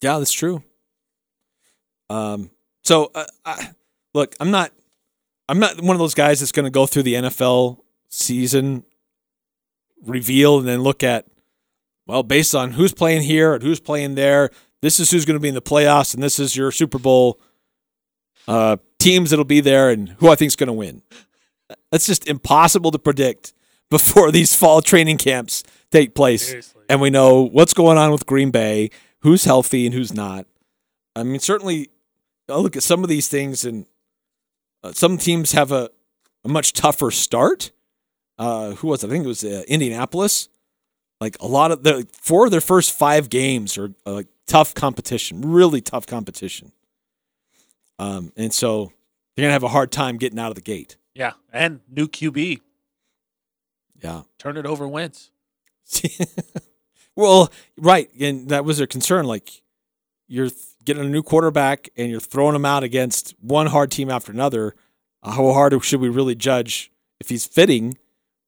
Speaker 3: Yeah, that's true. Um, so uh, I, look, I'm not, I'm not one of those guys that's going to go through the NFL season reveal and then look at, well, based on who's playing here and who's playing there, this is who's going to be in the playoffs and this is your Super Bowl uh, teams that'll be there and who I think is going to win. That's just impossible to predict before these fall training camps take place.
Speaker 4: Seriously.
Speaker 3: And we know what's going on with Green Bay, who's healthy and who's not. I mean, certainly, I look at some of these things, and uh, some teams have a, a much tougher start. Uh, who was it? I think it was uh, Indianapolis. Like a lot of the four of their first five games are uh, like tough competition, really tough competition. Um, and so they're gonna have a hard time getting out of the gate.
Speaker 4: Yeah. And new QB.
Speaker 3: Yeah.
Speaker 4: Turn it over Wentz.
Speaker 3: Well, right, and that was their concern. Like you're getting a new quarterback and you're throwing him out against one hard team after another. Uh, How hard should we really judge if he's fitting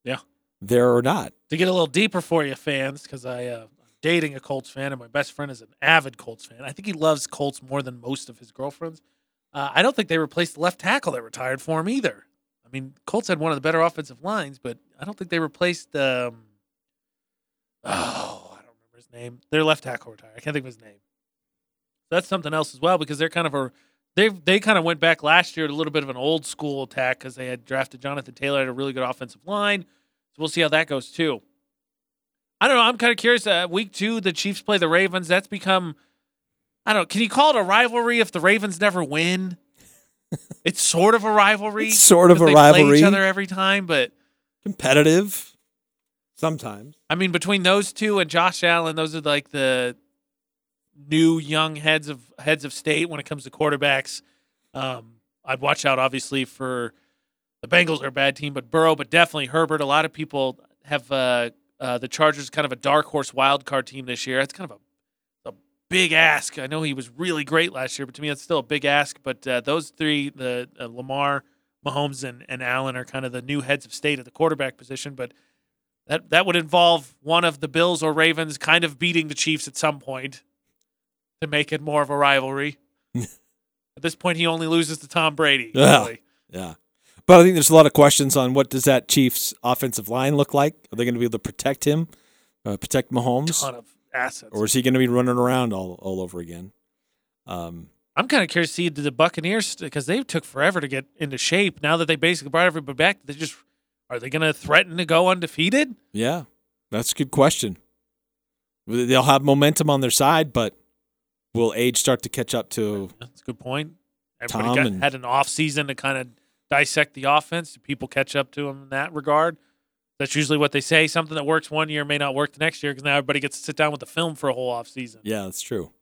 Speaker 4: Yeah.
Speaker 3: there or not?
Speaker 4: To get a little deeper for you, fans, because I, uh, I'm dating a Colts fan, and my best friend is an avid Colts fan. I think he loves Colts more than most of his girlfriends. Uh, I don't think they replaced the left tackle that retired for him either. I mean, Colts had one of the better offensive lines, but I don't think they replaced. Um, oh, I don't remember his name. Their left tackle retired. I can't think of his name. That's something else as well because they're kind of a they they kind of went back last year to a little bit of an old school attack because they had drafted Jonathan Taylor had a really good offensive line. So we'll see how that goes too. I don't know. I'm kind of curious. Uh, week two, the Chiefs play the Ravens. That's become I don't know. Can you call it a rivalry if the Ravens never win? it's sort of a rivalry.
Speaker 3: It's sort of a
Speaker 4: they Play
Speaker 3: rivalry.
Speaker 4: each other every time, but
Speaker 3: Competitive, sometimes.
Speaker 4: I mean, between those two and Josh Allen, those are like the new young heads of heads of state when it comes to quarterbacks. Um, I'd watch out obviously for the Bengals are a bad team, but Burrow, but definitely Herbert. A lot of people have uh, uh, the Chargers kind of a dark horse wild card team this year. That's kind of a big ask. I know he was really great last year, but to me that's still a big ask. But uh, those three, the uh, Lamar, Mahomes, and, and Allen are kind of the new heads of state at the quarterback position. But That that would involve one of the Bills or Ravens kind of beating the Chiefs at some point to make it more of a rivalry. at this point, he only loses to Tom Brady.
Speaker 3: Yeah.
Speaker 4: really.
Speaker 3: Yeah. But I think there's a lot of questions on what does that Chiefs offensive line look like? Are they going to be able to protect him, uh, protect Mahomes,
Speaker 4: Ton of assets.
Speaker 3: or is he going to be running around all, all over again? Um,
Speaker 4: I'm kind of curious to see the Buccaneers because they took forever to get into shape. Now that they basically brought everybody back, they just are they going to threaten to go undefeated?
Speaker 3: yeah, that's a good question. They'll have momentum on their side, but will age start to catch up to?
Speaker 4: That's a good point. Everybody
Speaker 3: Tom
Speaker 4: got,
Speaker 3: and-
Speaker 4: had an off season to kind of dissect the offense. Do people catch up to them in that regard? That's usually what they say. Something that works one year may not work the next year because now everybody gets to sit down with the film for a whole off season.
Speaker 3: Yeah, that's true.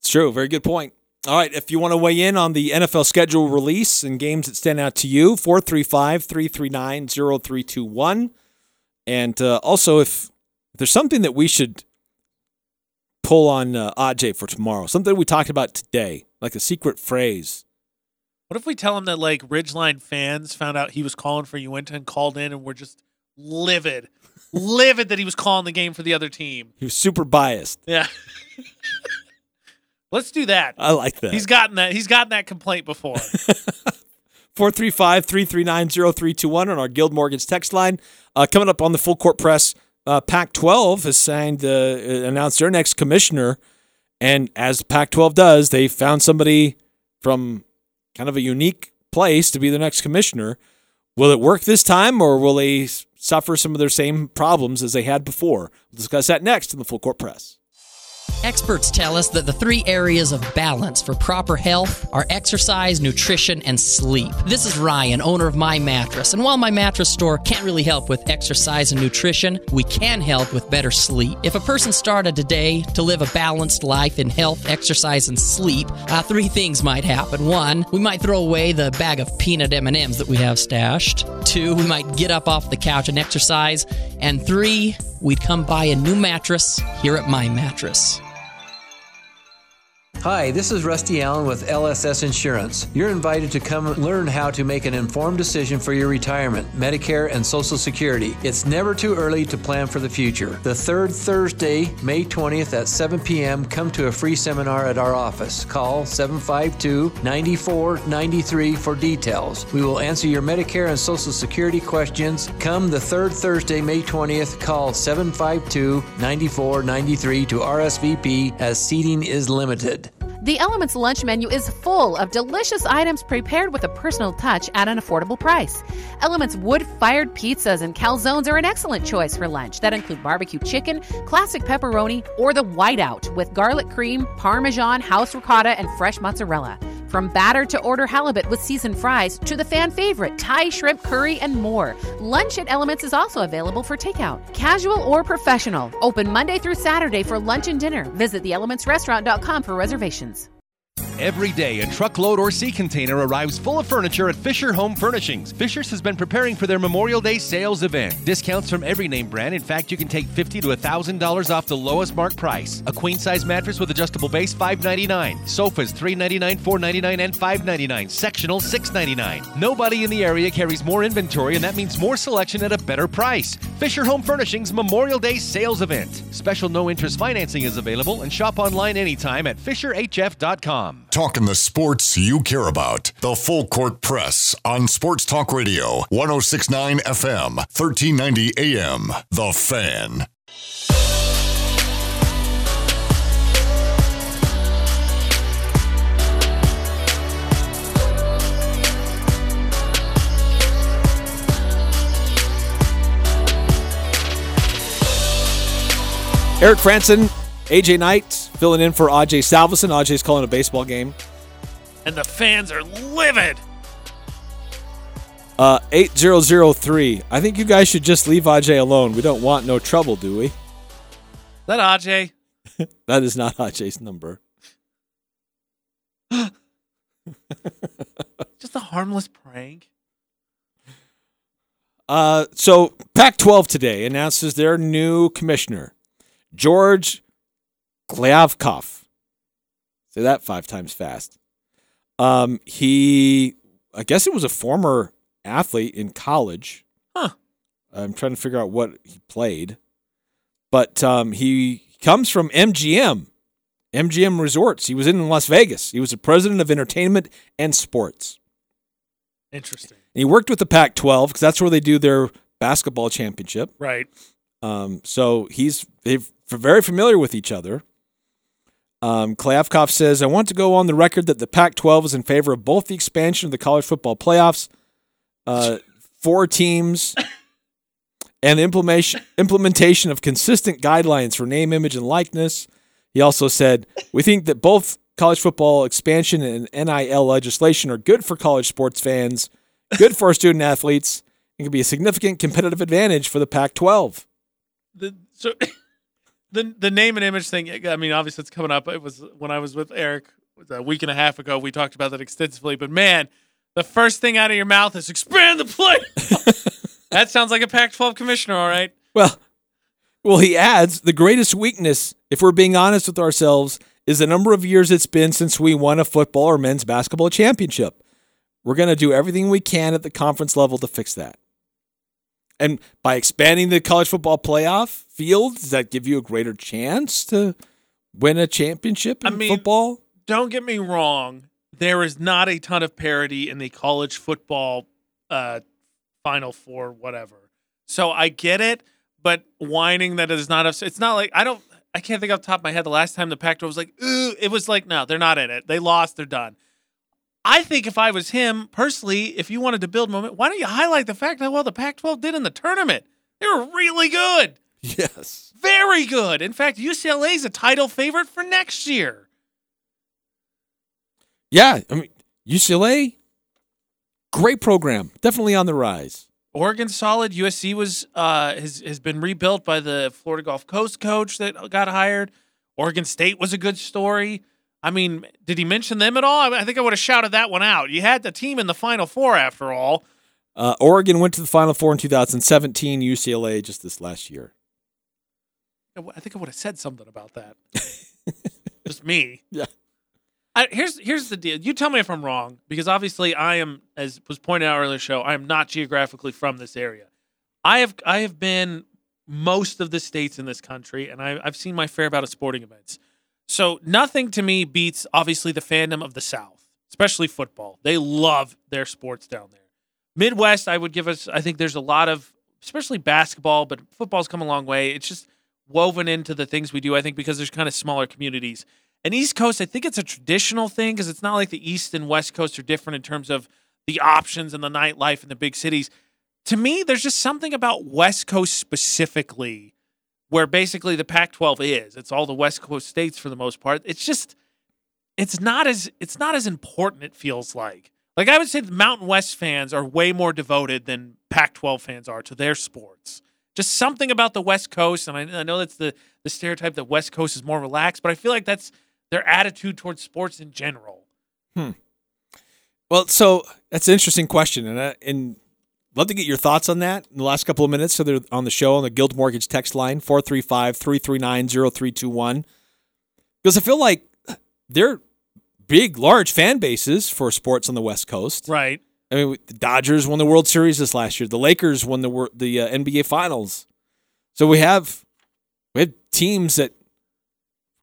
Speaker 3: It's true. Very good point. All right. If you want to weigh in on the NFL schedule release and games that stand out to you, 435 339 0321. And uh, also, if, there's something that we should pull on uh, Aj for tomorrow, something we talked about today, like a secret phrase.
Speaker 4: What if we tell him that like Ridgeline fans found out he was calling for Uintah and called in and were just livid, livid that he was calling the game for the other team?
Speaker 3: He was super biased.
Speaker 4: Yeah. Let's do that.
Speaker 3: I like that.
Speaker 4: He's gotten that. He's gotten that complaint before.
Speaker 3: 435 339 0321 on our Guild Mortgage text line. Uh, coming up on the full court press, uh, Pac 12 has signed, uh, announced their next commissioner. And as Pac 12 does, they found somebody from kind of a unique place to be the next commissioner. Will it work this time, or will they suffer some of their same problems as they had before? We'll discuss that next in the full court press.
Speaker 25: Experts tell us that the three areas of balance for proper health are exercise, nutrition, and sleep. This is Ryan, owner of My Mattress. And while My Mattress store can't really help with exercise and nutrition, we can help with better sleep. If a person started today to live a balanced life in health, exercise, and sleep, uh, three things might happen. One, we might throw away the bag of peanut M&Ms that we have stashed. Two, we might get up off the couch and exercise. And three, we'd come buy a new mattress here at My Mattress.
Speaker 26: Hi, this is Rusty Allen with LSS Insurance. You're invited to come learn how to make an informed decision for your retirement, Medicare, and Social Security. It's never too early to plan for the future. The third Thursday, May 20th at 7 p.m., come to a free seminar at our office. Call 752 9493 for details. We will answer your Medicare and Social Security questions. Come the third Thursday, May 20th, call 752 9493 to RSVP as seating is limited.
Speaker 27: The Elements lunch menu is full of delicious items prepared with a personal touch at an affordable price. Elements wood fired pizzas and calzones are an excellent choice for lunch that include barbecue chicken, classic pepperoni, or the whiteout with garlic cream, parmesan, house ricotta, and fresh mozzarella. From batter to order halibut with seasoned fries to the fan favorite Thai shrimp curry and more. Lunch at Elements is also available for takeout. Casual or professional. Open Monday through Saturday for lunch and dinner. Visit theelementsrestaurant.com for reservations.
Speaker 28: Every day, a truckload or sea container arrives full of furniture at Fisher Home Furnishings. Fisher's has been preparing for their Memorial Day sales event. Discounts from every name brand. In fact, you can take 50 to $1,000 off the lowest mark price. A queen size mattress with adjustable base, 599. Sofas, 399, 499, and 599. Sectional, 699. Nobody in the area carries more inventory, and that means more selection at a better price. Fisher Home Furnishings Memorial Day sales event. Special no interest financing is available, and shop online anytime at FisherHF.com.
Speaker 2: Talking the sports you care about. The Full Court Press on Sports Talk Radio, 1069 FM, 1390 AM. The Fan.
Speaker 3: Eric Frandsen, AJ Knight filling in for Aj Salvesen. Aj's calling a baseball game.
Speaker 4: and the fans are livid.
Speaker 3: Uh, 8003. I think you guys should just leave Aj alone. We don't want no trouble, do we?
Speaker 4: That Aj.
Speaker 3: That is not Aj's number.
Speaker 4: Just a harmless prank.
Speaker 3: Uh, so Pac 12 today announces their new commissioner, George Kliavkoff. Say that five times fast. Um, he, I guess it was a former athlete in college.
Speaker 4: Huh.
Speaker 3: I'm trying to figure out what he played, but um, he comes from MGM, MGM Resorts. He was in Las Vegas. He was the president of entertainment and sports.
Speaker 4: Interesting.
Speaker 3: And he worked with the Pac-12 because that's where they do their basketball championship.
Speaker 4: Right.
Speaker 3: Um, so he's they're very familiar with each other. Um, Kliavkoff says, I want to go on the record that the Pac 12 is in favor of both the expansion of the college football playoffs, uh, four teams, and implementation, implementation of consistent guidelines for name, image, and likeness. He also said, We think that both college football expansion and NIL legislation are good for college sports fans, good for student athletes, and can be a significant competitive advantage for the Pac 12.
Speaker 4: So the the name and image thing. I mean, obviously it's coming up. It was when I was with Eric a week and a half ago. We talked about that extensively. But man, the first thing out of your mouth is expand the play. that sounds like a Pac-12 commissioner, all right.
Speaker 3: Well, well, he adds the greatest weakness, if we're being honest with ourselves, is the number of years it's been since we won a football or men's basketball championship. We're going to do everything we can at the conference level to fix that. And by expanding the college football playoff field, does that give you a greater chance to win a championship in
Speaker 4: I mean,
Speaker 3: football?
Speaker 4: Don't get me wrong. There is not a ton of parity in the college football uh, Final Four, whatever. So I get it, but whining that it is not. It's not like I don't. I can't think off the top of my head the last time the Pac-12 was like, ooh, it was like, no, they're not in it. They lost. They're done. I think if I was him personally, if you wanted to build moment, why don't you highlight the fact how well the Pac-12 did in the tournament? They were really good.
Speaker 3: Yes.
Speaker 4: Very good. In fact, UCLA is a title favorite for next year.
Speaker 3: Yeah, I mean UCLA, great program, definitely on the rise.
Speaker 4: Oregon solid. USC was uh, has has been rebuilt by the Florida Gulf Coast coach that got hired. Oregon State was a good story. I mean, did he mention them at all? I, I think I would have shouted that one out. You had the team in the Final Four after all.
Speaker 3: Uh, Oregon went to the Final Four in 2017. UCLA just this last year.
Speaker 4: I think I would have said something about that. just me.
Speaker 3: Yeah.
Speaker 4: I, here's here's the deal. You tell me if I'm wrong, because obviously I am, as was pointed out earlier in the show, I am not geographically from this area. I have I have been most of the states in this country, and I, I've seen my fair amount of sporting events. So nothing to me beats obviously the fandom of the South, especially football. They love their sports down there. Midwest, I would give us. I think there's a lot of, especially basketball, but football's come a long way. It's just woven into the things we do. I think because there's kind of smaller communities. And East Coast, I think it's a traditional thing because it's not like the East and West Coast are different in terms of the options and the nightlife in the big cities. To me, there's just something about West Coast specifically where basically the Pac-12 is. It's all the West Coast states for the most part. It's just it's not as it's not as important it feels like. Like I would say the Mountain West fans are way more devoted than Pac-12 fans are to their sports. Just something about the West Coast, and I, I know that's the the stereotype that West Coast is more relaxed, but I feel like that's their attitude towards sports in general.
Speaker 3: Hmm. Well, so that's an interesting question, and I, and love to get your thoughts on that in the last couple of minutes. So they're on the show on the Guild Mortgage text line 435-339-0321. Because I feel like they're big, large fan bases for sports on the West Coast.
Speaker 4: Right.
Speaker 3: I mean, the Dodgers won the World Series this last year. The Lakers won the the uh, NBA Finals. So we have we have teams that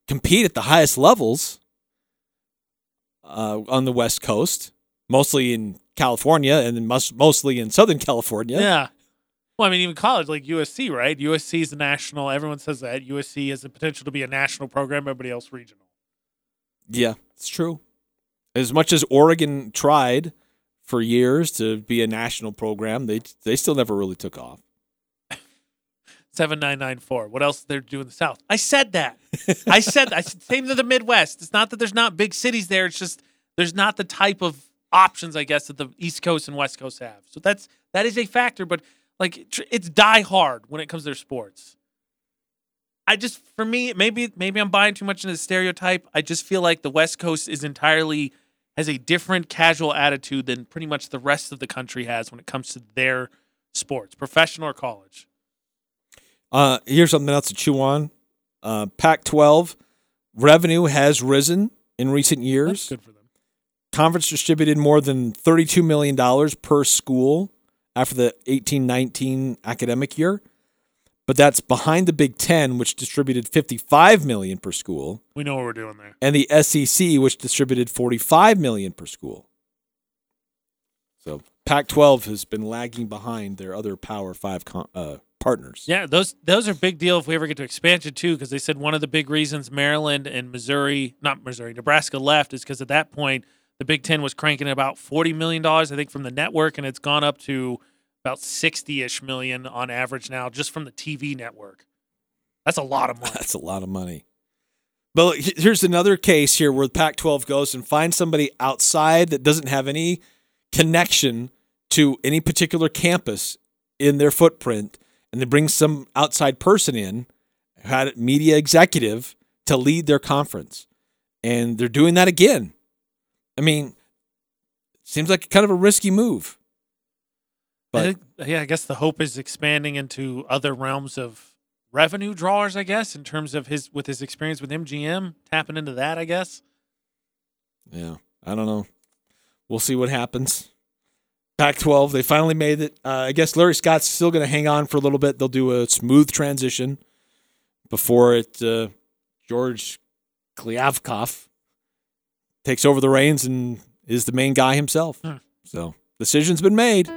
Speaker 3: compete at the highest levels uh, on the West Coast, mostly in California and most, mostly in Southern California.
Speaker 4: Yeah. Well, I mean, even college, like USC, right? USC is a national. Everyone says that USC has the potential to be a national program. Everybody else regional.
Speaker 3: Yeah, it's true. As much as Oregon tried for years to be a national program, they they still never really took off.
Speaker 4: 7994. What else they're doing in the South? I said that. I said I said same to the Midwest. It's not that there's not big cities there. It's just there's not the type of options, I guess, that the East Coast and West Coast have. So that's that is a factor, but like it's die hard when it comes to their sports. I just for me, maybe maybe I'm buying too much into the stereotype. I just feel like the West Coast is entirely has a different casual attitude than pretty much the rest of the country has when it comes to their sports, professional or college.
Speaker 3: Uh, here's something else to chew on. Uh, Pac-12 revenue has risen in recent years.
Speaker 4: good for them.
Speaker 3: Conference distributed more than $32 million per school after the 18-19 academic year. But that's behind the Big 10 which distributed 55 million per school
Speaker 4: We know what we're doing there.
Speaker 3: and the SEC which distributed 45 million per school. So Pac-12 has been lagging behind their other Power 5 con- uh, partners.
Speaker 4: Yeah, those those are big deal if we ever get to expansion too, because they said one of the big reasons Maryland and Missouri, not Missouri, Nebraska left is because at that point the Big Ten was cranking about forty million dollars, I think, from the network, and it's gone up to about sixty-ish million on average now, just from the TV network. That's a lot of money.
Speaker 3: That's a lot of money. But here's another case here where the Pac 12 goes and finds somebody outside that doesn't have any connection to any particular campus in their footprint, and they bring some outside person in, had a media executive to lead their conference. And they're doing that again. I mean, seems like kind of a risky move. But
Speaker 4: yeah, I guess the hope is expanding into other realms of revenue drawers. I guess in terms of his with his experience with MGM, tapping into that. I guess.
Speaker 3: Yeah, I don't know. We'll see what happens. Pac 12, they finally made it. Uh, I guess Larry Scott's still going to hang on for a little bit. They'll do a smooth transition before it. Uh, George Kliavkoff takes over the reins and is the main guy himself.
Speaker 4: Hmm.
Speaker 3: So, decision's been made.